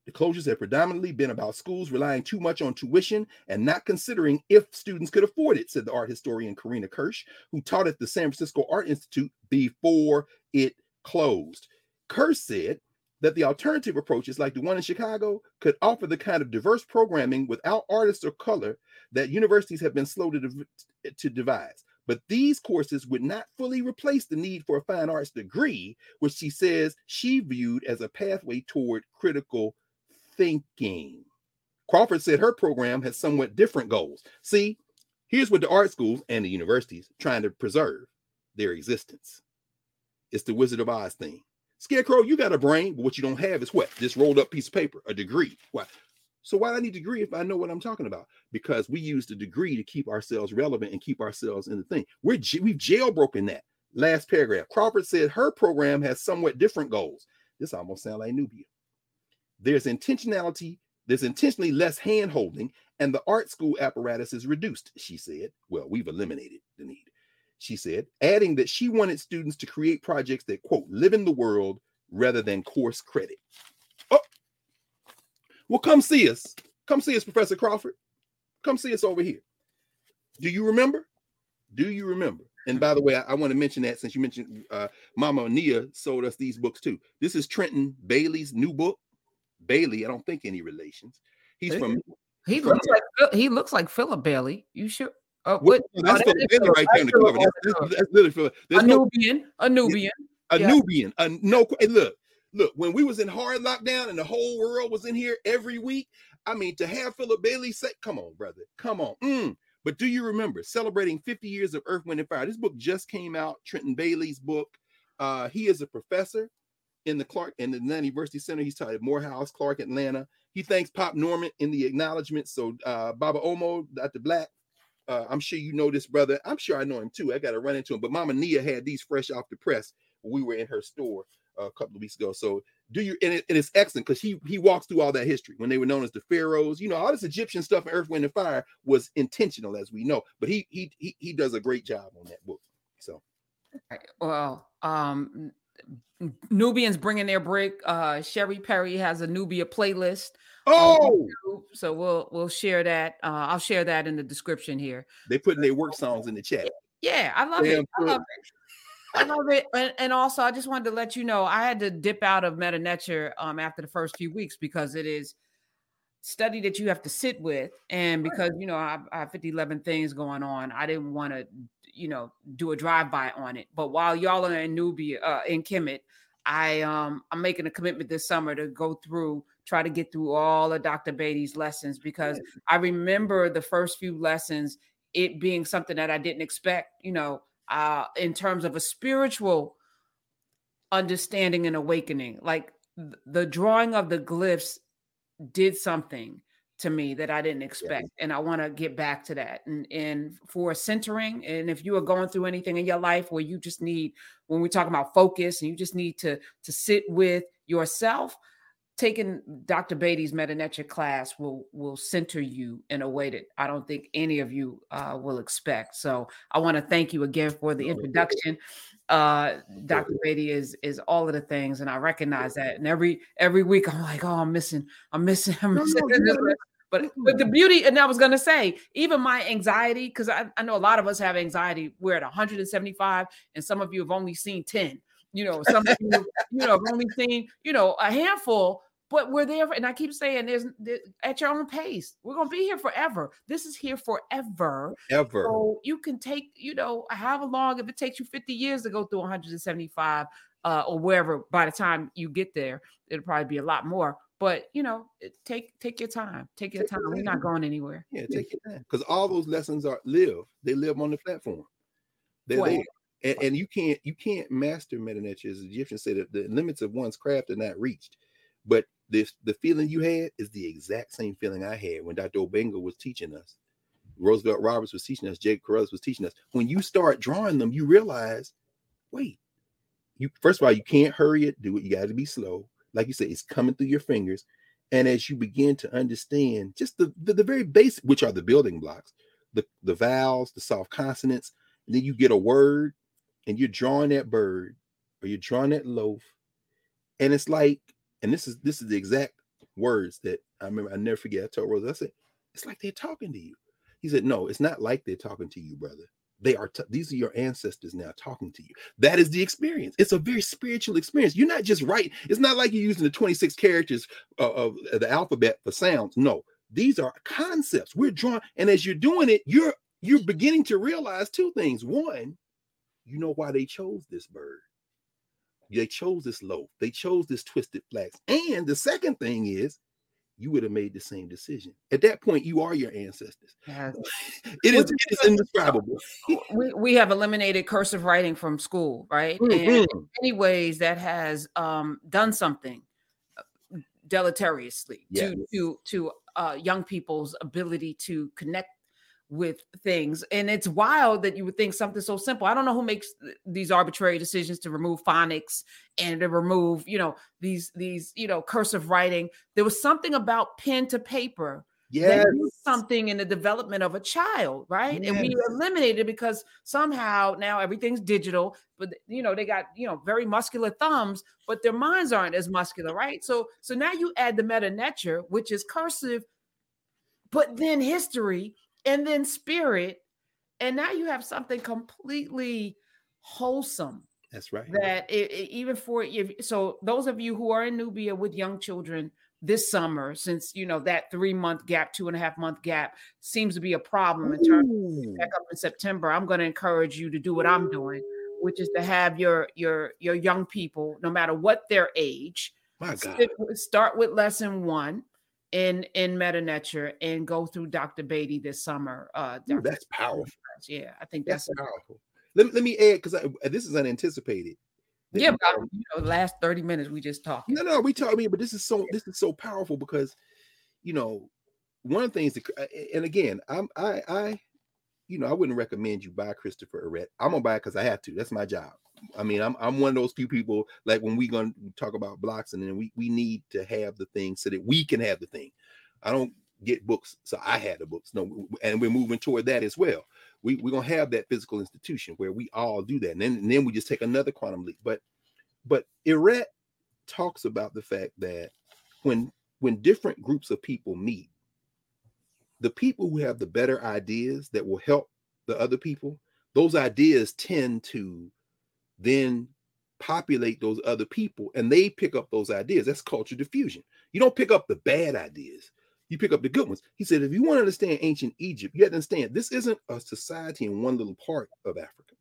The closures have predominantly been about schools relying too much on tuition and not considering if students could afford it, said the art historian Karina Kirsch, who taught at the San Francisco Art Institute before it closed. Kirsch said that the alternative approaches, like the one in Chicago, could offer the kind of diverse programming without artists of color that universities have been slow to, to devise. But these courses would not fully replace the need for a fine arts degree, which she says she viewed as a pathway toward critical thinking. Crawford said her program has somewhat different goals. See, here's what the art schools and the universities trying to preserve their existence. It's the Wizard of Oz thing. Scarecrow, you got a brain, but what you don't have is what? This rolled up piece of paper, a degree. Why? So why do I need a degree if I know what I'm talking about? Because we use the degree to keep ourselves relevant and keep ourselves in the thing. We're we've jailbroken that. Last paragraph. Crawford said her program has somewhat different goals. This almost sounds like Knubia. There's intentionality, there's intentionally less hand holding, and the art school apparatus is reduced, she said. Well, we've eliminated the need she said, adding that she wanted students to create projects that, quote, live in the world rather than course credit. Oh, well, come see us. Come see us, Professor Crawford. Come see us over here. Do you remember? Do you remember? And by the way, I, I want to mention that since you mentioned uh, Mama Nia sold us these books too. This is Trenton Bailey's new book. Bailey, I don't think any relations. He's from. He looks like he looks like Philip Bailey. You sure? Oh, what? that's oh, right in the cover. That's, that's, that's literally Philip. A Knubian, a Knubian, a Knubian. A no. Look, look. When we was in hard lockdown and the whole world was in here every week, I mean, to have Philip Bailey say, "Come on, brother, come on." Mm. But do you remember celebrating 50 years of Earth, Wind, and Fire? This book just came out. Trenton Bailey's book. Uh, he is a professor in the Clark in the Atlanta University Center. He's taught at Morehouse, Clark, Atlanta. He thanks Pop Norman in the acknowledgement. So uh, Baba Omo, Dr. Black, uh, I'm sure you know this brother. I'm sure I know him too. I got to run into him. But Mama Nia had these fresh off the press. We were in her store uh, a couple of weeks ago. So do you and, it, and it's excellent because he he walks through all that history when they were known as the pharaohs. You know, all this Egyptian stuff in Earth, Wind, and Fire was intentional, as we know. But he he he, he does a great job on that book. So, well, um, Knubians bringing their brick. Uh, Sherry Perry has a Knubia playlist. Oh, so we'll we'll share that. Uh, I'll share that in the description here. They putting their work songs in the chat. Yeah, I love Damn it. I love it. I love it. And, and, also, I just wanted to let you know I had to dip out of Metu Neter um, after the first few weeks because it is study that you have to sit with. And because, you know, I, I have 50, 11 things going on, I didn't want to, you know, do a drive by on it. But while y'all are in Knubia, uh, in Kemet, I um I'm making a commitment this summer to go through try to get through all of Dr. Beatty's lessons because I remember the first few lessons it being something that I didn't expect, you know, uh in terms of a spiritual understanding and awakening. Like the drawing of the glyphs did something to me that I didn't expect. Yes. And I want to get back to that. And and for centering, and if you are going through anything in your life where you just need, when we're talking about focus and you just need to to sit with yourself, taking Dr. Beatty's Metu Neter class will will center you in a way that I don't think any of you uh, will expect. So I want to thank you again for the introduction. Uh, Dr. Beatty is is all of the things, and I recognize that. And every every week I'm like, oh, I'm missing, I'm missing, <laughs> I'm missing. But but the beauty, and I was gonna say, even my anxiety, because I, I know a lot of us have anxiety. We're at 175, and some of you have only seen 10. You know, some of you, you know, have only seen, you know, a handful but we're there, and I keep saying, there's, at your own pace. We're gonna be here forever. This is here forever. Ever. So you can take, you know, however long if it takes you 50 years to go through 175 uh, or wherever. By the time you get there, it'll probably be a lot more. But you know, take take your time. Take your take time. Your We're not going anywhere. Yeah, take your time. Because all those lessons are live. They live on the platform. They're there. And, and, you can't you can't master Metu Neter as Egyptians say that the limits of one's craft are not reached. But this the feeling you had is the exact same feeling I had when Dr. Obenga was teaching us. Roosevelt Roberts was teaching us, Jake Carruthers was teaching us. When you start drawing them, you realize, wait, you first of all, you can't hurry it, do it, you got to be slow. Like you said, it's coming through your fingers. And as you begin to understand just the, the, the very basic, which are the building blocks, the, the vowels, the soft consonants, and then you get a word and you're drawing that bird or you're drawing that loaf. And it's like and this is this is the exact words that I remember. I never forget. I told Rose, I said, "It's like they're talking to you." He said, "No, it's not like they're talking to you, brother. They are. T- these are your ancestors now talking to you. That is the experience. It's a very spiritual experience. You're not just right. It's not like you're using the 26 characters of, of the alphabet for sounds. No, these are concepts. We're drawing, and as you're doing it, you're you're beginning to realize two things. One, you know why they chose this bird they chose this loaf. They chose this twisted flax. And the second thing is, you would have made the same decision. At that point, you are your ancestors. Yes. <laughs> it is it is indescribable. we, we have eliminated cursive writing from school, right? Mm-hmm. And in many ways, that has um, done something uh, deleteriously yes. to to to uh, young people's ability to connect with things. And it's wild that you would think something so simple. I don't know who makes these arbitrary decisions to remove phonics and to remove, you know, these these, you know, cursive writing. There was something about pen to paper yes. something in the development of a child, right? Yes. And we eliminated because somehow now everything's digital, but you know, they got, you know, very muscular thumbs, but their minds aren't as muscular, right? So so now you add the Metu Neter, which is cursive, but then history and then spirit. And now you have something completely wholesome. That's right. That it, it, even for if so, those of you who are in Knubia with young children this summer, since you know that three month gap, two and a half month gap seems to be a problem in terms of back up in September, I'm going to encourage you to do what I'm doing, which is to have your your your young people, no matter what their age, My God. start with lesson one in in Metu Neter and go through Dr. Beatty this summer. Uh, Ooh, that's powerful. Yeah, I think that's, that's powerful. Let, let me add because uh, this is unanticipated. yeah, but, um, you know, last 30 minutes we just talked. No, no, we talk. I mean, but this is so this is so powerful because you know one of the things that, uh, and again, I'm I I you know I wouldn't recommend you buy Christopher Ehret. I'm gonna buy it because I have to. That's my job. I mean, I'm I'm one of those few people like when we gonna talk about blocks and then we we need to have the thing so that we can have the thing. I don't get books, so I had the books. No, and we're moving toward that as well. We we're gonna have that physical institution where we all do that, and then and then we just take another quantum leap. But but Arrett talks about the fact that when when different groups of people meet, the people who have the better ideas that will help the other people, those ideas tend to then populate those other people and they pick up those ideas. That's culture diffusion. You don't pick up the bad ideas, you pick up the good ones. He said, if you want to understand ancient Egypt, you have to understand this isn't a society in one little part of Africa.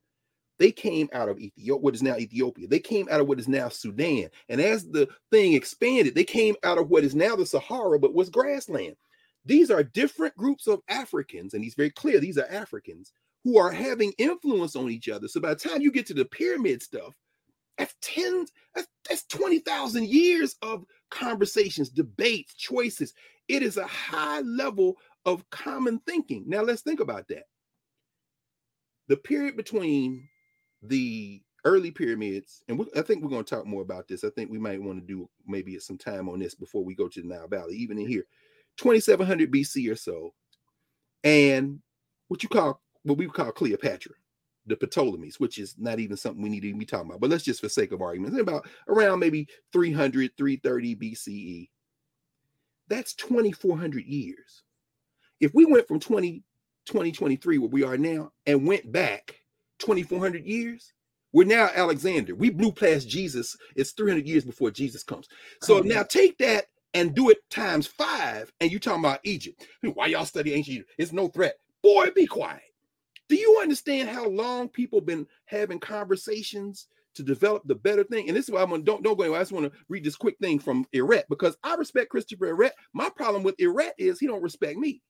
They came out of Ethiopia, what is now Ethiopia. They came out of what is now Sudan. And as the thing expanded, they came out of what is now the Sahara, but was grassland. These are different groups of Africans, and he's very clear these are Africans who are having influence on each other. So by the time you get to the pyramid stuff, that's tens, that's, that's 20,000 years of conversations, debates, choices. It is a high level of common thinking. Now let's think about that. The period between the early pyramids, and I think we're going to talk more about this. I think we might want to do maybe some time on this before we go to the Nile Valley, even in here, 2700 BC or so, and what you call what we call Cleopatra, the Ptolemies, which is not even something we need to be talking about. But let's just, for sake of argument, about around maybe 300, 330 BCE. That's 2,400 years. If we went from 20, 2023, where we are now, and went back 2,400 years, we're now Alexander. We blew past Jesus. It's 300 years before Jesus comes. So oh, now take that and do it times five, and you're talking about Egypt. <laughs> Why y'all study ancient Egypt? It's no threat. Boy, be quiet. Do you understand how long people been having conversations to develop the better thing? And this is why I'm gonna don't don't go anywhere. I just want to read this quick thing from Ehret because I respect Christopher Ehret. My problem with Ehret is he don't respect me.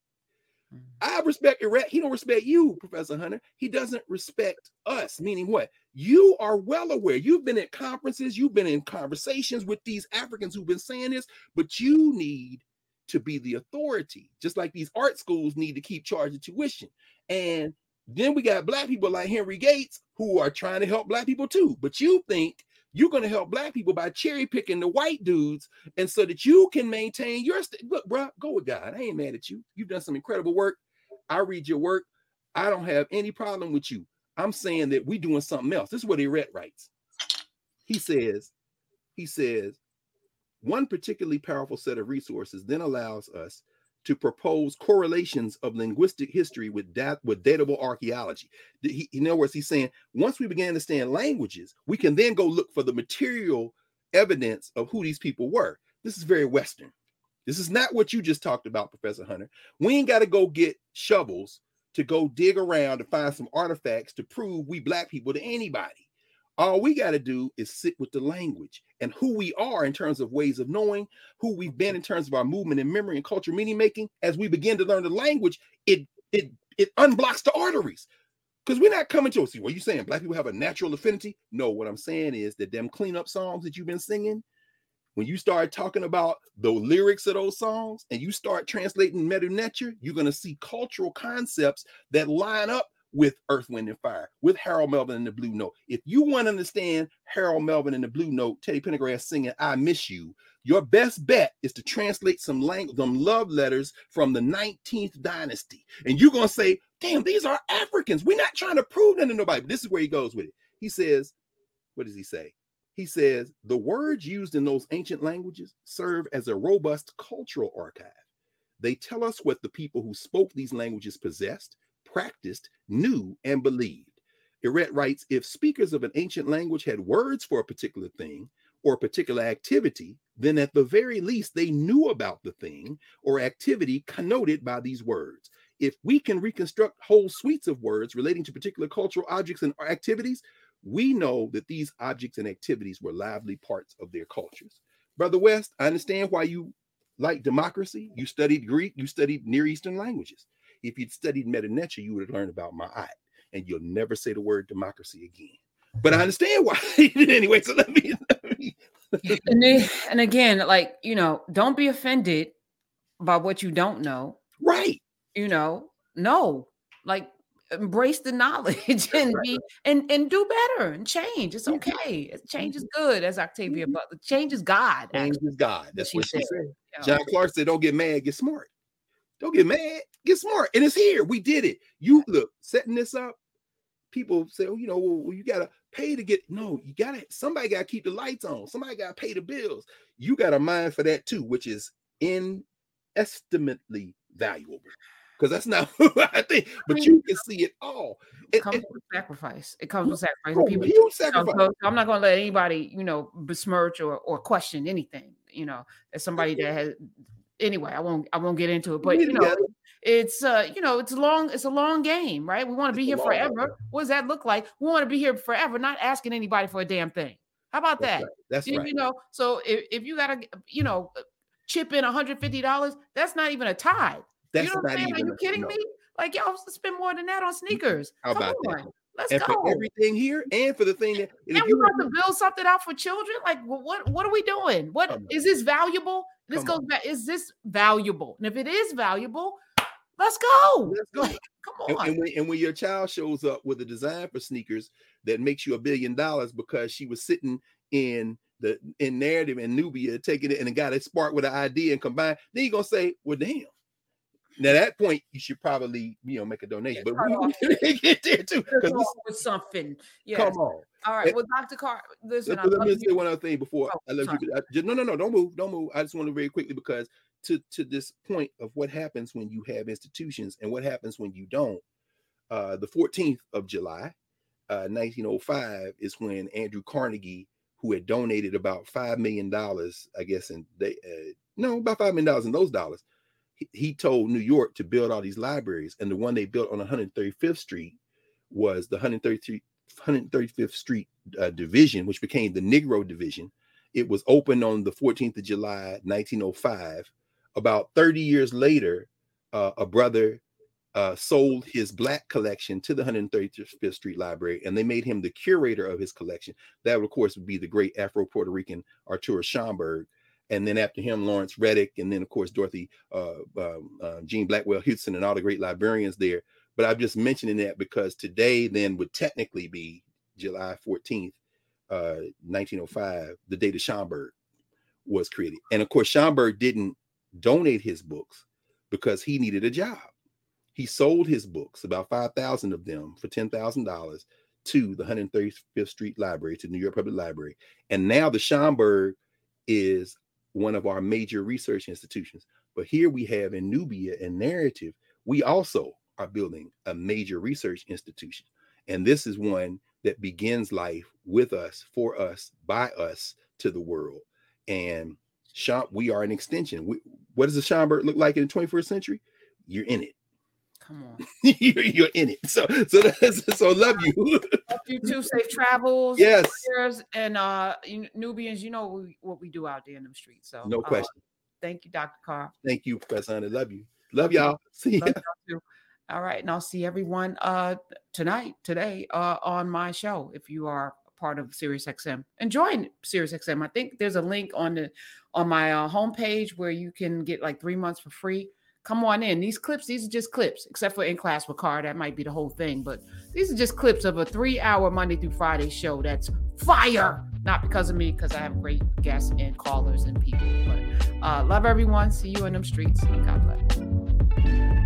Mm. I respect Ehret. He don't respect you, Professor Hunter. He doesn't respect us. Meaning what? You are well aware. You've been at conferences. You've been in conversations with these Africans who've been saying this, but you need to be the authority, just like these art schools need to keep charging tuition. And then we got black people like Henry Gates who are trying to help black people too. But you think you're going to help black people by cherry picking the white dudes, and so that you can maintain your st- look, bro. Go with God. I ain't mad at you. You've done some incredible work. I read your work. I don't have any problem with you. I'm saying that we doing something else. This is what Ehret writes. He says, he says, one particularly powerful set of resources then allows us to propose correlations of linguistic history with dat- with datable archaeology. He, in other words, he's saying once we begin to understand languages, we can then go look for the material evidence of who these people were. This is very Western. This is not what you just talked about, Professor Hunter. We ain't got to go get shovels to go dig around to find some artifacts to prove we black people to anybody. All we got to do is sit with the language and who we are in terms of ways of knowing, who we've been in terms of our movement and memory and culture meaning making. As we begin to learn the language, it it it unblocks the arteries. Because we're not coming to see what you saying. Black people have a natural affinity. No, what I'm saying is that them cleanup songs that you've been singing, when you start talking about the lyrics of those songs and you start translating Medu Neter, you're to see cultural concepts that line up with Earth, Wind, and Fire, with Harold Melvin and the Blue Note. If you want to understand Harold Melvin and the Blue Note, Teddy Pendergrass singing I Miss You, your best bet is to translate some language, some love letters from the 19th dynasty. And you're going to say, damn, these are Africans. We're not trying to prove nothing to nobody. But this is where he goes with it. He says, what does he say? He says, the words used in those ancient languages serve as a robust cultural archive. They tell us what the people who spoke these languages possessed, practiced, knew, and believed. Ehret writes If speakers of an ancient language had words for a particular thing or a particular activity, then at the very least they knew about the thing or activity connoted by these words. If we can reconstruct whole suites of words relating to particular cultural objects and activities, we know that these objects and activities were lively parts of their cultures. Brother West, I understand why you like democracy. You studied Greek, you studied Near Eastern languages. If you'd studied Medu Neter, you would have learned about Ma'at, and you'll never say the word democracy again. But I understand why <laughs> anyway. So let me. Let me. <laughs> and, then, and again, like you know, don't be offended by what you don't know. Right. You know, no, like embrace the knowledge <laughs> and be and and do better and change. It's okay. Change is good, as Octavia mm-hmm. Butler. Change is God. Change is God. That's what she, what she said. said. John Clarke said, "Don't get mad, get smart." Don't get mad. Get smart. And it's here. We did it. You look setting this up. People say, oh, you know, well, you gotta pay to get. No, you gotta. Somebody gotta keep the lights on. Somebody gotta pay the bills. You got a mind for that too, which is inestimably valuable. Because that's not <laughs> I think, but you can see it all. It, it comes it, with sacrifice. It comes with sacrifice. Oh, People, huge sacrifice. So, so I'm not going to let anybody, you know, besmirch or or question anything. You know, as somebody that has anyway, I won't I won't get into it, but you know, it's uh, you know, it's long, it's a long game, right? We want to be here forever. Game. What does that look like? We want to be here forever, not asking anybody for a damn thing. How about that's that? Right. That's you, right. You know, so if, if you gotta, you know, chip in $150, that's not even a tie. That's you know what I'm saying? Are you kidding no. me? Like y'all spend more than that on sneakers. How Come about on. that? Let's and go. for everything here, and for the thing that and we want to build something out for children. Like, what what are we doing? What is this valuable? This Come goes on. back. Is this valuable? And if it is valuable, let's go. Let's go. <laughs> Come on. And, and, when, and when your child shows up with a design for sneakers that makes you a billion dollars because she was sitting in the in Knarrative and Knubia taking it and got it sparked with an idea and combine, then you're gonna say, well, damn. Now, at that point, you should probably, you know, make a donation. But we <laughs> get there too. Because with something. Yeah. Come on. All right. Well, Dr. Carr, listen. Let, let me say one other thing before oh, I let you. I, just, no, no, no, don't move, don't move. I just want to very quickly because to to this point of what happens when you have institutions and what happens when you don't. Uh, the 14th of July, uh, 1905, is when Andrew Carnegie, who had donated about five million dollars, I guess, and they uh, no about five million dollars in those dollars he, told New York to build all these libraries, and the one they built on 135th Street was the 135th Street uh, Division, which became the Negro Division. It was opened on the 14th of July, 1905. About 30 years later, uh, a brother uh, sold his black collection to the 135th Street Library, and they made him the curator of his collection. That, of course, would be the great Afro Puerto Rican Arturo Schomburg and then after him, Lawrence Reddick, and then of course Dorothy uh, um, uh, Jean Blackwell Hutson, and all the great librarians there. But I'm just mentioning that because today then would technically be July 14th, uh, 1905, the day that Schomburg was created. And of course, Schomburg didn't donate his books because he needed a job. He sold his books, about 5,000 of them, for $10,000 to the 135th Street Library, to New York Public Library. And now the Schomburg is one of our major research institutions. But here we have in Knubia and Knarrative, we also are building a major research institution. And this is one that begins life with us, for us, by us to the world. And Sean, we are an extension. We, what does the Schomburg look like in the 21st century? You're in it. Come on. <laughs> you're, you're, in it. So so so love you. love you too. Safe travels. <laughs> Yes. And uh Knubians, you know what we do out there in the streets. So no uh, question. Uh, thank you, Dr. Carr. Thank you, Professor Hunter. Love you. Love y'all. See you. All right. And I'll see everyone uh tonight, today, uh on my show. If you are part of SiriusXM. Enjoying SiriusXM. I think there's a link on the on my uh, homepage where you can get like three months for free come on in. These clips, these are just clips, except for in class with Carr. That might be the whole thing, but these are just clips of a three hour Monday through Friday show that's fire. Not because of me, because I have great guests and callers and people. But uh, love everyone. See you in them streets. God bless.